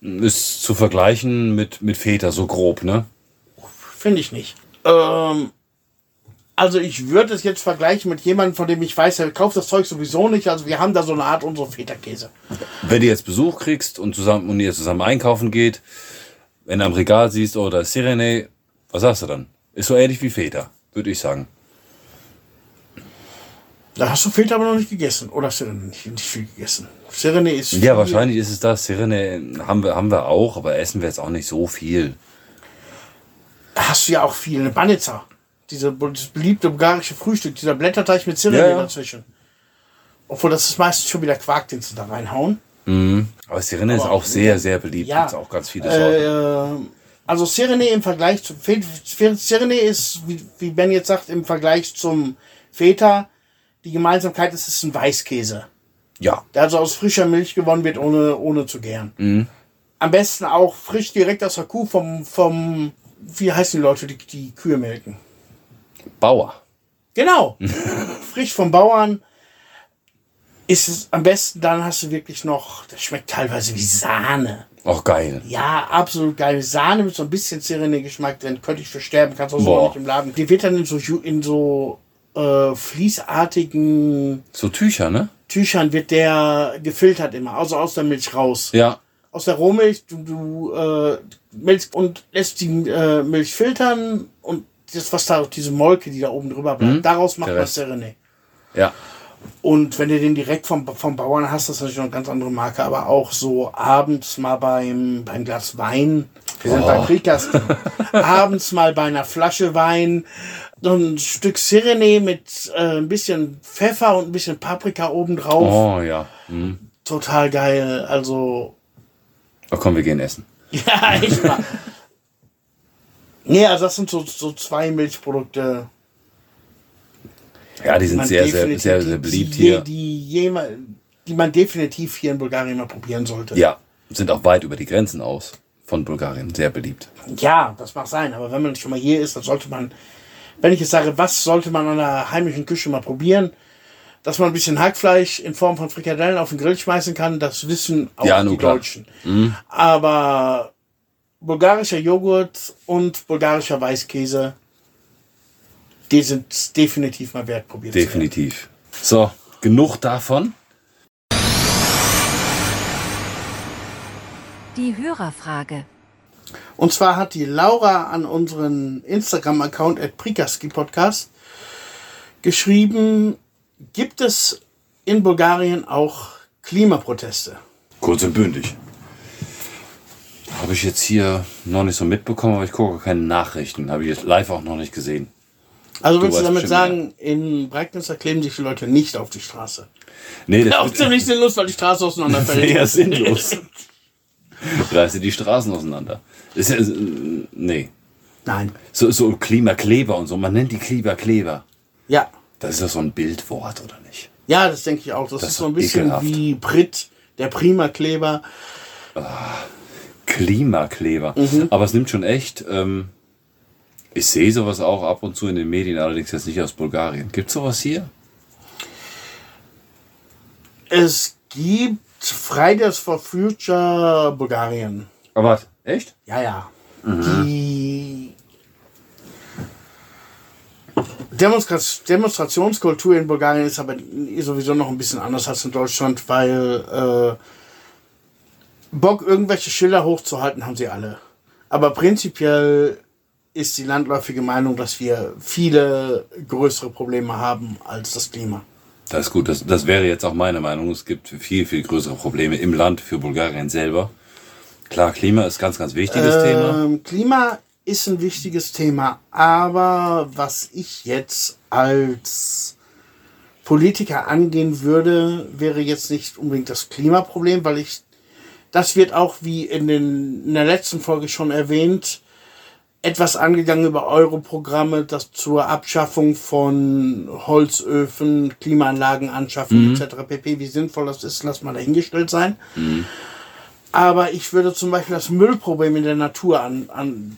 ist zu vergleichen mit, mit Feta, so grob, ne? Finde ich nicht. Ähm, also ich würde es jetzt vergleichen mit jemandem, von dem ich weiß, er kauft das Zeug sowieso nicht. Also wir haben da so eine Art unsere Feta-Käse. Wenn du jetzt Besuch kriegst und zusammen und ihr zusammen einkaufen geht, wenn du am Regal siehst, oh, da ist Sirene, was sagst du dann? Ist so ähnlich wie Feta, würde ich sagen. Da hast du Feta aber noch nicht gegessen. Oder Sirene nicht, nicht viel gegessen. Sirene ist Ja, wahrscheinlich ist es das. Sirene haben wir, haben wir auch, aber essen wir jetzt auch nicht so viel. Hast du ja auch viel. Eine Banitza. Diese, das beliebte bulgarische Frühstück. Dieser Blätterteig mit Sirene Ja, dazwischen. Obwohl das ist meistens schon wieder Quark, den sie da reinhauen. Aber Sirene ist auch sehr, sehr beliebt. Ja. Gibt's auch ganz viele Sorten. Äh, also Sirene im Vergleich zu Fe- Fe- Sirene ist, wie, wie Ben jetzt sagt, im Vergleich zum Feta, die Gemeinsamkeit ist, es ist ein Weißkäse. ja. Der also aus frischer Milch gewonnen wird, ohne, ohne zu gären. Am besten auch frisch direkt aus der Kuh vom, vom wie heißen die Leute, die die Kühe melken? Bauer. Genau. *laughs* frisch vom Bauern ist es am besten, dann hast du wirklich noch, das schmeckt teilweise wie Sahne. Auch geil. Ja, absolut geil. Sahne mit so ein bisschen Sirene-Geschmack drin. Könnte ich versterben, kannst du auch so nicht im Laden. Die wird dann in so, in so äh, fließartigen So Tücher, ne? Tüchern wird der gefiltert immer, also aus der Milch raus. Ja. Aus der Rohmilch, du, du äh, milchst und lässt die äh, Milch filtern und das, was da, diese Molke, die da oben drüber bleibt, daraus macht man. Sirene. Ja. Und wenn du den direkt vom, vom Bauern hast, das ist natürlich noch eine ganz andere Marke, aber auch so abends mal beim, beim Glas Wein, wir sind beim Kriegkasten, *laughs* abends mal bei einer Flasche Wein, so ein Stück Sirene mit äh, ein bisschen Pfeffer und ein bisschen Paprika obendrauf. Oh ja. Hm. Total geil. Also Ach komm, wir gehen essen. *laughs* Ja, echt mal. nee, also das sind so, so zwei Milchprodukte. Ja, die sind sehr, sehr, sehr, sehr beliebt die, hier. Die, jema- die man definitiv hier in Bulgarien mal probieren sollte. Ja, sind auch weit über die Grenzen aus von Bulgarien. Sehr beliebt. Ja, das mag sein, aber wenn man schon mal hier ist, dann sollte man, wenn ich jetzt sage, was sollte man an der heimischen Küche mal probieren, dass man ein bisschen Hackfleisch in Form von Frikadellen auf den Grill schmeißen kann, das wissen auch Ja, die klar. Mhm. Deutschen. Aber bulgarischer Joghurt und bulgarischer Weißkäse, die sind definitiv mal wert, probiert. Definitiv. So, genug davon. Die Hörerfrage. Und zwar hat die Laura an unseren Instagram-Account at Prikaski Podcast geschrieben, gibt es in Bulgarien auch Klimaproteste? Kurz und bündig. Habe ich jetzt hier noch nicht so mitbekommen, aber ich gucke keine Nachrichten. Habe ich jetzt live auch noch nicht gesehen. Also Du willst du weißt damit sagen, in Breitnitz kleben sich die Leute nicht auf die Straße? Nee, das Auch ziemlich sinnlos, weil die Straße auseinanderfällt. *laughs* sehr sinnlos. Reiße die Straßen auseinander. Ist ja, äh, nee. Nein. So, so Klimakleber und so. Man nennt die Klimakleber. Ja. Das ist ja so ein Bildwort, oder nicht? Ja, das denke ich auch. Das, Das ist so ein bisschen ekelhaft. wie Brit, der Prima-Kleber. Klimakleber. Aber es nimmt schon echt. Ähm, ich sehe sowas auch ab und zu in den Medien, allerdings jetzt nicht aus Bulgarien. Gibt sowas hier? Es gibt Fridays for Future Bulgarien. Aber was? Echt? Ja, ja. Die Demonstra Demonstrationskultur in Bulgarien ist aber sowieso noch ein bisschen anders als in Deutschland, weil äh, Bock, irgendwelche Schilder hochzuhalten, haben sie alle. Aber prinzipiell ist die landläufige Meinung, dass wir viele größere Probleme haben als das Klima. Das ist gut. Das, das wäre jetzt auch meine Meinung. Es gibt viel, viel größere Probleme im Land für Bulgarien selber. Klar, Klima ist ganz, ganz wichtiges Thema. Ähm, Klima ist ein wichtiges Thema, aber was ich jetzt als Politiker angehen würde, wäre jetzt nicht unbedingt das Klimaproblem, weil ich, das wird auch wie in, den, in der letzten Folge schon erwähnt, etwas angegangen über Euro-Programme, das zur Abschaffung von Holzöfen, Klimaanlagen anschaffen etc. pp. Wie sinnvoll das ist, lass mal dahingestellt sein. Aber ich würde zum Beispiel das Müllproblem in der Natur an, an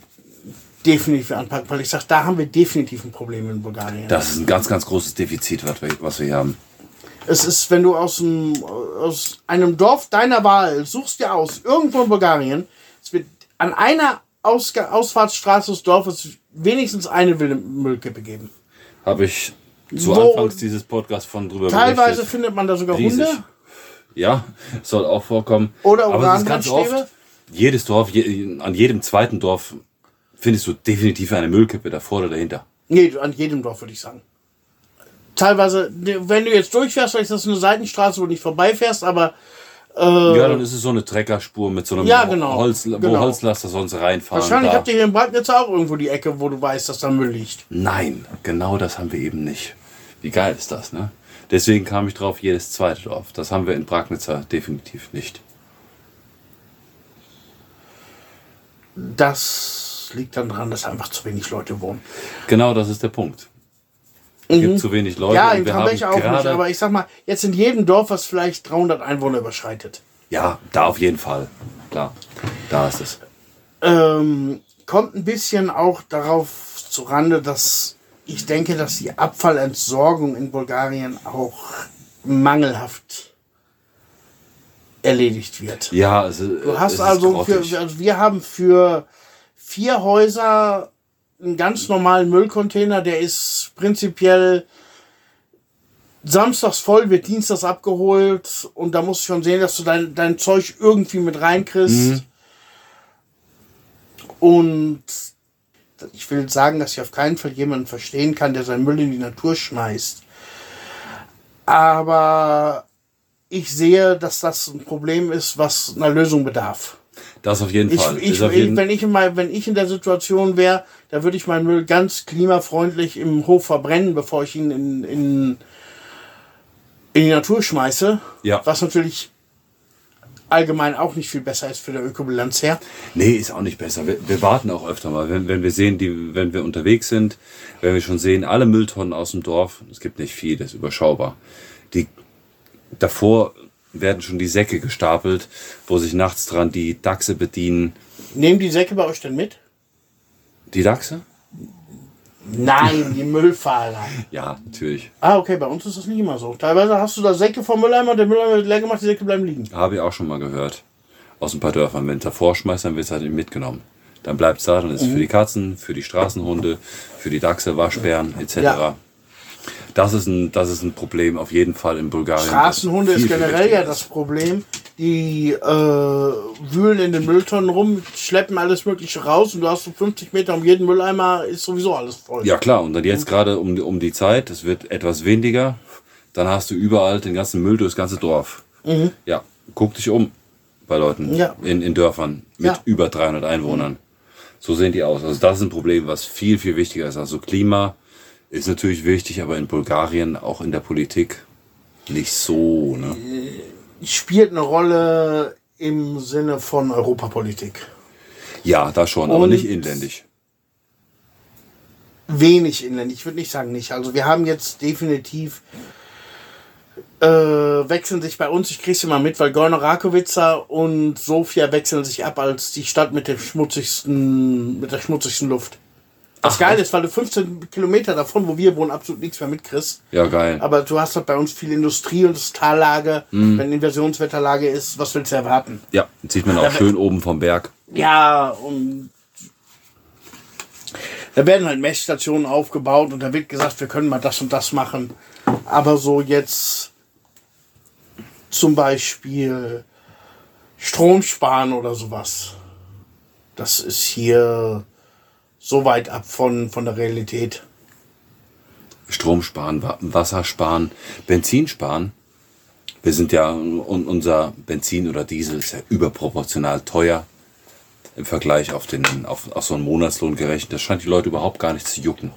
definitiv anpacken, weil ich sage, da haben wir definitiv ein Problem in Bulgarien. Das ist ein ganz, ganz großes Defizit, was wir, hier haben. Es ist, wenn du aus, dem, aus einem Dorf deiner Wahl suchst dir aus, irgendwo in Bulgarien, es wird an einer Ausga Ausfahrtsstraße des Dorfes wenigstens eine Will- Müllkippe geben. Habe ich zu Wo- Anfangs dieses Podcasts von drüber Teilweise berichtet. findet man da sogar Riesig. Hunde. Ja, soll auch vorkommen. Oder Aber es ist ganz oft, jedes Dorf, je, an jedem zweiten Dorf findest du definitiv eine Müllkippe davor oder dahinter. Nee, an jedem Dorf würde ich sagen. Teilweise, wenn du jetzt durchfährst, vielleicht ist das eine Seitenstraße, wo du nicht vorbeifährst, aber ja, dann ist es so eine Treckerspur mit so einem Ja, genau. Holz, wo Genau. Holzlaster sonst reinfahren. wahrscheinlich habt ihr hier in Bragnitz auch irgendwo die Ecke, wo du weißt, dass da Müll liegt. Nein, genau das haben wir eben nicht. Wie geil ist das, ne? Deswegen kam ich drauf, jedes zweite Dorf. Das haben wir in Bragnitzer definitiv nicht. Das liegt dann daran, dass einfach zu wenig Leute wohnen. Genau, das ist der Punkt. Es gibt zu wenig Leute. Mhm. ja, in Krambecher auch nicht, aber ich sag mal, jetzt in jedem Dorf, was vielleicht 300 Einwohner überschreitet, Ja, da auf jeden Fall. Klar, da ist es. ähm, kommt ein bisschen auch darauf zurande, dass ich denke, dass die Abfallentsorgung in Bulgarien auch mangelhaft erledigt wird. Ja, ist- Du hast also, für, also wir haben für vier Häuser einen ganz normalen Müllcontainer, der ist prinzipiell samstags voll, wird dienstags abgeholt und da musst du schon sehen, dass du dein, dein Zeug irgendwie mit reinkriegst. Und ich will sagen, dass ich auf keinen Fall jemanden verstehen kann, der seinen Müll in die Natur schmeißt. Aber ich sehe, dass das ein Problem ist, was einer Lösung bedarf. Das auf jeden Ich, Fall. ich, auf jeden, wenn, ich in mein, wenn ich in der Situation wäre, da würde ich meinen Müll ganz klimafreundlich im Hof verbrennen, bevor ich ihn in, in, in die Natur schmeiße. Ja. Was natürlich allgemein auch nicht viel besser ist für der Ökobilanz her. Nee, ist auch nicht besser. Wir, wir warten auch öfter mal, wenn, wenn wir sehen, die, wenn wir unterwegs sind, wenn wir schon sehen, alle Mülltonnen aus dem Dorf, es gibt nicht viel, das ist überschaubar. Die, davor werden schon die Säcke gestapelt, wo sich nachts dran die Dachse bedienen. Nehmen die Säcke bei euch denn mit? Die Dachse? Nein, die Müllfahrer. *laughs* Ja, natürlich. Ah, okay, bei uns ist das nicht immer so. Teilweise hast du da Säcke vom Mülleimer, der Mülleimer wird leer gemacht, die Säcke bleiben liegen. Habe ich auch schon mal gehört. Aus ein paar Dörfern. Wenn es davor schmeißt, dann wird es halt mitgenommen. Dann bleibt es da, dann ist es für die Katzen, für die Straßenhunde, für die Dachse, Waschbären etc. Ja. Das, ist ein, das ist ein Problem auf jeden Fall in Bulgarien. Straßenhunde ist generell ja das Problem. Die äh, wühlen in den Mülltonnen rum, schleppen alles Mögliche raus und du hast so 50 Meter um jeden Mülleimer, ist sowieso alles voll. Ja klar, und dann jetzt gerade um, um die Zeit, es wird etwas weniger, dann hast du überall den ganzen Müll durchs ganze Dorf. Ja, guck dich um bei Leuten Mhm. Ja. in, in Dörfern mit Ja. über 300 Einwohnern. So sehen die aus. Also das ist ein Problem, was viel, viel wichtiger ist. Also Klima ist natürlich wichtig, aber in Bulgarien, auch in der Politik, nicht so. Ne? Spielt eine Rolle im Sinne von Europapolitik. Ja, da schon, aber Und- nicht inländisch. Wenig inländlich, ich würde nicht sagen nicht. Also wir haben jetzt definitiv äh, wechseln sich bei uns, ich krieg's immer mit, weil Gorno Rakovica und Sofia wechseln sich ab als die Stadt mit dem schmutzigsten, mit der schmutzigsten Luft. Das Geile ist, weil du 15 Kilometer davon, wo wir wohnen, absolut nichts mehr mitkriegst. Ja, geil. Aber du hast halt bei uns viel Industrie und ist Tallage. Mhm. Wenn Inversionswetterlage ist, was willst du erwarten? Ja, sieht man auch schön oben vom Berg. Ja, und da werden halt Messstationen aufgebaut und da wird gesagt, wir können mal das und das machen. Aber so jetzt zum Beispiel Strom sparen oder sowas, das ist hier so weit ab von, von der Realität. Strom sparen, Wa- Wasser sparen, Benzin sparen. Wir sind ja, un- unser Benzin oder Diesel ist ja überproportional teuer im Vergleich auf, den, auf, auf so einen Monatslohn gerechnet. Das scheint die Leute überhaupt gar nicht zu jucken.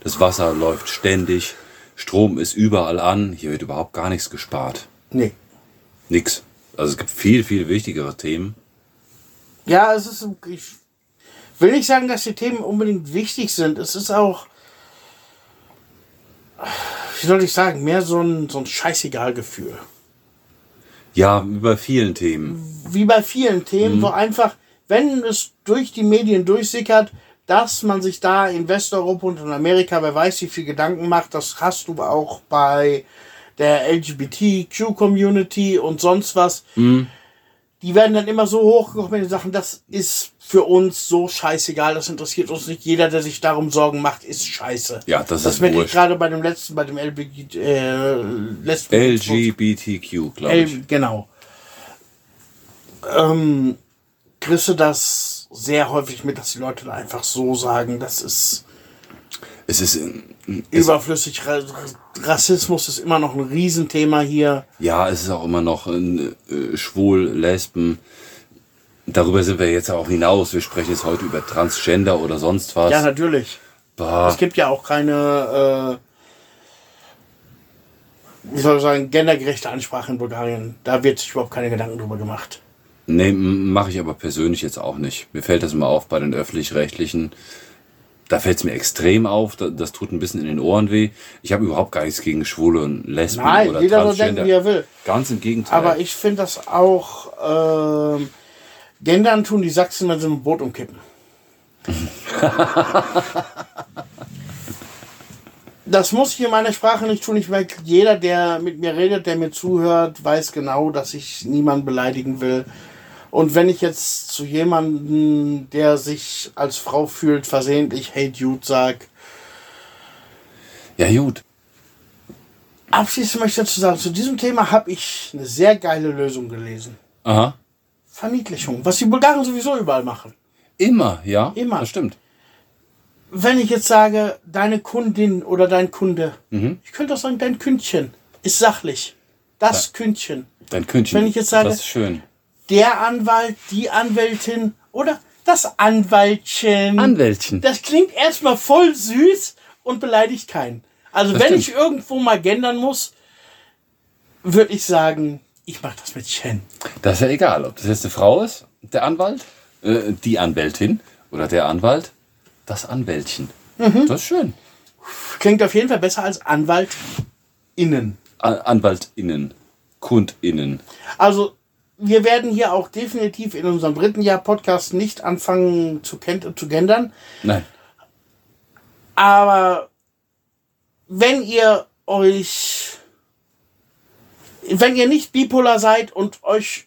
Das Wasser läuft ständig, Strom ist überall an, hier wird überhaupt gar nichts gespart. Nee. Nix. Also es gibt viel, viel wichtigere Themen. Ja, es ist. Ich will nicht sagen, dass die Themen unbedingt wichtig sind. Es ist auch. Wie soll ich sagen? Mehr so ein, so ein Scheißegal-Gefühl. Ja, über vielen Themen. Wie bei vielen Themen, wo einfach, wenn es durch die Medien durchsickert, dass man sich da in Westeuropa und in Amerika, wer weiß, wie viel Gedanken macht, das hast du auch bei der LGBTQ-Community und sonst was. Die werden dann immer so hochgekocht mit den Sachen, das ist für uns so scheißegal, das interessiert uns nicht. Jeder, der sich darum Sorgen macht, ist scheiße. Ja, das Das ist ich gerade bei dem letzten, bei dem LBG, äh, Lesben- LGBTQ, glaube ich. genau. Ähm, kriegst du das sehr häufig mit, dass die Leute einfach so sagen, das ist Es ist, es, überflüssig. Ra Rassismus ist immer noch ein Riesenthema hier. Ja, es ist auch immer noch äh, schwul, Lesben. Darüber sind wir jetzt auch hinaus. Wir sprechen jetzt heute über Transgender oder sonst was. Ja, natürlich. Bah, Es gibt ja auch keine, äh, wie soll ich sagen, gendergerechte Ansprache in Bulgarien. Da wird sich überhaupt keine Gedanken drüber gemacht. nee, mache ich aber persönlich jetzt auch nicht. Mir fällt das immer auf bei den öffentlich-rechtlichen. Da fällt es mir extrem auf. Da- Das tut ein bisschen in den Ohren weh. Ich habe überhaupt gar nichts gegen Schwule und Lesben Nein, oder jeder Transgender. denken, wie er will. Ganz im Gegenteil. Aber ich finde das auch, ähm, gendern tun die Sachsen, wenn sie ein Boot umkippen. *laughs* das muss ich in meiner Sprache nicht tun. Ich merke, jeder, der mit mir redet, der mir zuhört, weiß genau, dass ich niemanden beleidigen will. Und wenn ich jetzt zu jemandem, der sich als Frau fühlt, versehentlich Hey Dude sag, ja, gut. abschließend möchte ich dazu sagen, zu diesem Thema habe ich eine sehr geile Lösung gelesen. Aha. Verniedlichung, was die Bulgaren sowieso überall machen. Immer, ja. Immer. Das stimmt. Wenn ich jetzt sage, deine Kundin oder dein Kunde, ich könnte auch sagen, dein Kündchen ist sachlich. Das Kündchen. Dein Kündchen. Wenn ich jetzt sage- Das ist schön. Der Anwalt, die Anwältin oder das Anwaltchen. Anwältchen. Das klingt erstmal voll süß und beleidigt keinen. Also Das wenn stimmt. ich irgendwo mal gendern muss, würde ich sagen, Ich mach das mit Chen. Das ist ja egal, ob das jetzt eine Frau ist, der Anwalt, äh, die Anwältin oder der Anwalt, das Anwältchen. Mhm. Das ist schön. Klingt auf jeden Fall besser als Anwalt innen. An AnwaltInnen, KundInnen. Also, wir werden hier auch definitiv in unserem dritten Jahr Podcast nicht anfangen zu, zu gendern. Nein. Aber wenn ihr euch, wenn ihr nicht bipolar seid und euch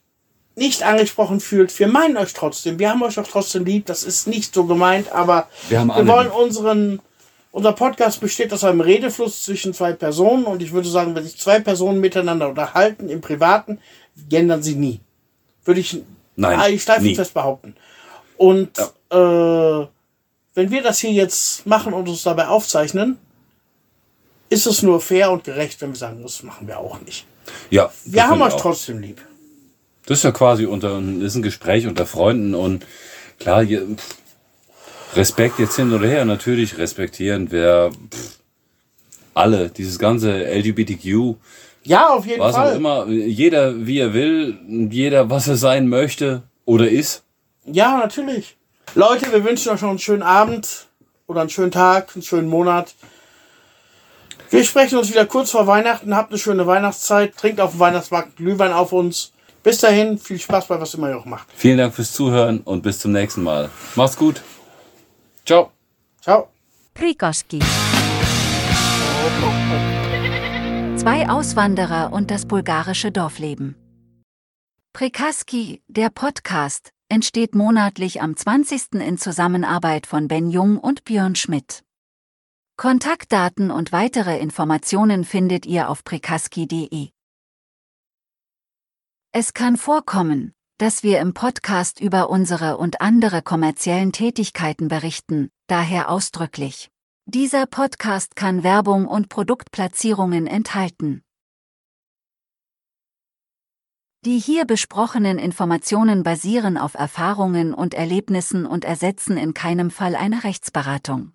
nicht angesprochen fühlt, wir meinen euch trotzdem. Wir haben euch auch trotzdem lieb. Das ist nicht so gemeint, aber Wir haben wir wollen unseren, unser Podcast besteht aus einem Redefluss zwischen zwei Personen und ich würde sagen, wenn sich zwei Personen miteinander unterhalten im Privaten, gendern sie nie. Würde ich, Nein, ich steif nie. fest behaupten. Und äh, wenn wir das hier jetzt machen und uns dabei aufzeichnen, ist es nur fair und gerecht, wenn wir sagen, das machen wir auch nicht. Ja. Wir haben euch auch. trotzdem lieb. Das ist ja quasi unter, ist ein Gespräch unter Freunden und klar, je, pff, Respekt jetzt hin oder her, natürlich respektieren wir pff, alle, dieses ganze LGBTQ, Ja, auf jeden was Fall. auch immer, jeder wie er will, jeder was er sein möchte oder ist. Ja, natürlich. Leute, wir wünschen euch noch einen schönen Abend oder einen schönen Tag, einen schönen Monat. Wir sprechen uns wieder kurz vor Weihnachten. Habt eine schöne Weihnachtszeit. Trinkt auf dem Weihnachtsmarkt Glühwein auf uns. Bis dahin, viel Spaß bei was immer ihr auch macht. Vielen Dank fürs Zuhören und bis zum nächsten Mal. Macht's gut. Ciao. Ciao. Zwei Auswanderer und das bulgarische Dorfleben. Prikaski, der Podcast, entsteht monatlich am 20. in Zusammenarbeit von Ben Jung und Björn Schmidt. Kontaktdaten und weitere Informationen findet ihr auf prikaski.de. Es kann vorkommen, dass wir im Podcast über unsere und andere kommerziellen Tätigkeiten berichten, daher ausdrücklich. Dieser Podcast kann Werbung und Produktplatzierungen enthalten. Die hier besprochenen Informationen basieren auf Erfahrungen und Erlebnissen und ersetzen in keinem Fall eine Rechtsberatung.